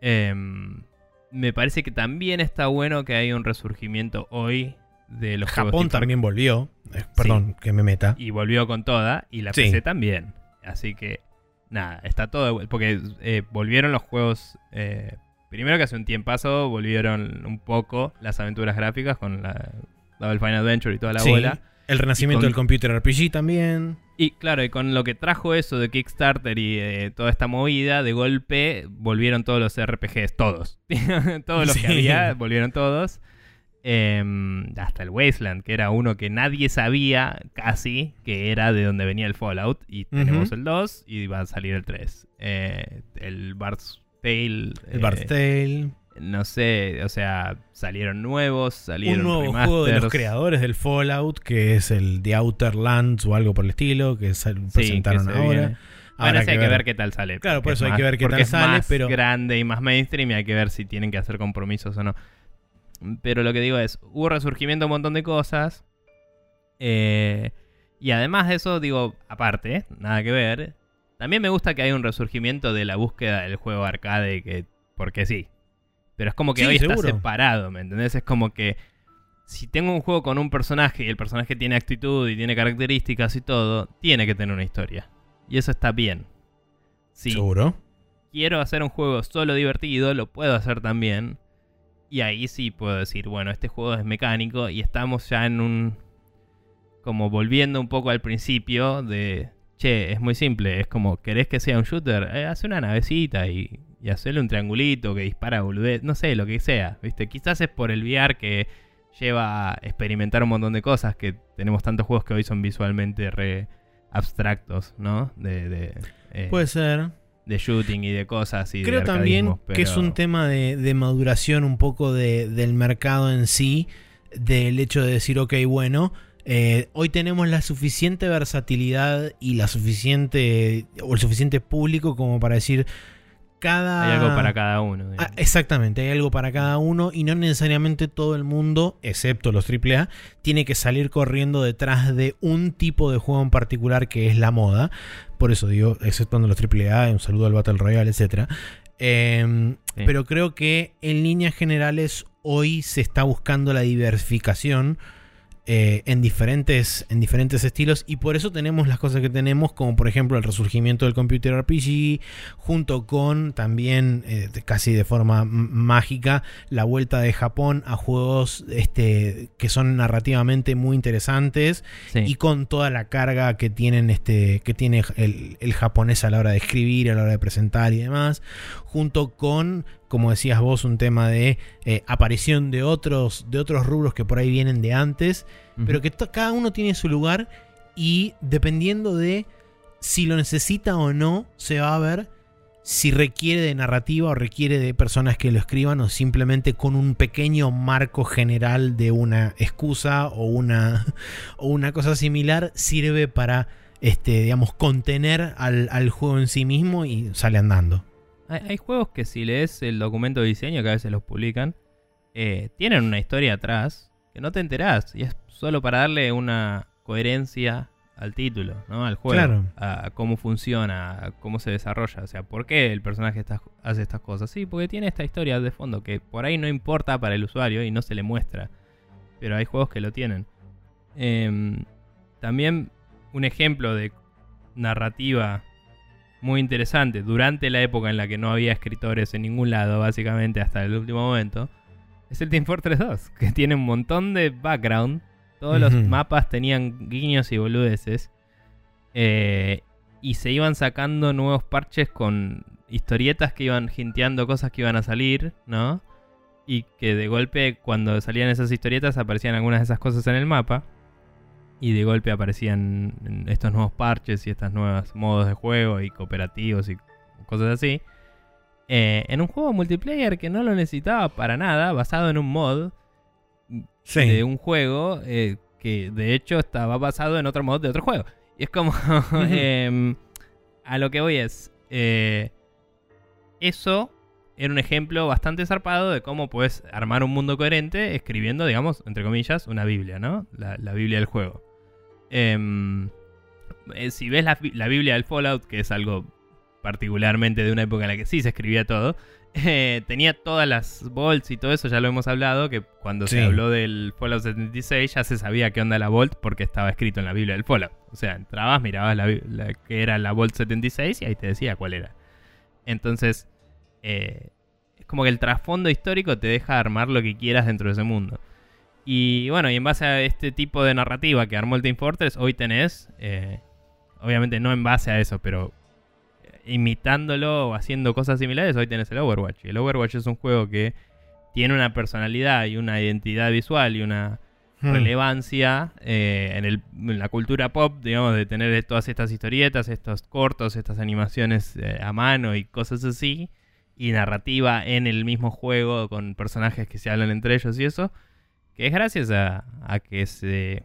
Em, me parece que también está bueno que hay un resurgimiento hoy de los Japón también volvió. Eh, perdón, que me meta. y volvió con toda y la Sí. PC también. Así que nada, está todo porque eh, volvieron los juegos eh, primero que hace un tiempazo volvieron un poco las aventuras gráficas con la Double Fine Adventure y toda la Sí, bola. El renacimiento con- del computer RPG también. Y claro, y con lo que trajo eso de Kickstarter y eh, toda esta movida, de golpe volvieron todos los RPGs, todos. todos los que había, volvieron todos. Em, hasta el Wasteland, que era uno que nadie sabía casi que era de donde venía el Fallout. Y tenemos el 2 y va a salir el 3. Eh, el Bard's Tale. El eh, Tale. No sé, o sea, salieron nuevos, salieron Un nuevo juego de los creadores del Fallout, que es el The Outer Lands o algo por el estilo, que Sí, presentaron que se ahora. viene. Sí, hay que ver qué tal sale. Claro, por eso es hay que ver qué tal es sale, más pero- grande y más mainstream y hay que ver si tienen que hacer compromisos o no. Pero lo que digo es, hubo resurgimiento de un montón de cosas. eh, y además de eso, digo, aparte, nada que ver. También me gusta que hay un resurgimiento de la búsqueda del juego arcade, que porque sí. Pero es como que Sí, hoy seguro. está separado, ¿me entendés? Es como que si tengo un juego con un personaje y el personaje tiene actitud y tiene características y todo, tiene que tener una historia. Y eso está bien. Sí, Seguro. quiero hacer un juego solo divertido, lo puedo hacer también. Y ahí sí puedo decir, bueno, este juego es mecánico y estamos ya en un... como volviendo un poco al principio de... Che, es muy simple, es como, ¿querés que sea un shooter? Eh, hace una navecita y, y hacerle un triangulito que dispara boludez, no sé, lo que sea, ¿viste? Quizás es por el VR que lleva a experimentar un montón de cosas, que tenemos tantos juegos que hoy son visualmente re abstractos, ¿no? De, de, eh, Puede ser. De shooting y de cosas y de Creo también arcadismo, que es un tema de, de maduración un poco de- del mercado en sí, del hecho de decir, ok, bueno, eh, hoy tenemos la suficiente versatilidad y la suficiente, o el suficiente público como para decir, cada... Hay algo para cada uno. Ah, exactamente, hay algo para cada uno y no necesariamente todo el mundo, excepto los AAA, tiene que salir corriendo detrás de un tipo de juego en particular que es la moda. Por eso digo, exceptuando los AAA, un saludo al Battle Royale, etc. Eh, Sí. Pero creo que en líneas generales hoy se está buscando la diversificación eh, en, diferentes, en diferentes estilos y por eso tenemos las cosas que tenemos, como por ejemplo el resurgimiento del computer RPG, junto con también eh, casi de forma mágica la vuelta de Japón a juegos este, que son narrativamente muy interesantes Sí. y con toda la carga que tienen este que tiene el, el japonés a la hora de escribir a la hora de presentar y demás junto con como decías vos un tema de eh, aparición de otros de otros rubros que por ahí vienen de antes pero que cada uno tiene su lugar y dependiendo de si lo necesita o no se va a ver si requiere de narrativa o requiere de personas que lo escriban o simplemente con un pequeño marco general de una excusa o una, o una cosa similar sirve para, este, digamos, contener al, al juego en sí mismo y sale andando. Hay, hay juegos que si lees el documento de diseño, que a veces los publican, eh, tienen una historia atrás que no te enterás. Y es solo para darle una coherencia al título, ¿no? Al juego. Claro. A, cómo funciona, a cómo se desarrolla. O sea, ¿por qué el personaje está- hace estas cosas? Sí, porque tiene esta historia de fondo que por ahí no importa para el usuario y no se le muestra. Pero hay juegos que lo tienen. Em, también un ejemplo de narrativa muy interesante durante la época en la que no había escritores en ningún lado, básicamente hasta el último momento, es el Team Fortress 2, que tiene un montón de background. Todos los mapas tenían guiños y boludeces. eh, y se iban sacando nuevos parches con historietas que iban hinteando cosas que iban a salir, ¿no? Y que de golpe, cuando salían esas historietas, aparecían algunas de esas cosas en el mapa. Y de golpe aparecían estos nuevos parches y estas nuevas modos de juego y cooperativos y cosas así. Eh, en un juego multiplayer que no lo necesitaba para nada, basado en un mod Sí. de un juego eh, que de hecho estaba basado en otro mod de otro juego. Y es como... em, a lo que voy es... eh, eso era un ejemplo bastante zarpado de cómo puedes armar un mundo coherente escribiendo, digamos, entre comillas, una Biblia, ¿no? La, Biblia del juego. Em, eh, si ves la, la, Biblia del Fallout, que es algo particularmente de una época en la que sí se escribía todo, eh, tenía todas las bolts y todo eso, ya lo hemos hablado, que cuando se habló del Fallout 76 ya se sabía qué onda la Vault porque estaba escrito en la Biblia del Fallout. O sea, entrabas, mirabas la, que era la Vault 76 y ahí te decía cuál era. Entonces, eh, es como que el trasfondo histórico te deja armar lo que quieras dentro de ese mundo. Y bueno, y en base a este tipo de narrativa que armó el Team Fortress, hoy tenés, eh, obviamente no en base a eso, pero imitándolo o haciendo cosas similares, hoy tenés el Overwatch. Y el Overwatch es un juego que tiene una personalidad y una identidad visual y una hmm. relevancia eh, en, la cultura pop, digamos, de tener todas estas historietas, estos cortos, estas animaciones a mano y cosas así y narrativa en el mismo juego con personajes que se hablan entre ellos y eso, que es gracias a, que se...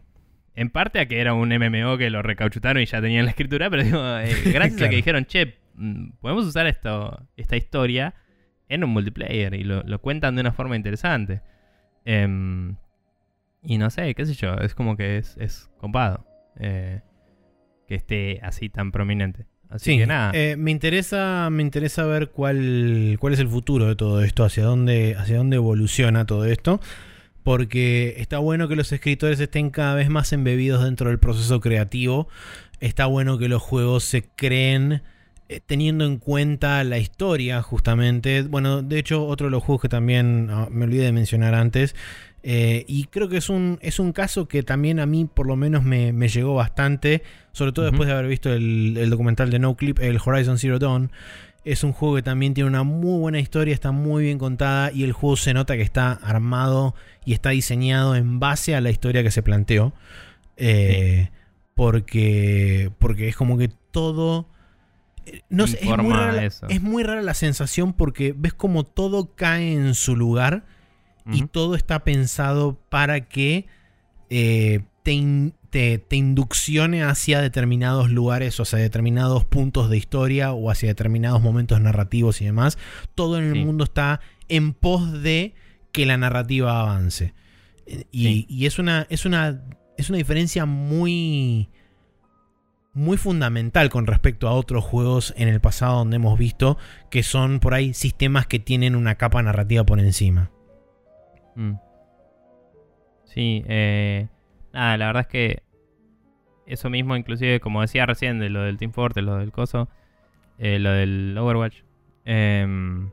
En parte a que era un MMO que lo recauchutaron y ya tenían la escritura, pero digo, eh, gracias a que dijeron, che, mm, podemos usar esto, esta historia en un multiplayer y lo, cuentan de una forma interesante. Em, y no sé, qué sé yo, es como que es, es copado eh, que esté así tan prominente. Así que nada. Eh, me interesa, me interesa ver cuál, cuál es el futuro de todo esto, hacia dónde, hacia dónde evoluciona todo esto. Porque está bueno que los escritores estén cada vez más embebidos dentro del proceso creativo. Está bueno que los juegos se creen eh, teniendo en cuenta la historia, justamente. Bueno, de hecho, otro de los juegos que también ah, me olvidé de mencionar antes eh, y creo que es un, es un caso que también a mí por lo menos me, llegó bastante, sobre todo después de haber visto el, documental de No Clip, el Horizon Zero Dawn. Es un juego que también tiene una muy buena historia, está muy bien contada y el juego se nota que está armado y está diseñado en base a la historia que se planteó. Eh, porque, porque es como que todo... Eh, no sé, es muy, rara, es muy rara la sensación porque ves como todo cae en su lugar y todo está pensado para que eh, te, te, induccione hacia determinados lugares o hacia determinados puntos de historia o hacia determinados momentos narrativos y demás. Todo en el mundo está en pos de que la narrativa avance. Y, es, una, es, una, es una diferencia muy muy fundamental con respecto a otros juegos en el pasado donde hemos visto que son por ahí sistemas que tienen una capa narrativa por encima. Mm. Sí, eh, nada, la verdad es que eso mismo, inclusive, como decía recién, de lo del Team Fortress, lo del Coso, eh, lo del Overwatch, em,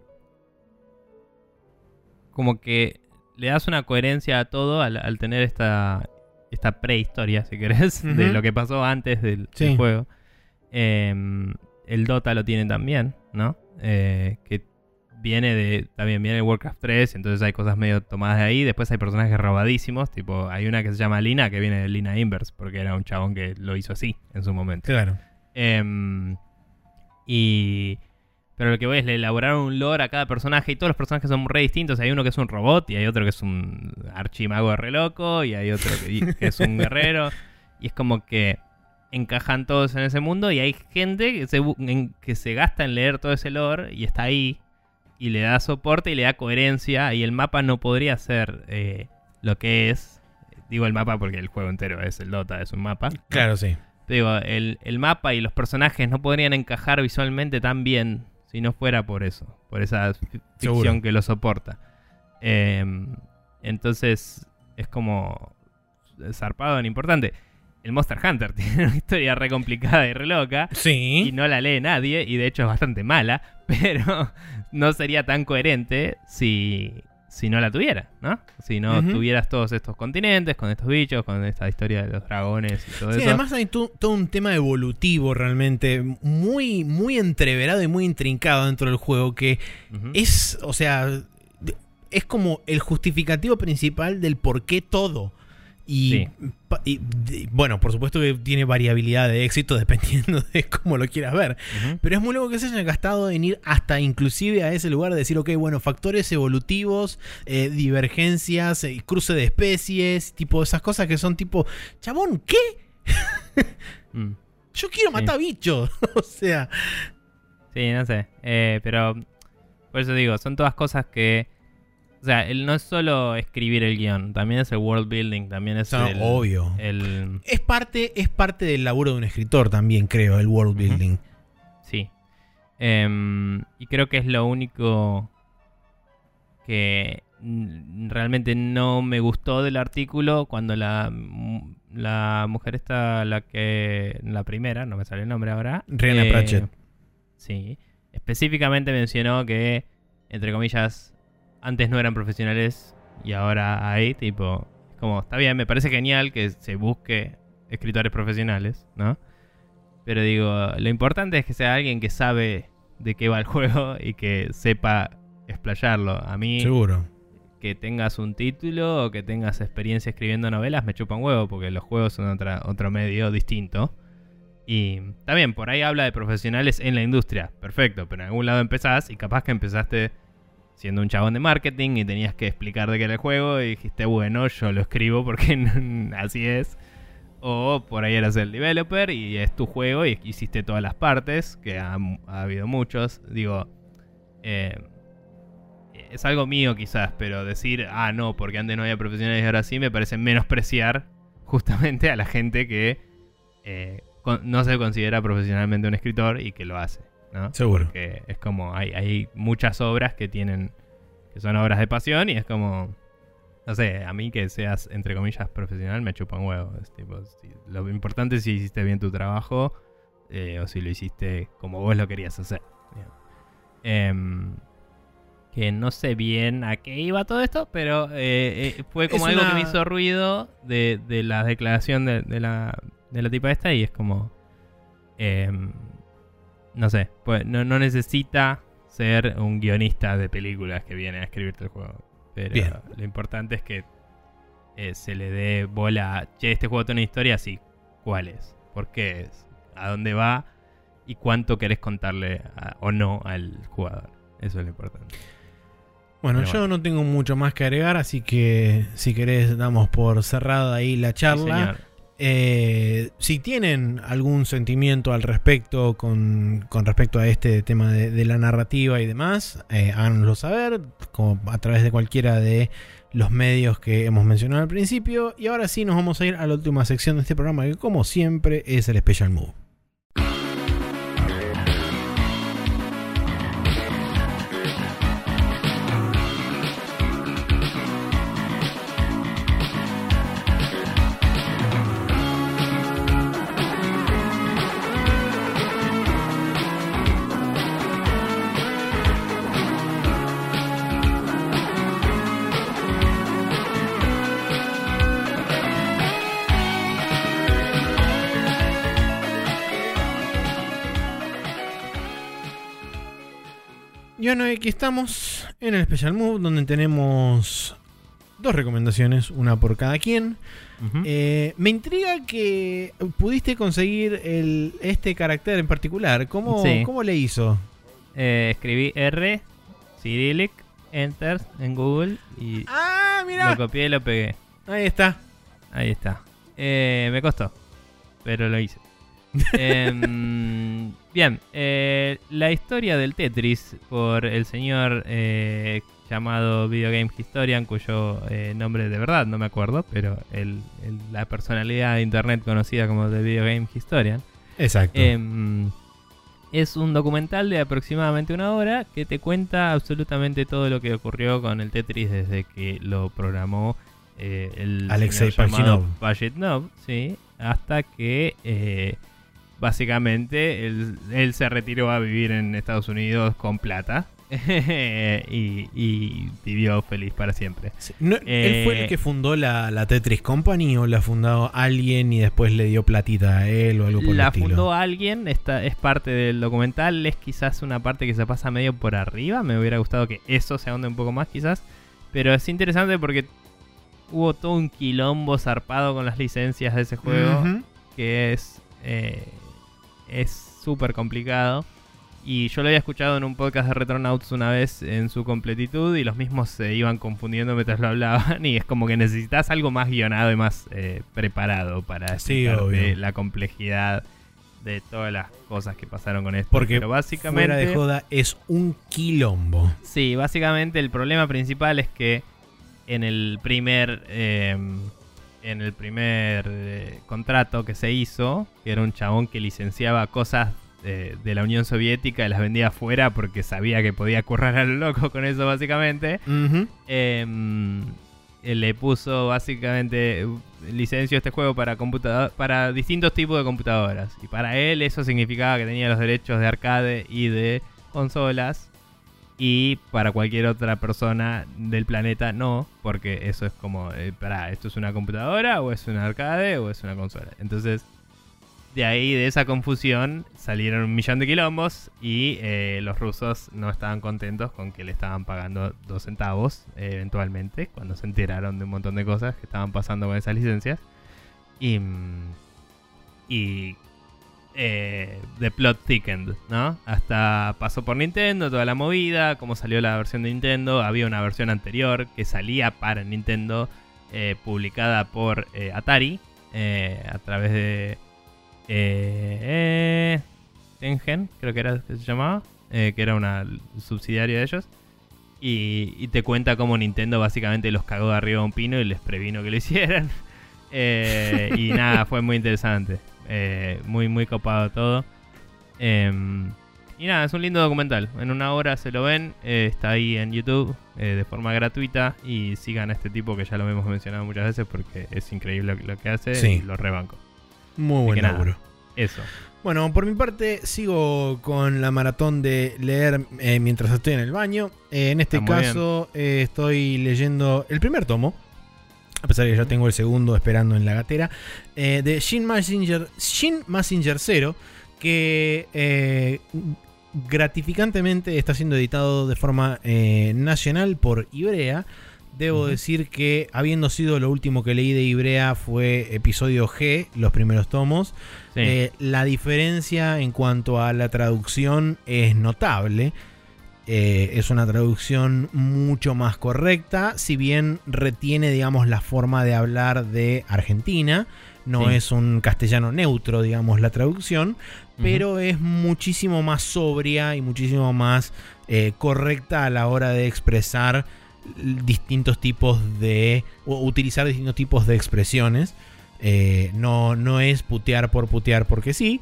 como que le das una coherencia a todo al, tener esta, esta prehistoria, si querés, de lo que pasó antes del, juego. Em, el Dota lo tiene también, ¿no? Eh, que viene de. También viene de Warcraft 3, entonces hay cosas medio tomadas de ahí. Después hay personajes robadísimos, tipo, hay una que se llama Lina, que viene de Lina Inverse, porque era un chabón que lo hizo así en su momento. Claro. Em, y. Pero lo que voy es le elaboraron un lore a cada personaje y todos los personajes son re distintos. Hay uno que es un robot y hay otro que es un archimago re loco y hay otro que, es un guerrero. Y es como que encajan todos en ese mundo y hay gente que se, que se gasta en leer todo ese lore y está ahí y le da soporte y le da coherencia y el mapa no podría ser eh, lo que es. Digo el mapa porque el juego entero es el Dota, es un mapa. Claro, sí. digo, el, mapa y los personajes no podrían encajar visualmente tan bien si no fuera por eso, por esa ficción que lo soporta. Em, entonces es como zarpado en importante el Monster Hunter tiene una historia re complicada y re loca. Sí. Y no la lee nadie, y de hecho es bastante mala, pero no sería tan coherente si, si no la tuviera, ¿no? Si no tuvieras todos estos continentes, con estos bichos, con esta historia de los dragones y todo eso. Sí, además hay todo un tema evolutivo realmente muy, muy entreverado y muy intrincado dentro del juego que es, o sea, es como el justificativo principal del por qué todo. Y, bueno, por supuesto que tiene variabilidad de éxito dependiendo de cómo lo quieras ver. Pero es muy luego que se hayan gastado en ir hasta inclusive a ese lugar de decir, ok, bueno, factores evolutivos, eh, divergencias, eh, cruce de especies, tipo esas cosas que son tipo, chabón, ¿qué? Mm. Yo quiero matar bichos. o sea. Sí, no sé. Eh, pero Por eso digo, son todas cosas que. O sea, él no es solo escribir el guion, también es el world building, también es No, el, obvio. el- Es parte, es parte del laburo de un escritor también, creo, el world building. Sí. Em, y creo que es lo único que realmente no me gustó del artículo cuando la, la mujer está, la que. La primera, no me sale el nombre ahora. Rhianna eh, Pratchett. Sí. Específicamente mencionó que, entre comillas, antes no eran profesionales y ahora hay, tipo. Como, está bien, me parece genial que se busque escritores profesionales, ¿no? Pero digo, lo importante es que sea alguien que sabe de qué va el juego y que sepa explayarlo. A mí, Seguro. que tengas un título o que tengas experiencia escribiendo novelas me chupa un huevo porque los juegos son otra, otro medio distinto. Y también por ahí habla de profesionales en la industria. Perfecto, pero en algún lado empezás y capaz que empezaste siendo un chabón de marketing y tenías que explicar de qué era el juego y dijiste, bueno, yo lo escribo porque así es. O por ahí eras el developer y es tu juego y hiciste todas las partes, que ha, ha habido muchos. Digo, eh, es algo mío quizás, pero decir, ah, no, porque antes no había profesionales y ahora sí, me parece menospreciar justamente a la gente que eh, no se considera profesionalmente un escritor y que lo hace, ¿no? Seguro. Que es como, hay, hay muchas obras que tienen, que son obras de pasión y es como, no sé, a mí que seas, entre comillas, profesional me chupa un huevo. Es tipo, si- lo importante es si hiciste bien tu trabajo eh, o si lo hiciste como vos lo querías hacer. Em, que no sé bien a qué iba todo esto, pero eh, eh, fue como Es algo una- que me hizo ruido de, de la declaración de, de la, de la tipa esta y es como... no sé, pues no, no necesita ser un guionista de películas que viene a escribirte el juego. Pero Bien. lo importante es que eh, se le dé bola. Che, este juego tiene una historia, sí. ¿Cuál es? ¿Por qué es? ¿A dónde va? ¿Y cuánto querés contarle a- o no al jugador? Eso es lo importante. Bueno, Pero yo bueno. no tengo mucho más que agregar, así que si querés damos por cerrada ahí la Sí, charla. señor. Eh, si tienen algún sentimiento al respecto con, respecto a este tema de, la narrativa y demás, eh, háganoslo saber a través de cualquiera de los medios que hemos mencionado al principio. Y ahora sí nos vamos a ir a la última sección de este programa que como siempre es el Special Move. Bueno, aquí estamos en el Special Move donde tenemos dos recomendaciones, una por cada quien. Eh, me intriga que pudiste conseguir el, este carácter en particular. ¿Cómo, Sí. ¿Cómo le hizo? Eh, escribí R, Cyrillic, Enter en Google y ¡Ah, lo copié y lo pegué. Ahí está. Ahí está. Eh, me costó, pero lo hice. Bien, eh, la historia del Tetris por el señor eh, llamado Video Game Historian, cuyo eh, nombre de verdad no me acuerdo, pero el- el- la personalidad de internet conocida como The Video Game Historian. Exacto. Em, es un documental de aproximadamente una hora que te cuenta absolutamente todo lo que ocurrió con el Tetris desde que lo programó el Alexei Pajitnov. Pajitnov, sí, hasta que básicamente él, él se retiró a vivir en Estados Unidos con plata y, y vivió feliz para siempre. Sí. No, ¿Él eh, fue el que fundó la, la Tetris Company o la fundó alguien y después le dio platita a él o algo por el La estilo? fundó alguien, esta es parte del documental, es quizás una parte que se pasa medio por arriba, me hubiera gustado que eso se ahonde un poco más quizás, pero es interesante porque hubo todo un quilombo zarpado con las licencias de ese juego, que es eh, es súper complicado. Y yo lo había escuchado en un podcast de Retronauts una vez en su completitud y los mismos se iban confundiendo mientras lo hablaban y es como que necesitas algo más guionado y más eh, preparado para Sí, la complejidad de todas las cosas que pasaron con esto. Porque Pero básicamente, fuera de joda es un quilombo. Sí, básicamente el problema principal es que en el primer eh, en el primer eh, contrato que se hizo, que era un chabón que licenciaba cosas eh, de la Unión Soviética y las vendía afuera porque sabía que podía currar al loco con eso básicamente. Em, le puso básicamente licencio este juego para para distintos tipos de computadoras. Y para él eso significaba que tenía los derechos de arcade y de consolas y para cualquier otra persona del planeta no porque eso es como eh, pará, esto es una computadora o es un arcade o es una consola entonces de ahí, de esa confusión, salieron un millón de quilombos y eh, los rusos no estaban contentos con que le estaban pagando dos centavos eventualmente, cuando se enteraron de un montón de cosas que estaban pasando con esas licencias. Y, mm, y eh, The Plot Thickened, ¿no? Hasta pasó por Nintendo, toda la movida, como salió la versión de Nintendo, había una versión anterior que salía para Nintendo, eh, publicada por eh, Atari, eh, a través de eh, creo que era que se llamaba, que era una subsidiaria de ellos. Y, y te cuenta cómo Nintendo básicamente los cagó de arriba a un pino y les previno que lo hicieran. Y nada, fue muy interesante. Eh, muy, muy copado todo. Em, y nada, es un lindo documental. En una hora se lo ven. eh, está ahí en YouTube eh, de forma gratuita. Y sigan a este tipo que ya lo hemos mencionado muchas veces porque es increíble lo, lo que hace Sí. y lo rebanco. Muy buen nada. laburo. Eso. Bueno, por mi parte sigo con la maratón de leer eh, mientras estoy en el baño. Eh, en este Está caso eh, estoy leyendo el primer tomo, a pesar de que ya tengo el segundo esperando en la gatera, eh, de Shin Massinger, Shin Massinger 0, que eh, gratificantemente está siendo editado de forma eh, nacional por Ibrea. Debo decir que habiendo sido lo último que leí de Ibrea fue episodio G, los primeros tomos. Sí. Eh, la diferencia en cuanto a la traducción es notable. Eh, es una traducción mucho más correcta, si bien retiene, digamos, la forma de hablar de Argentina. No Sí. es un castellano neutro, digamos, la traducción, pero es muchísimo más sobria y muchísimo más eh, correcta a la hora de expresar distintos tipos de. o utilizar distintos tipos de expresiones. Eh, no, no es putear por putear porque sí.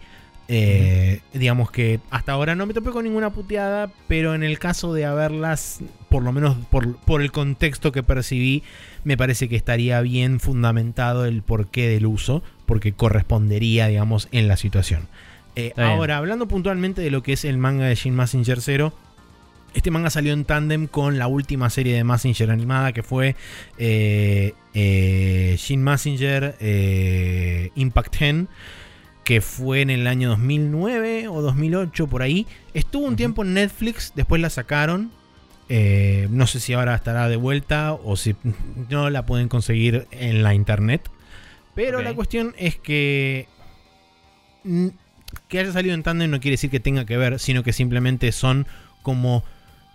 Eh, Digamos que hasta ahora no me topé con ninguna puteada, pero en el caso de haberlas, por lo menos por, por el contexto que percibí, me parece que estaría bien fundamentado el porqué del uso, porque correspondería, digamos, en la situación. Eh, ahora, hablando puntualmente de lo que es el manga de Shin Massinger 0, este manga salió en tándem con la última serie de Massinger animada que fue eh, eh, Shin Massinger eh, Impact 10, que fue en el año 2009 o 2008 por ahí. Estuvo un tiempo en Netflix, después la sacaron. Eh, no sé si ahora estará de vuelta o si no la pueden conseguir en la internet. Pero la cuestión es que que haya salido en tándem no quiere decir que tenga que ver, sino que simplemente son como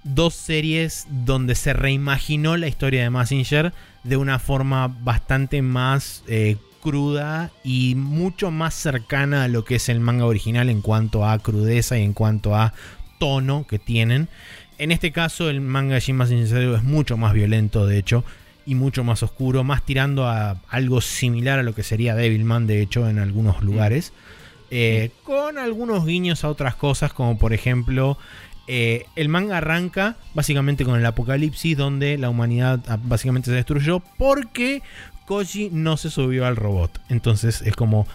dos series donde se reimaginó la historia de Massinger de una forma bastante más eh, cruda y mucho más cercana a lo que es el manga original en cuanto a crudeza y en cuanto a tono que tienen. En este caso, el manga de Massinger Zero es mucho más violento, de hecho, y mucho más oscuro, más tirando a algo similar a lo que sería Devilman, de hecho, en algunos lugares. Eh, con algunos guiños a otras cosas, como por ejemplo, eh, el manga arranca básicamente con el apocalipsis, donde la humanidad ah, básicamente se destruyó porque Koji no se subió al robot. Entonces es como.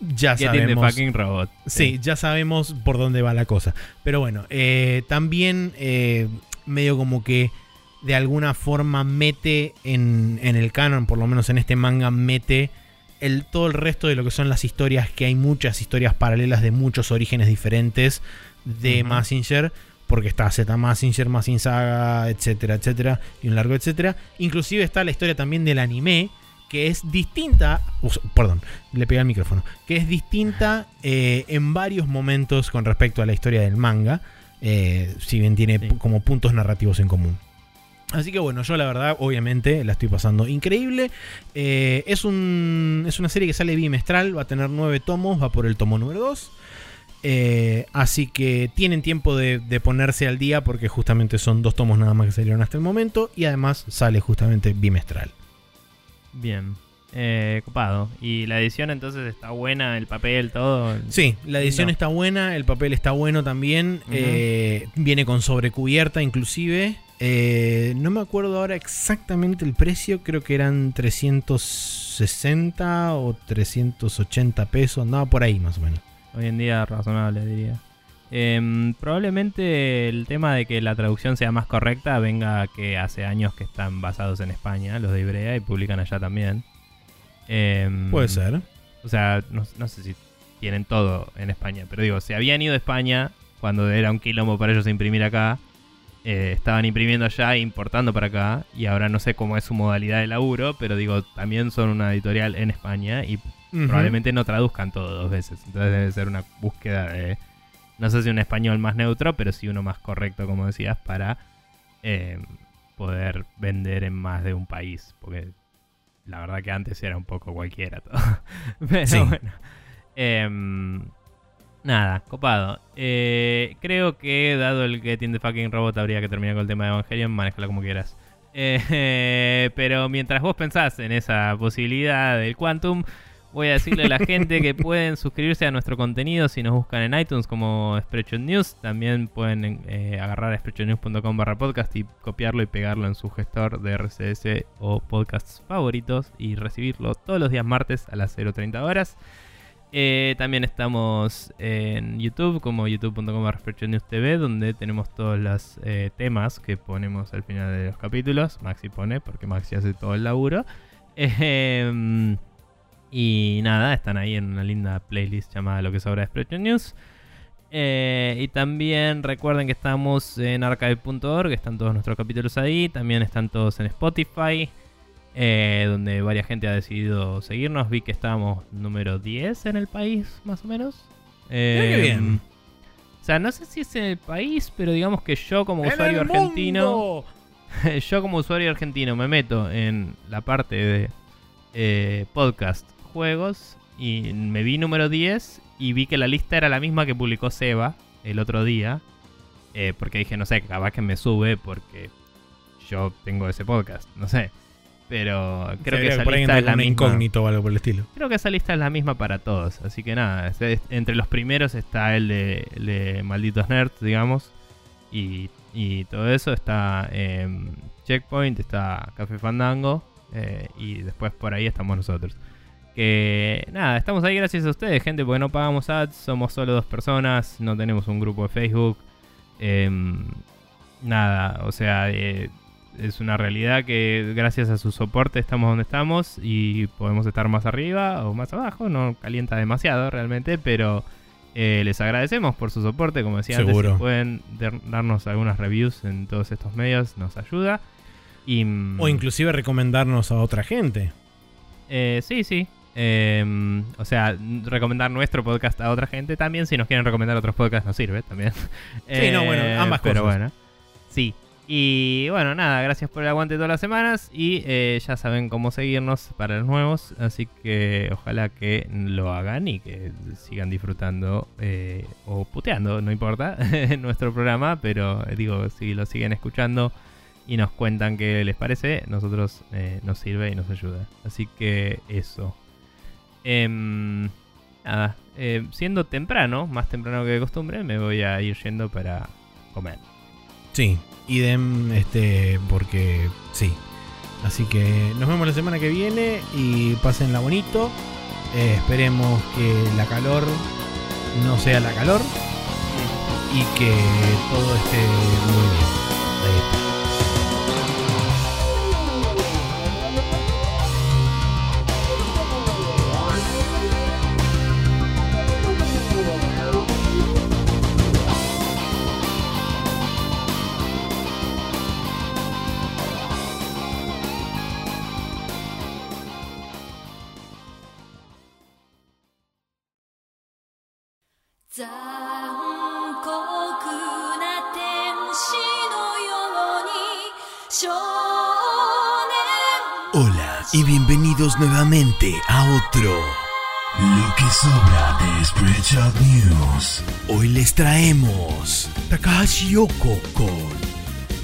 Ya Get sabemos. fucking robot. Sí, ya sabemos por dónde va la cosa. Pero bueno, eh, también eh, medio como que de alguna forma mete en, en el canon, por lo menos en este manga, mete el, todo el resto de lo que son las historias, que hay muchas historias paralelas de muchos orígenes diferentes de Ujú. Massinger. Porque está Z Massinger, Massin Saga, etcétera, etcétera, y un largo etcétera. Inclusive está la historia también del anime, que es distinta, perdón, le pegué al micrófono, que es distinta eh, en varios momentos con respecto a la historia del manga, eh, si bien tiene Sí. como puntos narrativos en común. Así que bueno, yo la verdad, obviamente, la estoy pasando increíble. Eh, es, un, es una serie que sale bimestral, va a tener nueve tomos, va por el tomo número 2. Eh, así que tienen tiempo de, de ponerse al día porque justamente son dos tomos nada más que salieron hasta el momento y además sale justamente bimestral. Bien. Eh, copado. ¿Y la edición entonces está buena? ¿El papel, todo? Sí, la edición está buena, el papel está bueno también. Eh, viene con sobrecubierta inclusive. Eh, no me acuerdo ahora exactamente el precio, creo que eran 360 o 380 pesos, andaba por ahí más o menos. Hoy en día razonable, diría. Em, probablemente el tema de que la traducción sea más correcta venga que hace años que están basados en España, los de Ibrea, y publican allá también. Em, Puede ser. O sea, no, no sé si tienen todo en España, pero digo, se habían ido a España cuando era un quilombo para ellos imprimir acá. eh, estaban imprimiendo allá e importando para acá. Y ahora no sé cómo es su modalidad de laburo, pero digo, también son una editorial en España y Probablemente no traduzcan todo dos veces. Entonces debe ser una búsqueda de, no sé si un español más neutro, pero sí uno más correcto, como decías, para eh, poder vender en más de un país. Porque la verdad que antes era un poco cualquiera todo. pero Sí. bueno. Em, nada, copado. Eh, creo que dado el que tiene fucking robot habría que terminar con el tema de Evangelion, manéjalo como quieras. Eh, pero mientras vos pensás en esa posibilidad del Quantum, voy a decirle a la gente que pueden suscribirse a nuestro contenido si nos buscan en iTunes como Spreadshot News. También pueden eh, agarrar a spreadshotnews.com barra podcast y copiarlo y pegarlo en su gestor de RCS o podcasts favoritos y recibirlo todos los días martes a las 0.30 horas. Eh, también estamos en YouTube como youtube.com barra TV donde tenemos todos los eh, temas que ponemos al final de los capítulos. Maxi pone porque Maxi hace todo el laburo. Ejem, y nada, están ahí en una linda playlist llamada Lo que sobra de Spreadshot News. Eh, y también recuerden que estamos en archive.org, están todos nuestros capítulos ahí. También están todos en Spotify, eh, donde varias gente ha decidido seguirnos. Vi que estábamos número 10 en el país, más o menos. Mira qué Eh, bien. O sea, no sé si es en el país, pero digamos que yo como ¡En usuario argentino yo como usuario argentino me meto en la parte de eh, podcast juegos y me vi número 10 y vi que la lista era la misma que publicó Seba el otro día. eh, porque dije, no sé, capaz que me sube porque yo tengo ese podcast, no sé. Pero creo que esa lista es la misma. incógnito o algo por el estilo. Creo que esa lista es la misma para todos. Así que nada, entre los primeros está el de, el de Malditos Nerds, digamos. Y, y todo eso está em, Checkpoint, está Café Fandango. eh, y después por ahí estamos nosotros. Que nada, estamos ahí gracias a ustedes, gente, porque no pagamos ads, somos solo dos personas, no tenemos un grupo de Facebook. em, nada, o sea, eh, es una realidad que gracias a su soporte estamos donde estamos y podemos estar más arriba o más abajo, no calienta demasiado realmente, pero eh, les agradecemos por su soporte, como decía antes, si pueden dar- darnos algunas reviews en todos estos medios, nos ayuda. Y, mm, O inclusive recomendarnos a otra gente. eh, sí, sí. Eh, o sea, recomendar nuestro podcast a otra gente también. Si nos quieren recomendar otros podcasts, nos sirve también. Sí, no, bueno, ambas Pero cosas. bueno, sí. Y bueno, nada, gracias por el aguante todas las semanas. Y eh, ya saben cómo seguirnos para los nuevos. Así que ojalá que lo hagan y que sigan disfrutando eh, o puteando, no importa, nuestro programa. Pero eh, digo, si lo siguen escuchando y nos cuentan qué les parece, nosotros eh, nos sirve y nos ayuda. Así que eso. Em, nada, eh, siendo temprano, más temprano que de costumbre, me voy a ir yendo para comer. Sí, idem, este, porque sí. Así que nos vemos la semana que viene y pásenla bonito. Eh, esperemos que la calor no sea la calor y que todo esté muy bien. Ahí está.「Hola y bienvenidos nuevamente a otro Lo que sobra de Spreadshot News. Hoy les traemos Takahashi Yoko con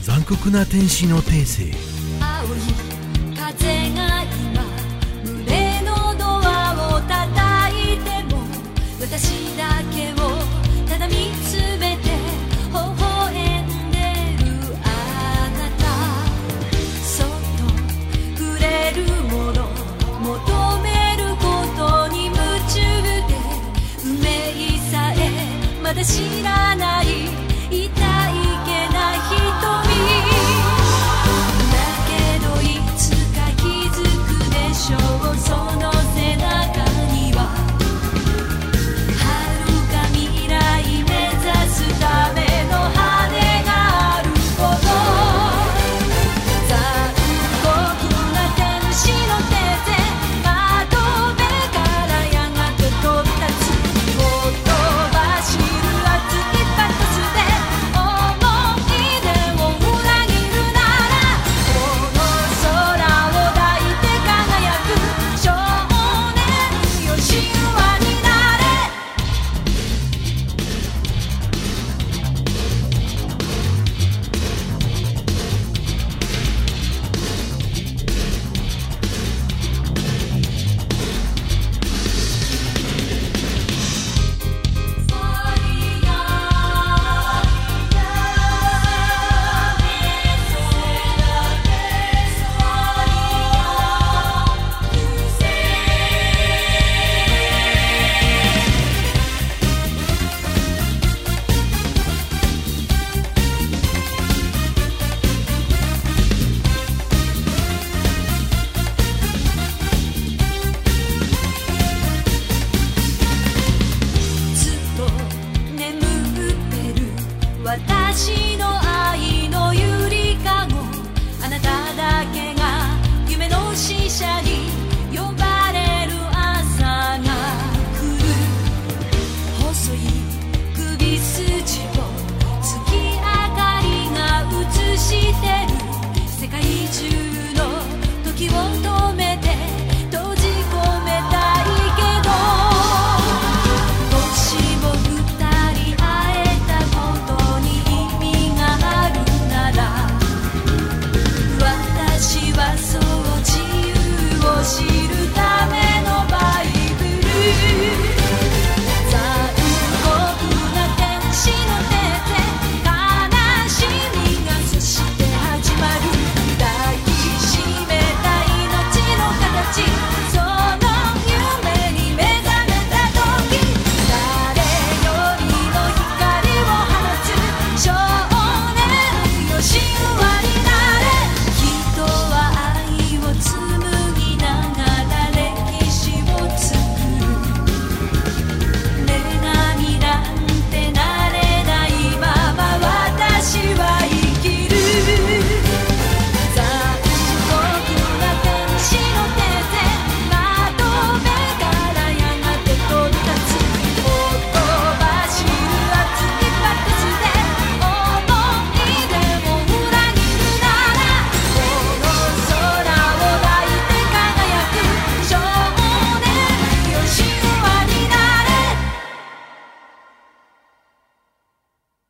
Zankoku na Tenshi no Tensei. 知らない